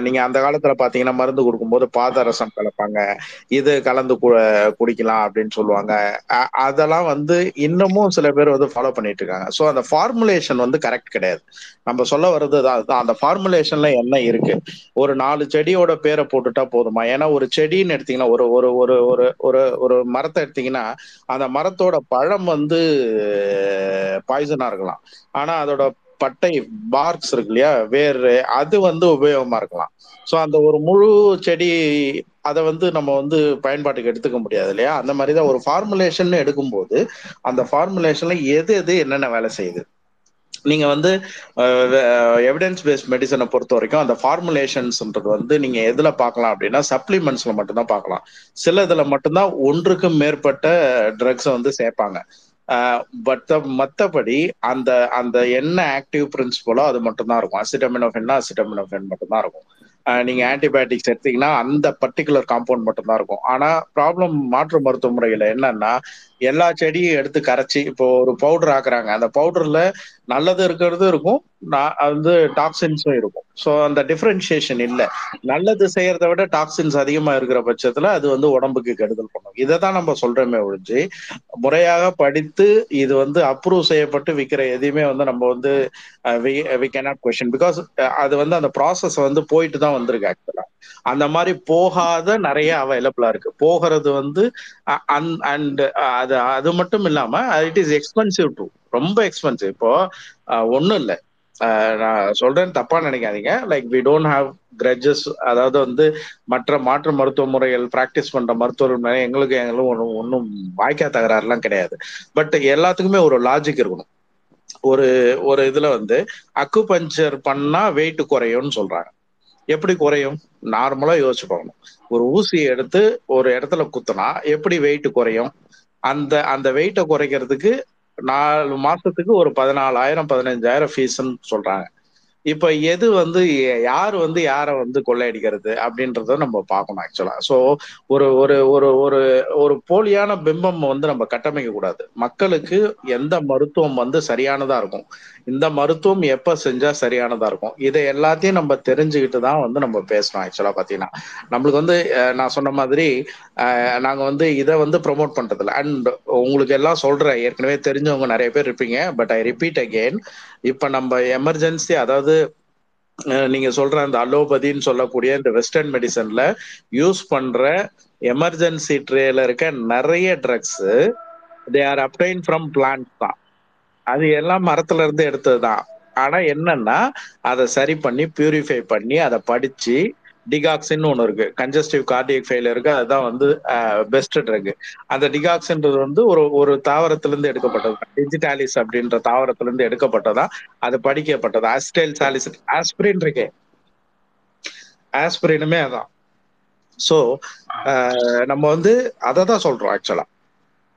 நீங்க அந்த காலத்துல பாத்தீங்கன்னா மருந்து கொடுக்கும்போது பாதரசம் கலப்பாங்க. இது கலந்து கு- குடிக்கலாம் அப்படின்னு சொல்லுவாங்க. அதெல்லாம் வந்து இன்னமும் சில பேர் வந்து ஃபாலோ பண்ணிட்டு இருக்காங்க. ஸோ அந்த ஃபார்முலேஷன் வந்து கரெக்ட் கிடையாது. நம்ம சொல்ல வர்றது அதுதான். அந்த ஃபார்முலேஷன்ல என்ன இருக்கு? ஒரு நாலு செடியோட பேரை போட்டுட்டா போதுமா? ஏன்னா ஒரு செடின்னு எடுத்தீங்கன்னா ஒரு ஒரு ஒரு ஒரு ஒரு ஒரு மரத்தை எடுத்தீங்கன்னா அந்த மரத்தோட பழம் வந்து பாய்சனா இருக்கலாம். ஆனா அதோட பட்டை பார்க்ஸ் இருக்கு இல்லையா வேறு அது வந்து உபயோகமா இருக்கலாம். ஸோ அந்த ஒரு முழு செடி அதை வந்து நம்ம வந்து பயன்பாட்டுக்கு எடுத்துக்க முடியாது இல்லையா? அந்த மாதிரி தான் ஒரு ஃபார்முலேஷன் எடுக்கும்போது அந்த ஃபார்முலேஷன்ல எது எது என்னென்ன வேலை செய்யுது? நீங்க வந்து எவிடன்ஸ் பேஸ்ட் மெடிசனை பொறுத்த வரைக்கும் அந்த ஃபார்முலேஷன்ஸ்ன்றது வந்து நீங்க எதுல பார்க்கலாம் அப்படின்னா சப்ளிமெண்ட்ஸ்ல மட்டும்தான் பார்க்கலாம். சில இதுல மட்டும்தான் ஒன்றுக்கும் மேற்பட்ட ட்ரக்ஸை வந்து சேர்ப்பாங்க. பட் மற்றபடி அந்த அந்த என்ன ஆக்டிவ் பிரின்சிபலோ அது மட்டும்தான் இருக்கும். அசிட்டமினோஃபென்னா அசிட்டமினோஃபென் மட்டும்தான் இருக்கும். நீங்க ஆன்டிபயோட்டிக்ஸ் எடுத்தீங்கன்னா அந்த பர்டிகுலர் காம்பவுண்ட் மட்டும்தான் இருக்கும். ஆனா ப்ராப்ளம் மாற்று மருத்துவ முறையில என்னன்னா எல்லா செடியும் எடுத்து கரைச்சி இப்போ ஒரு பவுடர் ஆக்குறாங்க. அந்த பவுடர்ல நல்லது இருக்கிறது இருக்கும் நான் அது வந்து டாக்ஸின்ஸும் இருக்கும். ஸோ அந்த டிஃபரன்சியேஷன் இல்லை. நல்லது செய்யறதை விட டாக்ஸின்ஸ் அதிகமா இருக்கிற பட்சத்துல அது வந்து உடம்புக்கு கெடுதல் பண்ணும். இதை தான் நம்ம சொல்றோமே ஒழிஞ்சு முறையாக படித்து இது வந்து அப்ரூவ் செய்யப்பட்டு விற்கிற எதையுமே வந்து நம்ம வந்து வி கேனாட் கொஷின் பிகாஸ் அது வந்து அந்த ப்ராசஸ் வந்து போயிட்டு தான் வந்திருக்கு ஆக்சுவலா அந்த மாதிரி போகாத நிறைய அவைலபிளா இருக்கு. போகிறது வந்து அண்ட் அது அது மட்டும் இல்லாம இட் இஸ் எக்ஸ்பென்சிவ் டு ரொம்ப எக்ஸ்பென்சிவ் இப்போ ஒன்றும் இல்லை. நான் சொல்றேன் தப்பா நினைக்காதீங்க. Like we don't have grudges அதாவது வந்து மற்ற மாற்று மருத்துவ முறைகள் பிராக்டிஸ் பண்ற மருத்துவர்கள் எங்களுக்கு எங்களும் ஒன்றும் ஒன்றும் வாய்க்கா தகராறுலாம் கிடையாது. பட் எல்லாத்துக்குமே ஒரு லாஜிக் இருக்கணும். ஒரு ஒரு இதுல வந்து அக்கு பஞ்சர் பண்ணா வெயிட் குறையும்னு சொல்றாங்க. எப்படி குறையும்? நார்மலா யோசிச்சு பார்க்கணும். ஒரு ஊசியை எடுத்து ஒரு இடத்துல குத்துனா எப்படி வெயிட் குறையும்? அந்த அந்த வெயிட்டை குறைக்கிறதுக்கு நாலு மாசத்துக்கு ஒரு பதினாலாயிரம் பதினஞ்சாயிரம் ஃபீஸ்ன்னு சொல்றாங்க. இப்ப எது வந்து யார் வந்து யாரை வந்து கொள்ளையடிக்கிறது அப்படின்றத நம்ம பார்க்கணும் ஆக்சுவலா ஸோ ஒரு ஒரு ஒரு ஒரு ஒரு போலியான பிம்பம் வந்து நம்ம கட்டமைக்க கூடாது மக்களுக்கு எந்த மருத்துவம் வந்து சரியானதா இருக்கும். இந்த மருத்துவம் எப்ப செஞ்சா சரியானதா இருக்கும்? இதை எல்லாத்தையும் நம்ம தெரிஞ்சுக்கிட்டு தான் வந்து நம்ம பேசணும் ஆக்சுவலா பாத்தீங்கன்னா. நம்மளுக்கு வந்து நான் சொன்ன மாதிரி நாங்க வந்து இதை வந்து ப்ரொமோட் பண்றதில்ல. அண்ட் உங்களுக்கு எல்லாம் சொல்றேன். ஏற்கனவே தெரிஞ்சவங்க நிறைய பேர் இருப்பீங்க. பட் ஐ ரிப்பீட் அகெயின் இப்ப நம்ம எமர்ஜென்சி அதாவது நீங்க சொல்ற அந்த அலோபதின்னு சொல்லக்கூடிய இந்த வெஸ்டர்ன் மெடிசன்ல யூஸ் பண்ற எமர்ஜென்சி ட்ரேல இருக்க நிறைய drugs they are obtained from plant தான். அது எல்லாம் மரத்துல இருந்து எடுத்ததுதான். ஆனா என்னன்னா அதை சரி பண்ணி பியூரிஃபை பண்ணி அதை படிச்சு டிகாக்சின் ஒன்று இருக்கு. கன்ஜஸ்டிவ் கார்டியக் ஃபெயிலியருக்கு அதுதான் வந்து பெஸ்ட் ட்ரக் அந்த டிகாக்சின்றது வந்து ஒரு ஒரு தாவரத்திலிருந்து எடுக்கப்பட்டது. டிஜிட்டாலிஸ் அப்படின்ற தாவரத்திலிருந்து எடுக்கப்பட்டதா அது படிக்கப்பட்டது. அஸ்டைல் சாலிஸ் ஆஸ்பிரின் இருக்கே. ஆஸ்பிரினுமே அதான். ஸோ நம்ம வந்து அதை தான் சொல்றோம் ஆக்சுவலா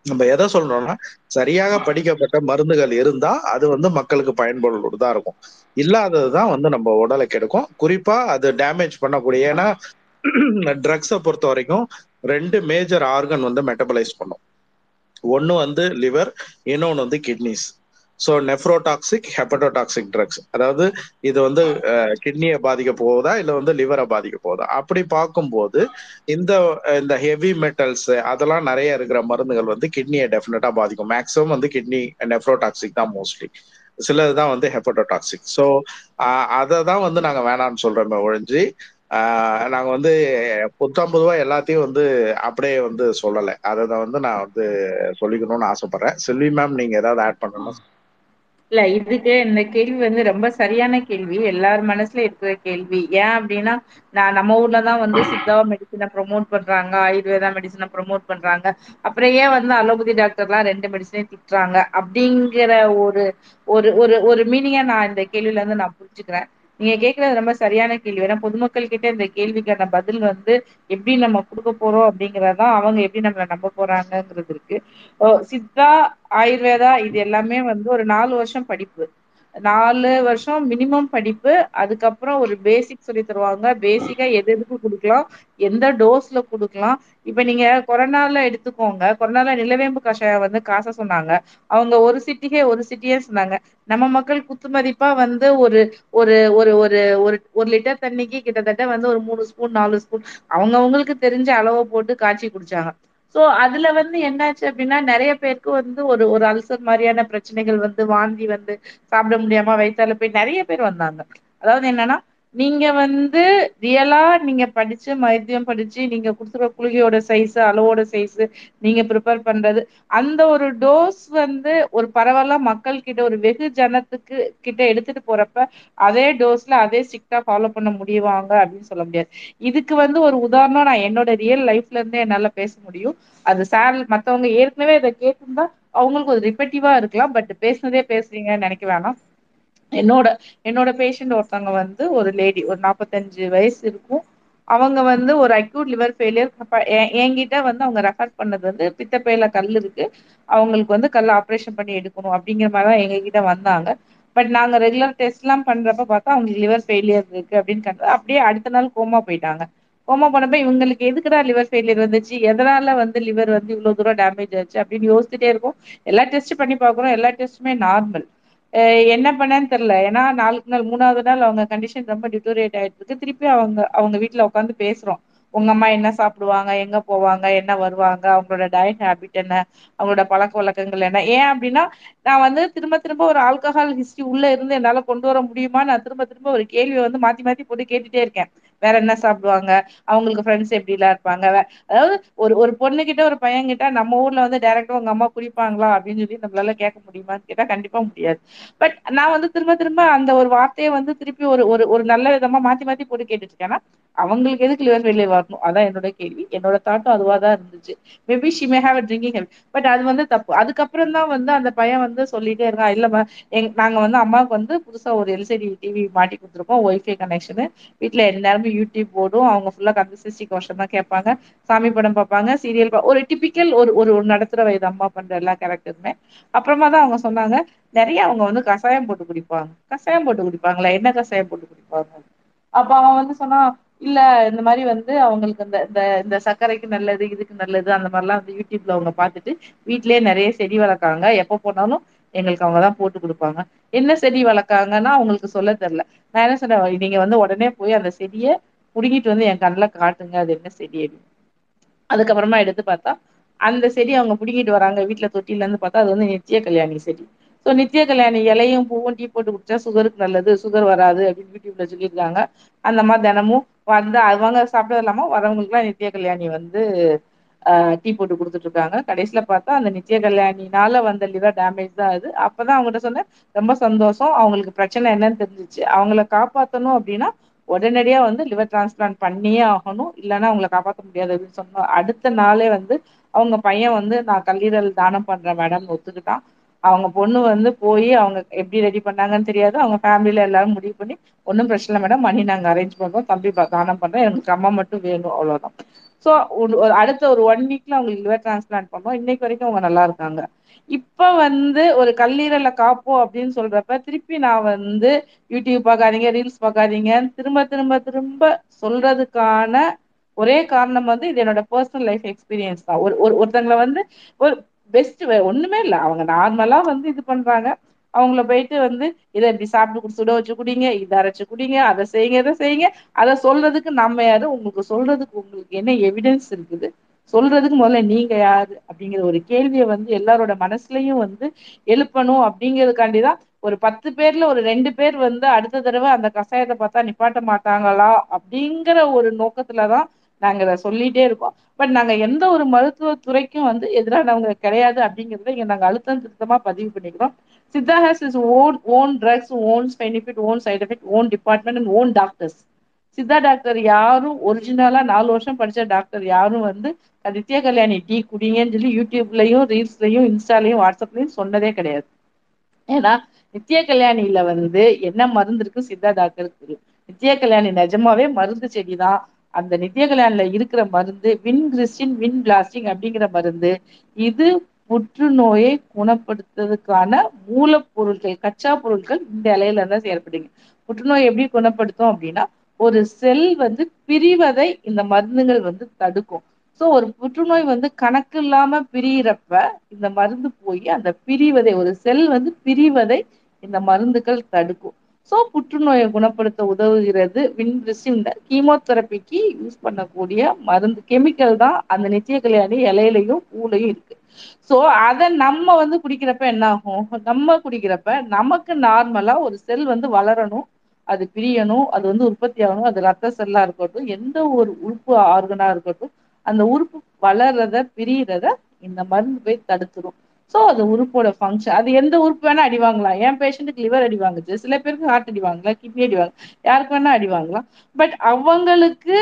நம்ம எதை சொல்றோம்னா சரியாக படிக்கப்பட்ட மருந்துகள் இருந்தா அது வந்து மக்களுக்கு பயன்படுவதா இருக்கும். இல்லாததுதான் வந்து நம்ம உடலை கெடுக்கும். குறிப்பா அது டேமேஜ் பண்ணக்கூடிய ஏன்னா ட்ரக்ஸை பொறுத்த வரைக்கும் ரெண்டு மேஜர் ஆர்கன் வந்து மெட்டபலைஸ் பண்ணும். ஒன்னு வந்து லிவர் இன்னொன்னு வந்து kidneys so nephrotoxic hepatotoxic drugs அதாவது இது வந்து கிட்னியை பாதிக்க போகுதா இல்லை வந்து லிவரை பாதிக்க போகுதா அப்படி பார்க்கும்போது இந்த இந்த ஹெவி மெட்டல்ஸ் அதெல்லாம் நிறைய இருக்கிற மருந்துகள் வந்து கிட்னியை டெஃபினட்டா பாதிக்கும். மேக்ஸிமம் வந்து கிட்னி நெஃப்ரோடாக்சிக் தான் மோஸ்ட்லி சிலது வந்து ஹெப்படோடாக்சிக் ஸோ அதை தான் வந்து நாங்கள் வேணாம்னு சொல்றோமே ஒழிஞ்சு நாங்கள் வந்து புத்தம் பொதுவா எல்லாத்தையும் வந்து அப்படியே வந்து சொல்லலை. அதை வந்து நான் வந்து சொல்லிக்கணும்னு ஆசைப்படுறேன். செல்வி மேம் நீங்க ஏதாவது ஆட் பண்ணணும்? இல்ல இதுக்கு இந்த கேள்வி வந்து ரொம்ப சரியான கேள்வி. எல்லார் மனசுல இருக்கிற கேள்வி. ஏன் அப்படின்னா நான் நம்ம ஊர்லதான் வந்து சித்தா மெடிசனை ப்ரொமோட் பண்றாங்க ஆயுர்வேதா மெடிசனை ப்ரொமோட் பண்றாங்க. அப்புறம் ஏன் வந்து அலோபதி டாக்டர்லாம் ரெண்டு மெடிசனையும் திட்டுறாங்க? அப்படிங்கிற ஒரு ஒரு ஒரு ஒரு மீனிங்கா நான் இந்த கேள்வியில இருந்து நான் புரிஞ்சுக்கிறேன். நீங்க கேக்குறது ரொம்ப சரியான கேள்வி. ஏன்னா பொதுமக்கள் கிட்ட இந்த கேள்விக்கான பதில் வந்து எப்படி நம்ம கொடுக்க போறோம் அப்படிங்கறதான் அவங்க எப்படி நம்மளை நம்ப போறாங்கங்கிறது இருக்கு. சித்தா ஆயுர்வேதா இது எல்லாமே வந்து ஒரு நாலு வருஷம் படிப்பு. நாலு வருஷம் மினிமம் படிப்பு அதுக்கப்புறம் ஒரு பேசிக் சொல்லி தருவாங்க. பேசிக்கா எது எதுக்கு குடுக்கலாம்? எந்த டோஸ்ல குடுக்கலாம்? இப்ப நீங்க கொரோனால எடுத்துக்கோங்க. கொரோனால நிலவேம்பு கஷாயம் வந்து காச சொன்னாங்க. அவங்க ஒரு சிட்டிக்கே ஒரு சிட்டியே சொன்னாங்க. நம்ம மக்கள் குத்துமதிப்பா வந்து ஒரு ஒரு ஒரு ஒரு ஒரு ஒரு லிட்டர் தண்ணிக்கு கிட்டத்தட்ட வந்து ஒரு மூணு ஸ்பூன் நாலு ஸ்பூன் அவங்கவுங்களுக்கு தெரிஞ்ச அளவை போட்டு காய்ச்சி குடிச்சாங்க. சோ அதுல வந்து என்னாச்சு அப்படின்னா நிறைய பேருக்கு வந்து ஒரு ஒரு அல்சர் மாதிரியான பிரச்சனைகள் வந்து வாந்தி வந்து சாப்பிட முடியாம வயித்தால போய் நிறைய பேர் வந்தாங்க. அதாவது என்னன்னா நீங்க வந்து ரியலா நீங்க படிச்சு மைத்தியம் படிச்சு நீங்க கொடுத்துருக்க குளிகையோட சைஸ் அளவோட சைஸ் நீங்க ப்ரிப்பேர் பண்றது. அந்த ஒரு டோஸ் வந்து ஒரு பரவாயில்ல மக்கள் கிட்ட ஒரு வெகு ஜனத்துக்கு கிட்ட எடுத்துட்டு போறப்ப அதே டோஸ்ல அதே ஸ்ட்ரிக்டா ஃபாலோ பண்ண முடியுவாங்க அப்படின்னு சொல்ல முடியாது. இதுக்கு வந்து ஒரு உதாரணம் நான் என்னோட ரியல் லைஃப்ல இருந்தே என்னால பேச முடியும். அது சார் மத்தவங்க ஏற்கனவே இதை கேட்டிருந்தா அவங்களுக்கு ஒரு ரிப்பீட்டிவா இருக்கலாம் பட் பேசுனதே பேசுறீங்கன்னு நினைக்க வேணாம். என்னோட என்னோட பேஷண்ட் ஒருத்தவங்க வந்து ஒரு லேடி ஒரு நாற்பத்தஞ்சு வயசு இருக்கும். அவங்க வந்து ஒரு அக்யூட் லிவர் ஃபெயிலியர் என்கிட்ட வந்து அவங்க ரெஃபர் பண்ணது வந்து பித்தப்பையில கல் இருக்கு. அவங்களுக்கு வந்து கல் ஆப்ரேஷன் பண்ணி எடுக்கணும் அப்படிங்கிற மாதிரி தான் எங்ககிட்ட வந்தாங்க. பட் நாங்க ரெகுலர் டெஸ்ட் எல்லாம் பண்றப்ப பார்த்தா அவங்களுக்கு லிவர் ஃபெயிலியர் இருக்கு அப்படின்னு அப்படியே அடுத்த நாள் கோமா போயிட்டாங்க. கோமா போனப்ப இவங்களுக்கு எதுக்குடா லிவர் ஃபெயிலியர் வந்துச்சு? எதனால வந்து லிவர் வந்து இவ்வளவு தூரம் டேமேஜ் ஆச்சு அப்படின்னு யோசிச்சிட்டே இருக்கும். எல்லா டெஸ்ட் பண்ணி பாக்குறோம் எல்லா டெஸ்ட்டுமே நார்மல் என்ன பண்ணேன்னு தெரியல. ஏன்னா நாளுக்கு நாள் மூணாவது நாள் அவங்க கண்டிஷன் ரொம்ப டிட்டோரியேட் ஆயிட்டு இருக்கு. திருப்பி அவங்க அவங்க வீட்டுல உட்காந்து பேசுறோம். உங்க அம்மா என்ன சாப்பிடுவாங்க எங்க போவாங்க என்ன வருவாங்க அவங்களோட டயட் ஹேபிட் என்ன அவங்களோட பழக்க வழக்கங்கள் என்ன? ஏன் அப்படின்னா நான் வந்து திரும்ப திரும்ப ஒரு ஆல்கஹால் ஹிஸ்டரி உள்ள இருந்து என்னால கொண்டு வர முடியுமா? நான் திரும்ப திரும்ப ஒரு கேள்வியை வந்து மாத்தி மாத்தி போட்டு கேட்டுட்டே இருக்கேன். வேற என்ன சாப்பிடுவாங்க? அவங்களுக்கு ஃப்ரெண்ட்ஸ் எப்படிலாம் இருப்பாங்க? அதாவது ஒரு ஒரு பொண்ணு கிட்ட ஒரு பையன் கிட்ட நம்ம ஊர்ல வந்து டைரக்டா உங்க அம்மா குடிப்பாங்களா? அப்படின்னு சொல்லி நம்மளால கேட்க முடியுமான்னு கேட்டா கண்டிப்பா முடியாது. பட் நான் வந்து திரும்ப திரும்ப அந்த ஒரு வார்த்தையை வந்து திருப்பி ஒரு ஒரு நல்ல விதமா மாத்தி மாத்தி போட்டு கேட்டுட்டு இருக்கேன்னா அவங்களுக்கு எதுக்கு லிவர் ஃபெயிலியர் வரணும்? அதான் என்னோட கேள்வி. என்னோட தாட்டும் அதுவா தான் இருந்துச்சு. Maybe she may have drinking help but அது வந்து தப்பு. அதுக்கப்புறம் தான் வந்து அந்த பையன் வந்து சொல்லிட்டே இருக்கான் இல்லம்மா எங் நாங்க வந்து அம்மாவுக்கு வந்து புதுசா ஒரு எல்சிடி டிவி மாட்டி கொடுத்துருக்கோம். ஒய்ஃபை கனெக்ஷனு வீட்டுல எந்நேரமும் யூடியூப் போடும். அவங்க ஃபுல்லா கந்தசஷ்டி கவசம் தான் கேட்பாங்க. சாமி படம் பார்ப்பாங்க. சீரியல் ஒரு டிபிக்கல் ஒரு ஒரு நடத்துற வயது அம்மா பண்ற எல்லா கேரக்டருமே அப்புறமா தான் அவங்க சொன்னாங்க நிறைய அவங்க வந்து கஷாயம் போட்டு குடிப்பாங்க. கஷாயம் போட்டு குடிப்பாங்களா? என்ன கஷாயம் போட்டு குடிப்பாங்க? அப்ப அவன் வந்து சொன்னா இல்ல இந்த மாதிரி வந்து அவங்களுக்கு இந்த இந்த இந்த சர்க்கரைக்கு நல்லது இதுக்கு நல்லது அந்த மாதிரிலாம் வந்து யூடியூப்ல அவங்க பார்த்துட்டு வீட்லயே நிறைய செடி வளர்க்காங்க. எப்ப போனாலும் எங்களுக்கு அவங்கதான் போட்டு கொடுப்பாங்க. என்ன செடி வளர்க்காங்கன்னா அவங்களுக்கு சொல்ல தெரில நான் என்ன சொன்னேன் நீங்க வந்து உடனே போய் அந்த செடிய புடுங்கிட்டு வந்து என் கண்ணுல காட்டுங்க அது என்ன செடி அப்படின்னு. அதுக்கப்புறமா எடுத்து பார்த்தா அந்த செடி அவங்க புடுங்கிட்டு வராங்க வீட்டுல தொட்டில இருந்து பார்த்தா அது வந்து நித்திய கல்யாணி செடி. சோ நித்திய கல்யாணி இலையும் பூவும் டீ போட்டு குடிச்சா சுகருக்கு நல்லது சுகர் வராது அப்படின்னு யூடியூப்ல சொல்லியிருக்காங்க. அந்த மாதிரி தினமும் வந்து அவங்க சாப்பிட்டது இல்லாம வரவங்களுக்குலாம் நித்திய கல்யாணி வந்து ஆஹ் டீ போட்டு குடுத்துட்டு இருக்காங்க கடைசியில பார்த்தா அந்த நித்திய கல்யாணினால வந்த லிவர் டேமேஜ் தான் அது. அப்பதான் அவங்ககிட்ட சொன்னேன் ரொம்ப சந்தோஷம். அவங்களுக்கு பிரச்சனை என்னன்னு தெரிஞ்சிச்சு. அவங்கள காப்பாத்தணும் அப்படின்னா உடனடியா வந்து லிவர் டிரான்ஸ்பிளான்ட் பண்ணியே ஆகணும். இல்லைன்னா அவங்களை காப்பாற்ற முடியாது அப்படின்னு சொன்னோம் அடுத்த நாளே வந்து அவங்க பையன் வந்து நான் கல்லீரல் தானம் பண்றேன் மேடம் ஒத்துக்கிட்டான். அவங்க பொண்ணு வந்து போய் அவங்க எப்படி ரெடி பண்ணாங்கன்னு தெரியாது. அவங்க ஃபேமிலியில எல்லாரும் முடிவு பண்ணி ஒன்றும் பிரச்சனை மேடம் மணி நாங்கள் அரேஞ்ச் பண்றோம். தம்பி தானம் பண்றோம். எனக்கு அம்மா மட்டும் வேணும். அவ்வளோதான் ஸோ ஒரு அடுத்த ஒரு ஒன் வீக்ல அவங்களுக்கு லிவர் டிரான்ஸ்பிளான்ட் பண்ணோம் இன்னைக்கு வரைக்கும் அவங்க நல்லா இருக்காங்க. இப்ப வந்து ஒரு கல்லீரல காப்போம் அப்படின்னு சொல்றப்ப திருப்பி நான் வந்து யூடியூப் பார்க்காதீங்க ரீல்ஸ் பார்க்காதீங்க திரும்ப திரும்ப திரும்ப சொல்றதுக்கான ஒரே காரணம் வந்து இது என்னோட பர்சனல் லைஃப் எக்ஸ்பீரியன்ஸ் தான். ஒரு ஒருத்தங்களை வந்து ஒரு பெஸ்ட் ஒண்ணுமே இல்லை. அவங்க நார்மலா வந்து இது பண்றாங்க. அவங்கள போயிட்டு வந்து இதை இப்படி சாப்பிட்டு சுட வச்சு குடிங்க இதை அரைச்சு குடிங்க அதை செய்யுங்க இதை செய்யுங்க. அதை சொல்றதுக்கு நம்ம யாரு? உங்களுக்கு சொல்றதுக்கு உங்களுக்கு என்ன எவிடன்ஸ் இருக்குது? சொல்றதுக்கு முதல்ல நீங்க யாரு? அப்படிங்கிற ஒரு கேள்வியை வந்து எல்லாரோட மனசுலயும் வந்து எழுப்பணும் அப்படிங்கிறதுக்காண்டிதான் ஒரு பத்து பேர்ல ஒரு ரெண்டு பேர் வந்து அடுத்த தடவை அந்த கஷாயத்தை பார்த்தா நிப்பாட்ட மாட்டாங்களா? அப்படிங்கிற ஒரு நோக்கத்துலதான் நாங்க அதை சொல்லிட்டே இருக்கோம். பட் நாங்க எந்த ஒரு மருத்துவ துறைக்கும் வந்து எதிரானவங்க கிடையாது அப்படிங்கிறத இங்க நாங்க அழுத்தம் திருத்தமா பதிவு பண்ணிக்கிறோம். Siddha has is own own drugs own benefit own side effect own department and own doctors Siddha doctor யாரும் ஒரிஜினலா நாலு வருஷம் படிச்ச டாக்டர் யாரும் வந்து நித்யா கல்யாணி டீ குடிங்கன்னு சொல்லி யூடியூப்லயும் ரீல்ஸ்லயும் இன்ஸ்டாலையும் வாட்ஸ்அப்லயும் சொன்னதே கிடையாது. ஏன்னா நித்ய கல்யாணியில வந்து என்ன மருந்து இருக்கு சித்தா டாக்டருக்கு தெரியும். நித்ய கல்யாணி நிஜமாவே மருந்து செடி தான் அந்த நித்ய இருக்கிற மருந்து வின் கிறிஸ்டின் வின் பிளாஸ்டிங் அப்படிங்கிற மருந்து இது புற்றுநோயை குணப்படுத்துறதுக்கான மூலப்பொருட்கள் கச்சா பொருட்கள் இந்த இலையில இருந்தா செயற்படுங்க புற்றுநோய் எப்படி குணப்படுத்தும் அப்படின்னா ஒரு செல் வந்து பிரிவதை இந்த மருந்துகள் வந்து தடுக்கும். ஸோ ஒரு புற்றுநோய் வந்து கணக்கு இல்லாம பிரியிறப்ப இந்த மருந்து போய் அந்த பிரிவதை ஒரு செல் வந்து பிரிவதை இந்த மருந்துகள் தடுக்கும். சோ புற்றுநோயை குணப்படுத்த உதவுகிறது வின்ரிசின் கீமோதெரபிக்கு யூஸ் பண்ணக்கூடிய மருந்து கெமிக்கல் தான் அந்த நித்திய கல்யாணி இலையிலையும் பூலையும் இருக்கு. சோ அத நம்ம வந்து குடிக்கிறப்ப என்ன ஆகும் நம்ம குடிக்கிறப்ப நமக்கு நார்மலா ஒரு செல் வந்து வளரணும். அது பிரியணும் அது வந்து உற்பத்தி ஆகணும். அது ரத்த செல்லா இருக்கட்டும் எந்த ஒரு உறுப்பு ஆர்கனா இருக்கட்டும் அந்த உறுப்பு வளர்றத பிரியறத இந்த மருந்து போய் தடுத்துரும். சோ அது உறுப்போட ஃபங்க்ஷன் அது எந்த உறுப்பு வேணா அடி வாங்கலாம். என் பேஷண்ட்டுக்கு லிவர் அடி வாங்குச்சு சில பேருக்கு ஹார்ட் அடி வாங்கலாம். கிட்னி அடி வாங்க யாருக்கு வேணா அடி வாங்கலாம். பட் அவங்களுக்கு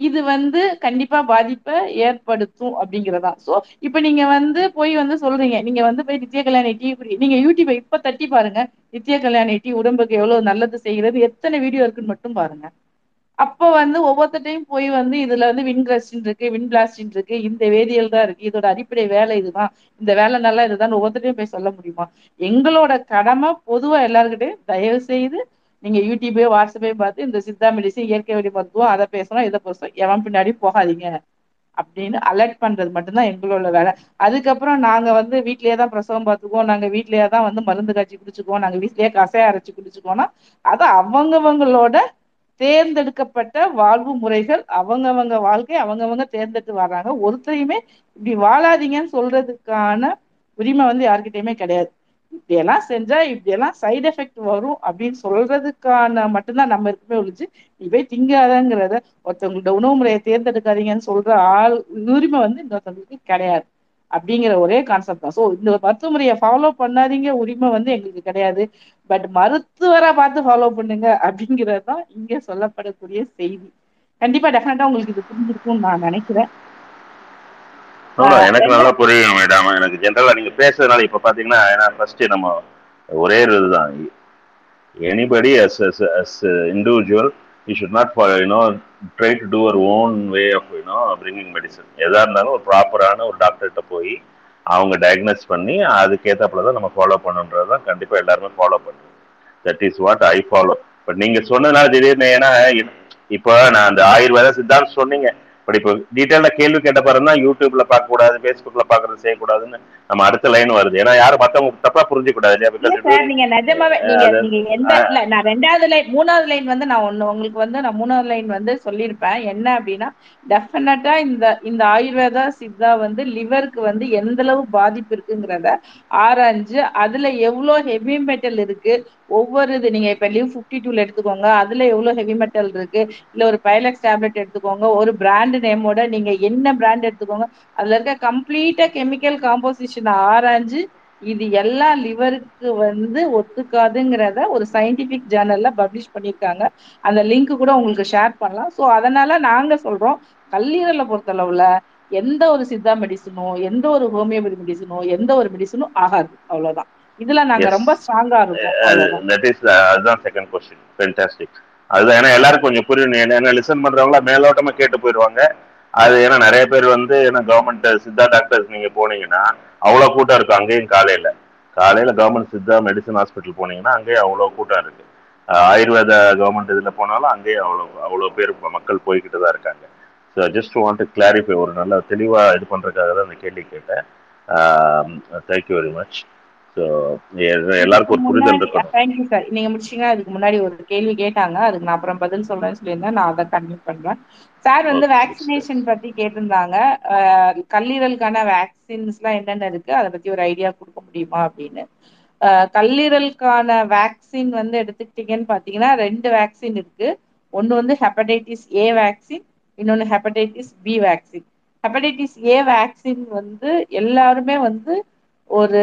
இது வந்து கண்டிப்பா பாதிப்பை ஏற்படுத்தும் அப்படிங்கறதா. சோ இப்ப நீங்க வந்து போய் வந்து சொல்றீங்க. நீங்க வந்து போய் நித்ய கல்யாணி டீ குடி நீங்க யூடியூபை இப்ப தட்டி பாருங்க. நித்திய கல்யாணி டீ உடம்புக்கு எவ்வளவு நல்லது செய்கிறது. எத்தனை வீடியோ இருக்குன்னு மட்டும் பாருங்க. அப்ப வந்து ஒவ்வொருத்தையும் போய் வந்து இதுல வந்து வின்கிரஸ்டின் இருக்கு வின் பிளாஸ்டின் இருக்கு இந்த வேதியியல் தான் இருக்கு. இதோட அடிப்படை வேலை இதுதான். இந்த வேலை நல்லா இதுதான் ஒவ்வொருத்தையும் போய் சொல்ல முடியுமா? எங்களோட கடமை பொதுவா எல்லாருக்கிட்டையும் தயவு செய்து நீங்க யூடியூபே வாட்ஸ்அப்பே பார்த்து இந்த சித்தா மெடிசன் இயற்கை வழி மருத்துவம் அதை பேசணும் இதை பேசணும் எவன் பின்னாடி போகாதீங்க. அப்படின்னு அலர்ட் பண்றது மட்டும்தான் எங்களோட வேலை. அதுக்கப்புறம் நாங்க வந்து வீட்லயே தான் பிரசவம் பார்த்துக்குவோம். நாங்க வீட்லயே தான் வந்து மருந்து காய்ச்சி குடிச்சுக்குவோம். நாங்க வீட்லயே கசைய அரைச்சு குடிச்சுக்குவோம்னா அது அவங்கவங்களோட தேர்ந்தெடுக்கப்பட்ட வாழ்வு முறைகள் அவங்கவங்க வாழ்க்கை அவங்கவங்க தேர்ந்தெடுத்து வர்றாங்க. ஒருத்தரையுமே இப்படி வாழாதீங்கன்னு சொல்றதுக்கான உரிமை வந்து யாருக்கிட்டையுமே கிடையாது. இப்படியெல்லாம் செஞ்சா இப்படியெல்லாம் சைடு எஃபெக்ட் வரும் அப்படின்னு சொல்றதுக்கான மட்டும்தான் நம்ம இருக்குமே ஒழிச்சு நீ போய் திங்காதங்கிறத ஒருத்தவங்களோட உணவு முறையை தேர்ந்தெடுக்காதீங்கன்னு சொல்ற ஆள் உரிமை வந்து இன்னொருத்தவங்களுக்கு கிடையாது. அப்படிங்கிற ஒரே கான்செப்ட் தான். ஸோ இந்த மருத்துவமுறையை ஃபாலோ பண்ணாதீங்க. உரிமை வந்து எங்களுக்கு கிடையாது. பட் மருத்துவரை பார்த்து ஃபாலோ பண்ணுங்க அப்படிங்கிறது தான் இங்க சொல்லப்படக்கூடிய செய்தி. கண்டிப்பா டெஃபினட்டா உங்களுக்கு இது புரிஞ்சிருக்கும்னு நான் நினைக்கிறேன். எனக்கு நல்லா புரியும் மேடம் எனக்கு ஜென்ரலா நீங்க பேசுறதுனால இப்ப பாத்தீங்கன்னா ஏன்னா ஃபர்ஸ்ட் நம்ம ஒரே ஒரு இதுதான். Anybody as as as individual you should not you know try to do our own way of you know bringing medicine எதாக இருந்தாலும் ஒரு ப்ராப்பரான ஒரு டாக்டர்கிட்ட போய் அவங்க டயக்னோஸ் பண்ணி அதுக்கேற்றாப்புல தான் நம்ம ஃபாலோ பண்ணுன்றது தான் கண்டிப்பாக எல்லாருமே ஃபாலோ பண்ணுறோம் that is what I follow but நீங்கள் சொன்னதுனால திடீர்னு ஏன்னா இப்போ நான் அந்த ஆயுர்வேத சித்தாந்தம் சொன்னீங்க. பட் இப்போ டீட்டெயிலாக கேள்வி கேட்ட தான் யூடியூப்ல பார்க்கக்கூடாது ஃபேஸ்புக்ல பார்க்கறது செய்யக்கூடாதுன்னு நம்ம அடுத்த லைன் வருது. ஏன்னா யாரும் மற்றவங்க தப்பா புரிஞ்சுக்கூடாது இல்லையா? இல்ல பிகாஸ் சார் நீங்க நிஜமாவே நீங்க நீங்க எந்த இல்ல நான் ரெண்டாவது லைன் மூணாவது லைன் வந்து நான் ஒண்ணு உங்களுக்கு வந்து நான் மூணாவது லைன் வந்து சொல்லியிருப்பேன். என்ன அப்படின்னா டெஃபினட்டா இந்த இந்த ஆயுர்வேதா சித்தா வந்து லிவருக்கு வந்து எந்த அளவு பாதிப்பு இருக்குங்கிறத ஆராய்ஞ்சு அதுல எவ்வளவு ஹெவி மெட்டல் இருக்கு ஒவ்வொரு இது நீங்க இப்ப லிவ் பிப்டி டூல எடுத்துக்கோங்க அதுல எவ்வளவு ஹெவி மெட்டல் இருக்கு இல்ல ஒரு பைலக்ஸ் டேப்லெட் எடுத்துக்கோங்க ஒரு பிராண்ட் நேமோட நீங்க என்ன பிராண்ட் எடுத்துக்கோங்க அதுல இருக்க கம்ப்ளீட்டா கெமிக்கல் காம்போசிஷன் ஆராய்ஞ்சு இது எல்லாம் லிவருக்கு வந்து ஒத்துக்காதுங்கிறத ஒரு சயின்டிபிக் ஜேர்னல்ல பப்ளிஷ் பண்ணியிருக்காங்க அந்த லிங்க் கூட உங்களுக்கு ஷேர் பண்ணலாம். ஸோ அதனால நாங்க சொல்றோம் கல்லீரலை பொறுத்தளவுல எந்த ஒரு சித்தா மெடிசனோ எந்த ஒரு ஹோமியோபதி மெடிசனோ எந்த ஒரு மெடிசனும் ஆகாது. அவ்வளவுதான். இதுல நாங்க. ரொம்ப ஸ்ட்ராங்கா இருக்கோம் தட் இஸ் அதுதான் செகண்ட் கொஸ்டின் ஃபென்டாஸ்டிக் அதுதான் ஏன்னா எல்லாரும் கொஞ்சம் புரியணும் ஏன்னா- லிசன் பண்றவங்களா மேலோட்டமா கேட்டு போயிடுவாங்க. அது ஏன்னா நிறைய பேர் வந்து ஏன்னா கவர்மெண்ட் சித்தா டாக்டர்ஸ் நீங்க போனீங்கன்னா அவ்வளவு கூட்டம் இருக்கும். அங்கேயும் காலையில. காலையில கவர்மெண்ட் சித்தா மெடிசன் ஹாஸ்பிட்டல் போனீங்கன்னா அங்கேயும் அவ்வளவு கூட்டம் இருக்கு. அஹ் ஆயுர்வேத கவர்மெண்ட் இதுல போனாலும் அங்கேயும் அவ்வளவு அவ்வளவு பேர் மக்கள் போய்கிட்டு தான் இருக்காங்க. So just want to clarify ஒரு நல்ல தெளிவா இது பண்றதுக்காக தான் இந்த கேள்வி கேட்டேன். தேங்க்யூ வெரி மச் எல்லாருக்கும் ஒரு புரிதல் நீங்க முடிச்சீங்கன்னா அதுக்கு முன்னாடி ஒரு கேள்வி கேட்டாங்க. அதுக்கு நான் அப்புறம் பதில் சொல்றேன்னு சொல்லியிருந்தேன். நான் அதை கன்வியூ பண்றேன். சார் வந்து வேக்சினேஷன் பத்தி கேட்டிருந்தாங்க. கல்லீரலுக்கான வேக்சின்ஸ் எல்லாம் என்னென்ன இருக்கு? அதை பத்தி ஒரு ஐடியா கொடுக்க முடியுமா அப்படின்னு. கல்லீரலுக்கான வேக்சின் வந்து எடுத்துக்கிட்டீங்கன்னு பாத்தீங்கன்னா ரெண்டு வேக்சின் இருக்கு. ஒன்னு வந்து ஹெப்படைட்டிஸ் ஏ வேக்சின் இன்னொன்னு hepatitis B vaccine hepatitis A vaccine வந்து எல்லாருமே வந்து ஒரு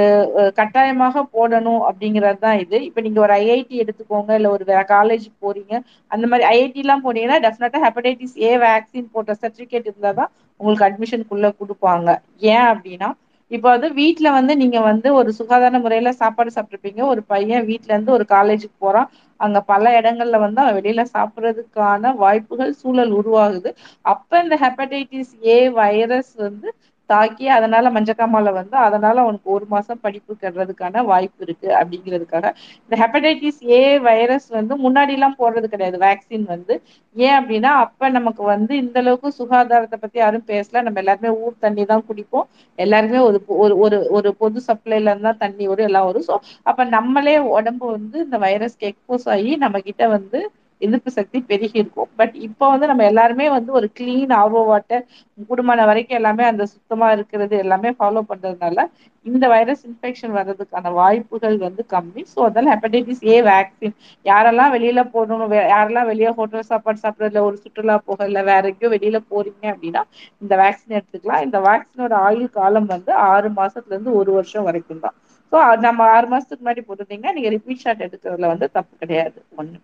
கட்டாயமாக போடணும் அப்படிங்கிறது தான் இது. இப்போ நீங்க ஒரு ஐஐடி எடுத்துக்கோங்க இல்ல ஒரு வேற காலேஜ் போறீங்க அந்த மாதிரி ஐஐடி எல்லாம் போனீங்கன்னா டெஃபினட்டா ஹெப்படைட்டிஸ் ஏ வேக்சின் போட்ட சர்டிபிகேட் இருந்தால் தான் உங்களுக்கு அட்மிஷனுக்குள்ள கொடுப்பாங்க. ஏன் அப்படின்னா இப்போ வந்து வீட்டில் வந்து நீங்க வந்து ஒரு சுகாதார முறையில சாப்பாடு சாப்பிட்ருப்பீங்க ஒரு பையன் வீட்டிலேருந்து இருந்து ஒரு காலேஜுக்கு போறான். அங்க பல இடங்கள்ல வந்து அவன் வெளியில சாப்பிட்றதுக்கான வாய்ப்புகள் சூழல் உருவாகுது. அப்ப இந்த ஹெப்படைட்டிஸ் ஏ வைரஸ் வந்து தாக்கி அதனால மஞ்சக்காமால வந்து அதனால அவனுக்கு ஒரு மாசம் படிப்பு கெடுறதுக்கான வாய்ப்பு இருக்கு அப்படிங்கிறதுக்காக இந்த ஹெப்படைட்டிஸ் ஏ வைரஸ் வந்து முன்னாடி எல்லாம் போடுறது கிடையாது. வேக்சின் வந்து ஏன் அப்படின்னா அப்ப நமக்கு வந்து இந்த அளவுக்கு சுகாதாரத்தை பத்தி யாரும் பேசல. நம்ம எல்லாருமே ஊர் தண்ணி தான் குடிப்போம். எல்லாருமே ஒரு ஒரு ஒரு ஒரு பொது சப்ளைல இருந்தா தண்ணி வரும் எல்லாம் வரும். ஸோ அப்ப நம்மளே உடம்பு வந்து இந்த வைரஸ்க்கு எக்ஸ்போஸ் ஆகி நம்ம கிட்ட வந்து எதிர்ப்பு சக்தி பெருகி இருக்கும். பட் இப்போ வந்து நம்ம எல்லாருமே வந்து ஒரு கிளீன் ஆர்வோ வாட்டர் கூடுமான வரைக்கும் எல்லாமே அந்த சுத்தமா இருக்கிறது எல்லாமே ஃபாலோ பண்றதுனால இந்த வைரஸ் இன்ஃபெக்ஷன் வர்றதுக்கான வாய்ப்புகள் வந்து கம்மி. ஸோ அதனால ஹெப்படைட்டிஸ் ஏ வேக்சின் யாரெல்லாம் வெளியில போகணும் யாரெல்லாம் வெளியே ஹோட்டல் சாப்பாடு சாப்பிட்றதுல ஒரு சுற்றுலா போகல வேற எங்கேயோ வெளியில போறீங்க அப்படின்னா இந்த வேக்சின் எடுத்துக்கலாம். இந்த வேக்சினோட ஆயுள் காலம் வந்து ஆறு மாசத்துல இருந்து ஒரு வருஷம் வரைக்கும் தான். ஸோ நம்ம ஆறு மாசத்துக்கு முன்னாடி போட்டிருந்தீங்கன்னா நீங்க ரிப்பீட் ஷாட் எடுக்கிறதுல வந்து தப்பு கிடையாது. ஒன்று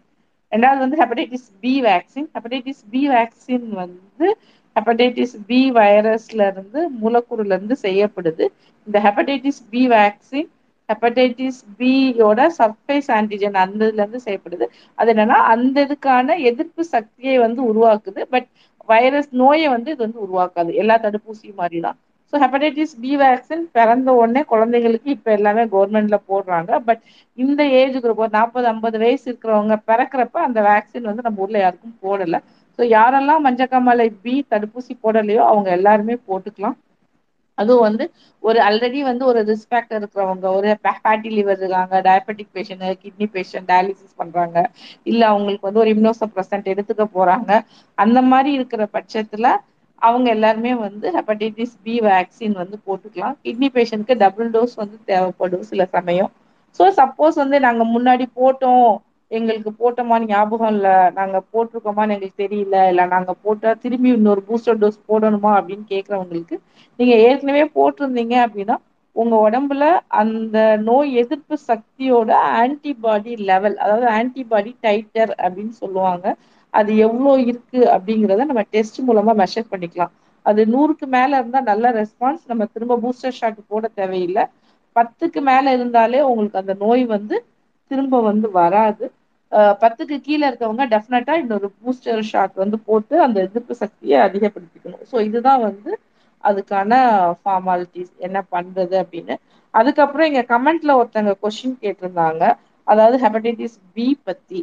ரெண்டாவது வந்து hepatitis B vaccine hepatitis B vaccine வந்து ஹெப்படைட்டிஸ் பி வைரஸ்ல இருந்து மூலக்கூறுல இருந்து செய்யப்படுது. இந்த ஹெப்படைட்டிஸ் பி வேக்சின் ஹெப்படைட்டிஸ் பியோட சர்ஃபேஸ் ஆன்டிஜன் அந்த இதுல இருந்து செய்யப்படுது. அது என்னன்னா அந்த இதுக்கான எதிர்ப்பு சக்தியை வந்து உருவாக்குது. பட் வைரஸ் நோயை வந்து இது வந்து உருவாக்காது. எல்லா தடுப்பூசியும் மாதிரி தான் ஸோ ஹெப்படைட்டிஸ் பி வேக்சின் பிறந்த உடனே குழந்தைங்களுக்கு இப்போ எல்லாமே கவர்மெண்ட்ல போடுறாங்க. பட் இந்த ஏஜ் குரூப் ஒரு நாற்பது ஐம்பது வயசு இருக்கிறவங்க பிறக்கிறப்ப அந்த வேக்சின் வந்து நம்ம ஊர்ல யாருக்கும் போடல. ஸோ யாரெல்லாம் மஞ்சக்காமலை பி தடுப்பூசி போடலையோ அவங்க எல்லாருமே போட்டுக்கலாம். அதுவும் வந்து ஒரு ஆல்ரெடி வந்து ஒரு ரிஸ்க் ஃபேக்டர் இருக்கிறவங்க ஒரு ஃபேட்டி லிவர் இருக்காங்க diabetic patient kidney patient dialysis பண்றாங்க. இல்லை அவங்களுக்கு வந்து ஒரு இம்னோசப்ரசன்ட் எடுத்துக்க போறாங்க. அந்த மாதிரி இருக்கிற பட்சத்துல அவங்க எல்லாருமே வந்து ஹெப்படைட்டிஸ் பி வேக்சின் வந்து போட்டுக்கலாம். கிட்னி பேஷண்ட்க்கு டபுள் டோஸ் வந்து தேவைப்படும் சில சமயம். ஸோ சப்போஸ் வந்து நாங்கள் முன்னாடி போட்டோம். எங்களுக்கு போட்டோமான்னு ஞாபகம் இல்லை. நாங்கள் போட்டிருக்கோமான்னு எங்களுக்கு தெரியல. இல்லை நாங்கள் போட்டால் திரும்பி இன்னொரு பூஸ்டர் டோஸ் போடணுமா அப்படின்னு கேட்குறவங்களுக்கு நீங்கள் ஏற்கனவே போட்டிருந்தீங்க அப்படின்னா உங்கள் உடம்புல அந்த நோய் எதிர்ப்பு சக்தியோட ஆன்டிபாடி லெவல் அதாவது ஆன்டிபாடி டைட்டர் அப்படின்னு சொல்லுவாங்க. அது எவ்வளோ இருக்கு அப்படிங்கிறத நம்ம டெஸ்ட் மூலமா மெஷர் பண்ணிக்கலாம். அது நூறுக்கு மேல இருந்தா நல்ல ரெஸ்பான்ஸ் நம்ம திரும்ப பூஸ்டர் ஷாட் போட தேவையில்லை. பத்துக்கு மேல இருந்தாலே உங்களுக்கு அந்த நோய் வந்து திரும்ப வந்து வராது. பத்துக்கு கீழே இருக்கவங்க டெஃபினட்டா இன்னொரு பூஸ்டர் ஷாட் வந்து போட்டு அந்த எதிர்ப்பு சக்தியை அதிகப்படுத்திக்கணும். ஸோ இதுதான் வந்து அதுக்கான ஃபார்மாலிட்டிஸ் என்ன பண்றது அப்படின்னு. அதுக்கப்புறம் இங்க கமெண்ட்ல ஒருத்தங்க கொஸ்டின் கேட்டிருந்தாங்க. அதாவது ஹெப்படைட்டிஸ் பி பத்தி.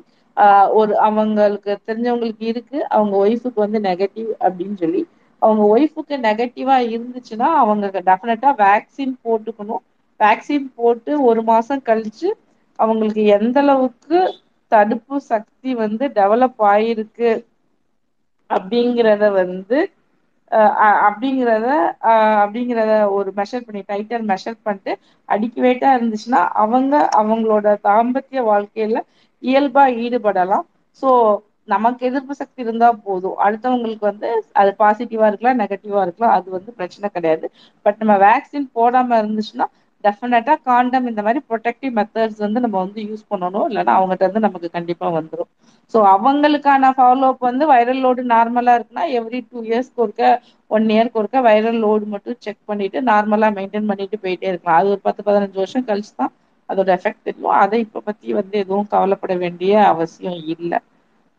ஒரு அவங்களுக்கு தெரிஞ்சவங்களுக்கு இருக்கு. அவங்க ஒய்ஃபுக்கு வந்து நெகட்டிவ் அப்படின்னு சொல்லி அவங்க ஒய்ஃபுக்கு நெகட்டிவா இருந்துச்சுன்னா அவங்க டெஃபினட்டா வேக்சின் போட்டுக்கணும். வேக்சின் போட்டு ஒரு மாசம் கழிச்சு அவங்களுக்கு எந்த அளவுக்கு தடுப்பு சக்தி வந்து டெவலப் ஆயிருக்கு அப்படிங்கிறத வந்து அப்படிங்கிறத அஹ் அப்படிங்கிறத ஒரு மெஷர் பண்ணி டைட்டர் மெஷர் பண்ணிட்டு அடிக்குவேட்டா இருந்துச்சுன்னா அவங்க அவங்களோட தாம்பத்திய வாழ்க்கையில இயல்பா ஈடுபடலாம். ஸோ நமக்கு எதிர்ப்பு சக்தி இருந்தா போதும். அடுத்தவங்களுக்கு வந்து அது பாசிட்டிவா இருக்கலாம் நெகட்டிவா இருக்கலாம். அது வந்து பிரச்சனை கிடையாது. பட் நம்ம வேக்சின் போடாம இருந்துச்சுன்னா டெஃபினட்டா காண்டம் இந்த மாதிரி ப்ரொடெக்டிவ் மெத்தட்ஸ் வந்து நம்ம வந்து யூஸ் பண்ணணும். இல்லைன்னா அவங்ககிட்ட இருந்து நமக்கு கண்டிப்பா வந்துடும் ஸோ அவங்களுக்கான ஃபாலோ அப் வந்து வைரல் லோடு நார்மலா இருக்குன்னா எவ்ரி டூ இயர்ஸ்க்கு ஒருக்க ஒன் இயர்க்கு ஒருக்க வைரல் லோடு மட்டும் செக் பண்ணிட்டு நார்மலா மெயின்டைன் பண்ணிட்டு போயிட்டே இருக்கலாம். அது ஒரு பத்து பதினஞ்சு வருஷம் கழிச்சு தான் அதோட எஃபெக்ட் தெரியும். அதை இப்ப பத்தி வந்து எதுவும் கவலைப்பட வேண்டிய அவசியம் இல்லை.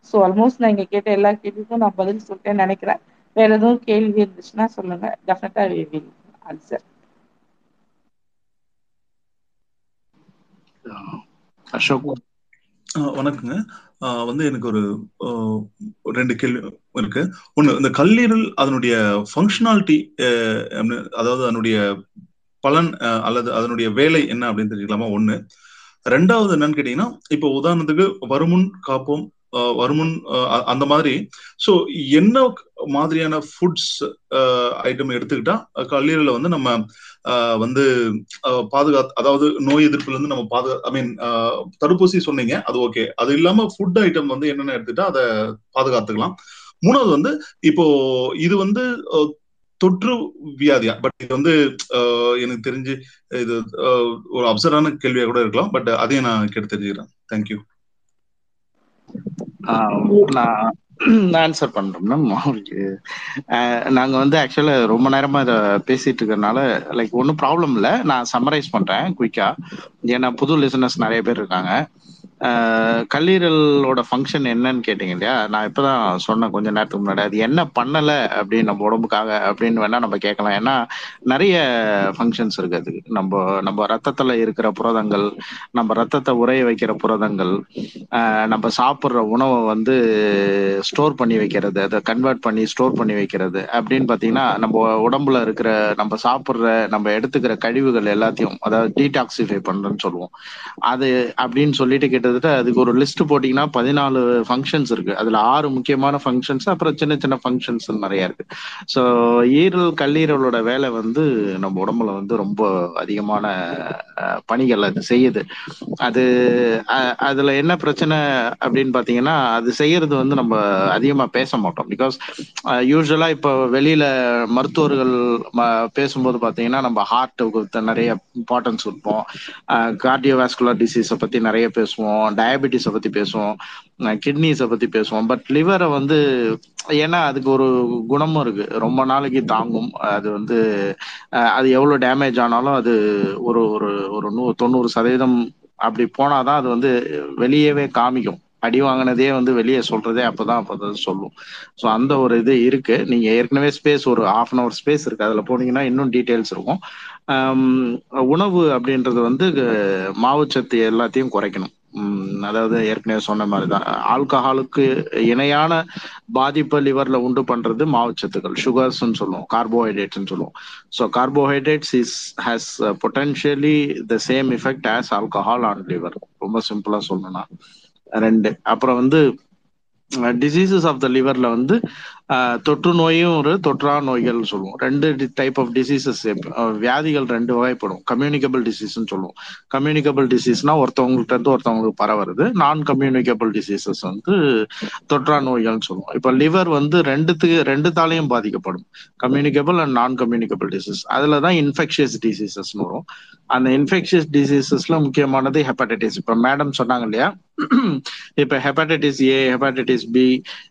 ஸோ ஆல்மோஸ்ட் நான் இங்க கேட்ட எல்லா கேள்விக்கும் நான் பதில் சொல்லிட்டேன்னு நினைக்கிறேன். வேற எதுவும் கேள்வி இருந்துச்சுன்னா சொல்லுங்க. டெஃபினட்டா வில் ஆன்சர் அசோக் ஆஹ் வணக்கங்க. ஆஹ் வந்து எனக்கு ஒரு ரெண்டு கேள்வி இருக்கு. ஒன்று இந்த கல்லீரல் அதனுடைய ஃபங்க்ஷனாலிட்டி அதாவது அதனுடைய பலன் அல்லது அதனுடைய வேலை என்ன அப்படின்னு தெரிஞ்சுக்கலாமா? ஒன்று ரெண்டாவது என்னன்னு கேட்டீங்கன்னா இப்போ உதாரணத்துக்கு வருமுன் காப்போம் ஆஹ் வருமுன் அந்த மாதிரி. ஸோ என்ன மாதிரியான ஃபுட்ஸ் ஐட்டம் எடுத்துக்கிட்டா கல்லீரலை வந்து நம்ம வந்து பாதுகாத்து அதாவது நோய் எதிர்ப்புல இருந்து நம்ம பாதுகா ஐ மீன் தடுப்பூசி சொன்னீங்க அது ஓகே அது இல்லாம ஃபுட் ஐட்டம் வந்து என்னென்ன எடுத்துட்டா அதை பாதுகாத்துக்கலாம். மூணாவது வந்து இப்போ இது வந்து தொற்று வியாதியா? பட் இது வந்து எனக்கு தெரிஞ்சு இது ஒரு அப்சரான கேள்வியா கூட இருக்கலாம் பட் அதையும் நான் கேட்டு தெரிஞ்சுக்கிறேன். தேங்க்யூ நான் ஆன்சர் பண்றோம் மேம் அவங்களுக்கு நாங்க வந்து ஆக்சுவலா ரொம்ப நேரமா இதை பேசிட்டு இருக்கறனால லைக் ஒன்றும் ப்ராப்ளம் இல்லை. நான் சம்மரைஸ் பண்றேன் குயிக்கா ஏன்னா புது லிசனர்ஸ் நிறைய பேர் இருக்காங்க. கல்லீரலோட ஃபங்க்ஷன் என்னன்னு கேட்டீங்க இல்லையா? நான் இப்போதான் சொன்னேன் கொஞ்ச நேரத்துக்கு முன்னாடி. அது என்ன பண்ணலை அப்படின்னு நம்ம உடம்புக்காக அப்படின்னு வேணா நம்ம கேட்கலாம். ஏன்னா நிறைய ஃபங்க்ஷன்ஸ் இருக்கு அதுக்கு. நம்ம நம்ம ரத்தத்தில் இருக்கிற புரதங்கள் நம்ம ரத்தத்தை உறைய வைக்கிற புரதங்கள் நம்ம சாப்பிட்ற உணவை வந்து ஸ்டோர் பண்ணி வைக்கிறது அதை கன்வெர்ட் பண்ணி ஸ்டோர் பண்ணி வைக்கிறது அப்படின்னு பார்த்தீங்கன்னா நம்ம உடம்புல இருக்கிற நம்ம சாப்பிட்ற நம்ம எடுத்துக்கிற கழிவுகள் எல்லாத்தையும் அதாவது டீடாக்சிஃபை பண்றேன்னு சொல்லுவோம். அது அப்படின்னு சொல்லிட்டு கிட்டத்தட்ட அதுக்கு ஒரு லிஸ்ட் போட்டிங்கன்னா பதினாலு ஃபங்க்ஷன்ஸ் இருக்கு. அதுல ஆறு முக்கியமான ஃபங்க்ஷன்ஸ் அப்புறம் சின்ன சின்ன ஃபங்க்ஷன்ஸ் நிறைய இருக்கு. ஸோ ஈரல் கல்லீரலோட வேலை வந்து நம்ம உடம்புல வந்து ரொம்ப அதிகமான பணிகள் அது செய்யுது. அது அ- அதுல என்ன பிரச்சனை அப்படின்னு பாத்தீங்கன்னா அது செய்யறது வந்து நம்ம அதிகமா பேச மாட்டோம். பிகாஸ் யூஸ்வலா இப்போ வெளியில மருத்துவர்கள் ம- பேசும்போது பாத்தீங்கன்னா நம்ம ஹார்ட் நிறைய இம்பார்ட்டன்ஸ் கொடுப்போம். கார்டியோவாஸ்குலர் டிசீஸை பத்தி நிறைய பேசுவோம். டயபெட்டிஸை பத்தி பேசுவோம் கிட்னிஸை பத்தி பேசுவோம். பட் லிவரை வந்து ஏன்னா அதுக்கு ஒரு குணமும் இருக்கு. ரொம்ப நாளைக்கு தாங்கும். அது வந்து அது எவ்வளவு டேமேஜ் ஆனாலும் அது ஒரு ஒரு ஒரு நூ தொண்ணூறு சதவீதம் அப்படி போனாதான் அது வந்து வெளியவே காமிக்கும். அடி வாங்கினதே வந்து வெளியே சொல்றதே அப்பதான் அப்பதான் சொல்லும். ஸோ அந்த ஒரு இது இருக்கு. நீங்க ஏற்கனவே ஸ்பேஸ் ஒரு ஹாஃப் அன் அவர் ஸ்பேஸ் இருக்கு. அதுல போனீங்கன்னா இன்னும் டீட்டெயில்ஸ் இருக்கும். உணவு அப்படின்றது வந்து மாவு மாவுச்சத்து எல்லாத்தையும் குறைக்கணும். அதாவது ஏற்கனவே சொன்ன மாதிரி தான் ஆல்கஹாலுக்கு இணையான பாதிப்பை லிவர்ல உண்டு பண்றது மாவுச்சத்துக்கள் சுகர்ஸ்ன்னு சொல்லுவோம் கார்போஹைட்ரேட்ஸ்னு சொல்லுவோம். So carbohydrates is has potentially the same effect as alcohol on liver ரொம்ப சிம்பிளா சொல்லணும்னா. ரெண்டு அப்புறம் வந்து டிசீசஸ் ஆஃப் த லிவர்ல வந்து தொற்று நோயும் ஒரு தொற்றா நோய்கள் சொல்லுவோம். ரெண்டு டைப் ஆஃப் டிசீசஸ் வியாதிகள் ரெண்டு வகைப்படும். கம்யூனிகபிள் டிசீஸ்னு சொல்லுவோம். கம்யூனிகபிள் டிசீஸ்னா ஒருத்தவங்கள்ட்ட இருந்து ஒருத்தவங்களுக்கு பரவுறது. நான் கம்யூனிகபிள் டிசீசஸ் வந்து தொற்றா நோய்கள்னு சொல்லுவோம். இப்போ லிவர் வந்து ரெண்டுத்துக்கு ரெண்டு தாலையும் பாதிக்கப்படும். Communicable and non communicable disease அதுல தான் இன்ஃபெக்ஷியஸ் டிசீசஸ்னு வரும். அந்த இன்ஃபெக்ஷியஸ் டிசீசஸ்ல முக்கியமானது ஹெப்படைட்டிஸ் இப்போ மேடம் சொன்னாங்க இல்லையா? இப்போ ஹெப்படைட்டிஸ் ஏ ஹெப்படைட்டிஸ் பி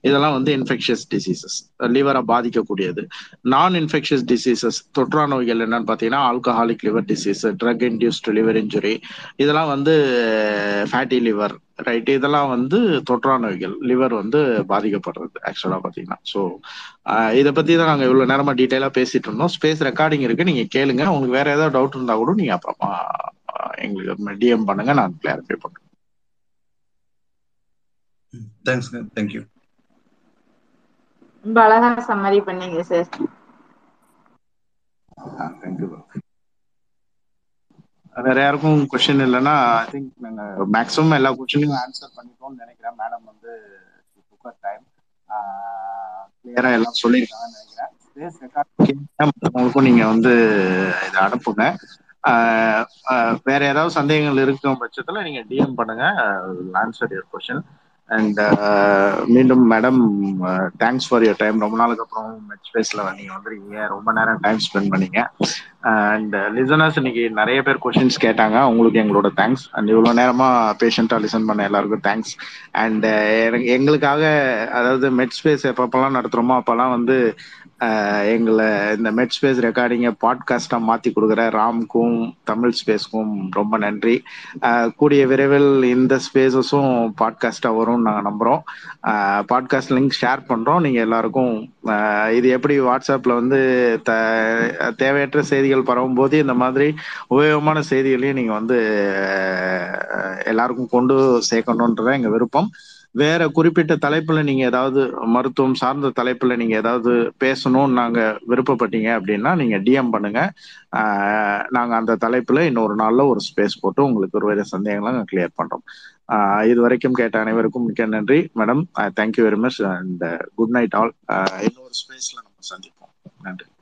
இதெல்லாம் வந்து இன்ஃபெக்ஷியஸ் டிசீசஸ் லிவரை பாதிக்கக்கூடியது. நான் இன்ஃபெக்ஷியஸ் டிசீசஸ் தொற்றா நோய்கள் என்னன்னு பார்த்தீங்கன்னா alcoholic liver disease drug induced liver injury இதெல்லாம் வந்து ஃபேட்டி லிவர் ரைட் இதெல்லாம் வந்து தொற்றா நோய்கள் லிவர் வந்து பாதிக்கப்படுறது ஆக்சுவலாக பார்த்தீங்கன்னா. ஸோ இதை பற்றி தான் நாங்கள் இவ்வளோ நேரமாக டீட்டெயிலாக பேசிட்டு இருந்தோம். ஸ்பேஸ் ரெக்கார்டிங் இருக்கு நீங்கள் கேளுங்க. உங்களுக்கு வேற ஏதாவது டவுட் இருந்தால் கூட நீங்கள் அப்புறமா எங்களுக்கு டிஎம் பண்ணுங்க நான் கிளாரிஃபை பண்ணுறேன் தேங்க்ஸ் தேங்க்யூ ரொம்ப அழகா சம்மரி பண்ணீங்க சார் வேற யாருக்கும் கொஸ்டின் இல்லைன்னா ஐ திங்க் நாங்க மேக்ஸிமம் எல்லா கொஸ்டினையும் ஆன்சர் பண்ணிட்டோம்னு நினைக்கிறேன். மேடம் வந்து டைம் கிளியரா எல்லாம் சொல்லியிருக்காங்கன்னு நினைக்கிறேன். மற்றவங்களுக்கும் நீங்க வந்து இதை அனுப்புங்க. வேற ஏதாவது சந்தேகங்கள் இருக்கும் பட்சத்துல நீங்க டிஎம் பண்ணுங்க. Answer your question and uh, மீண்டும் madam thanks for your time ரொம்ப நாளுக்கு அப்புறம் மெச் ஃபேஸில் நீங்க வந்துருக்கீங்க. ரொம்ப நேரம் டைம் ஸ்பெண்ட் பண்ணீங்க. அண்ட் லிசனர்ஸ் uh, இன்னைக்கு நிறைய பேர் கொஸ்டின்ஸ் கேட்டாங்க. உங்களுக்கு எங்களோட தேங்க்ஸ் அண்ட் இவ்வளோ நேரமா பேஷண்டா லிசன் பண்ண எல்லாருக்கும் தேங்க்ஸ் அண்ட் uh, எங்களுக்காக அதாவது மெட் ஸ்பேஸ் எப்பப்பெல்லாம் நடத்துறோமோ அப்பெல்லாம் வந்து எங்களை இந்த மெட் ஸ்பேஸ் ரெக்கார்டிங்கை பாட்காஸ்டாக மாற்றி கொடுக்குற ராம்க்கும் தமிழ் ஸ்பேஸ்க்கும் ரொம்ப நன்றி. கூடிய விரைவில் இந்த ஸ்பேஸஸும் பாட்காஸ்டாக வரும்னு நாங்கள் நம்புகிறோம் பாட்காஸ்ட் லிங்க் ஷேர் பண்ணுறோம் நீங்கள் எல்லாருக்கும் இது எப்படி வாட்ஸ்அப்பில் வந்து த தேவையற்ற செய்திகள் பரவும் போது இந்த மாதிரி உபயோகமான செய்திகளையும் நீங்கள் வந்து எல்லாருக்கும் கொண்டு சேர்க்கணுன்றதான் எங்கள் விருப்பம். வேற குறிப்பிட்ட தலைப்புல நீங்க ஏதாவது மருத்துவம் சார்ந்த தலைப்புல நீங்க ஏதாவது பேசணும்னு நாங்க விருப்பப்பட்டீங்க அப்படின்னா நீங்க டிஎம் பண்ணுங்க. நாங்க அந்த தலைப்புல இன்னொரு நாள்ல ஒரு ஸ்பேஸ் போட்டு உங்களுக்கு ஒரு வேற சந்தேகங்களை நாங்கள் கிளியர் பண்றோம். இது வரைக்கும் கேட்ட அனைவருக்கும் மிக்க நன்றி. Madam thank you very much and good night all இன்னொரு ஸ்பேஸ்ல நம்ம சந்திப்போம்.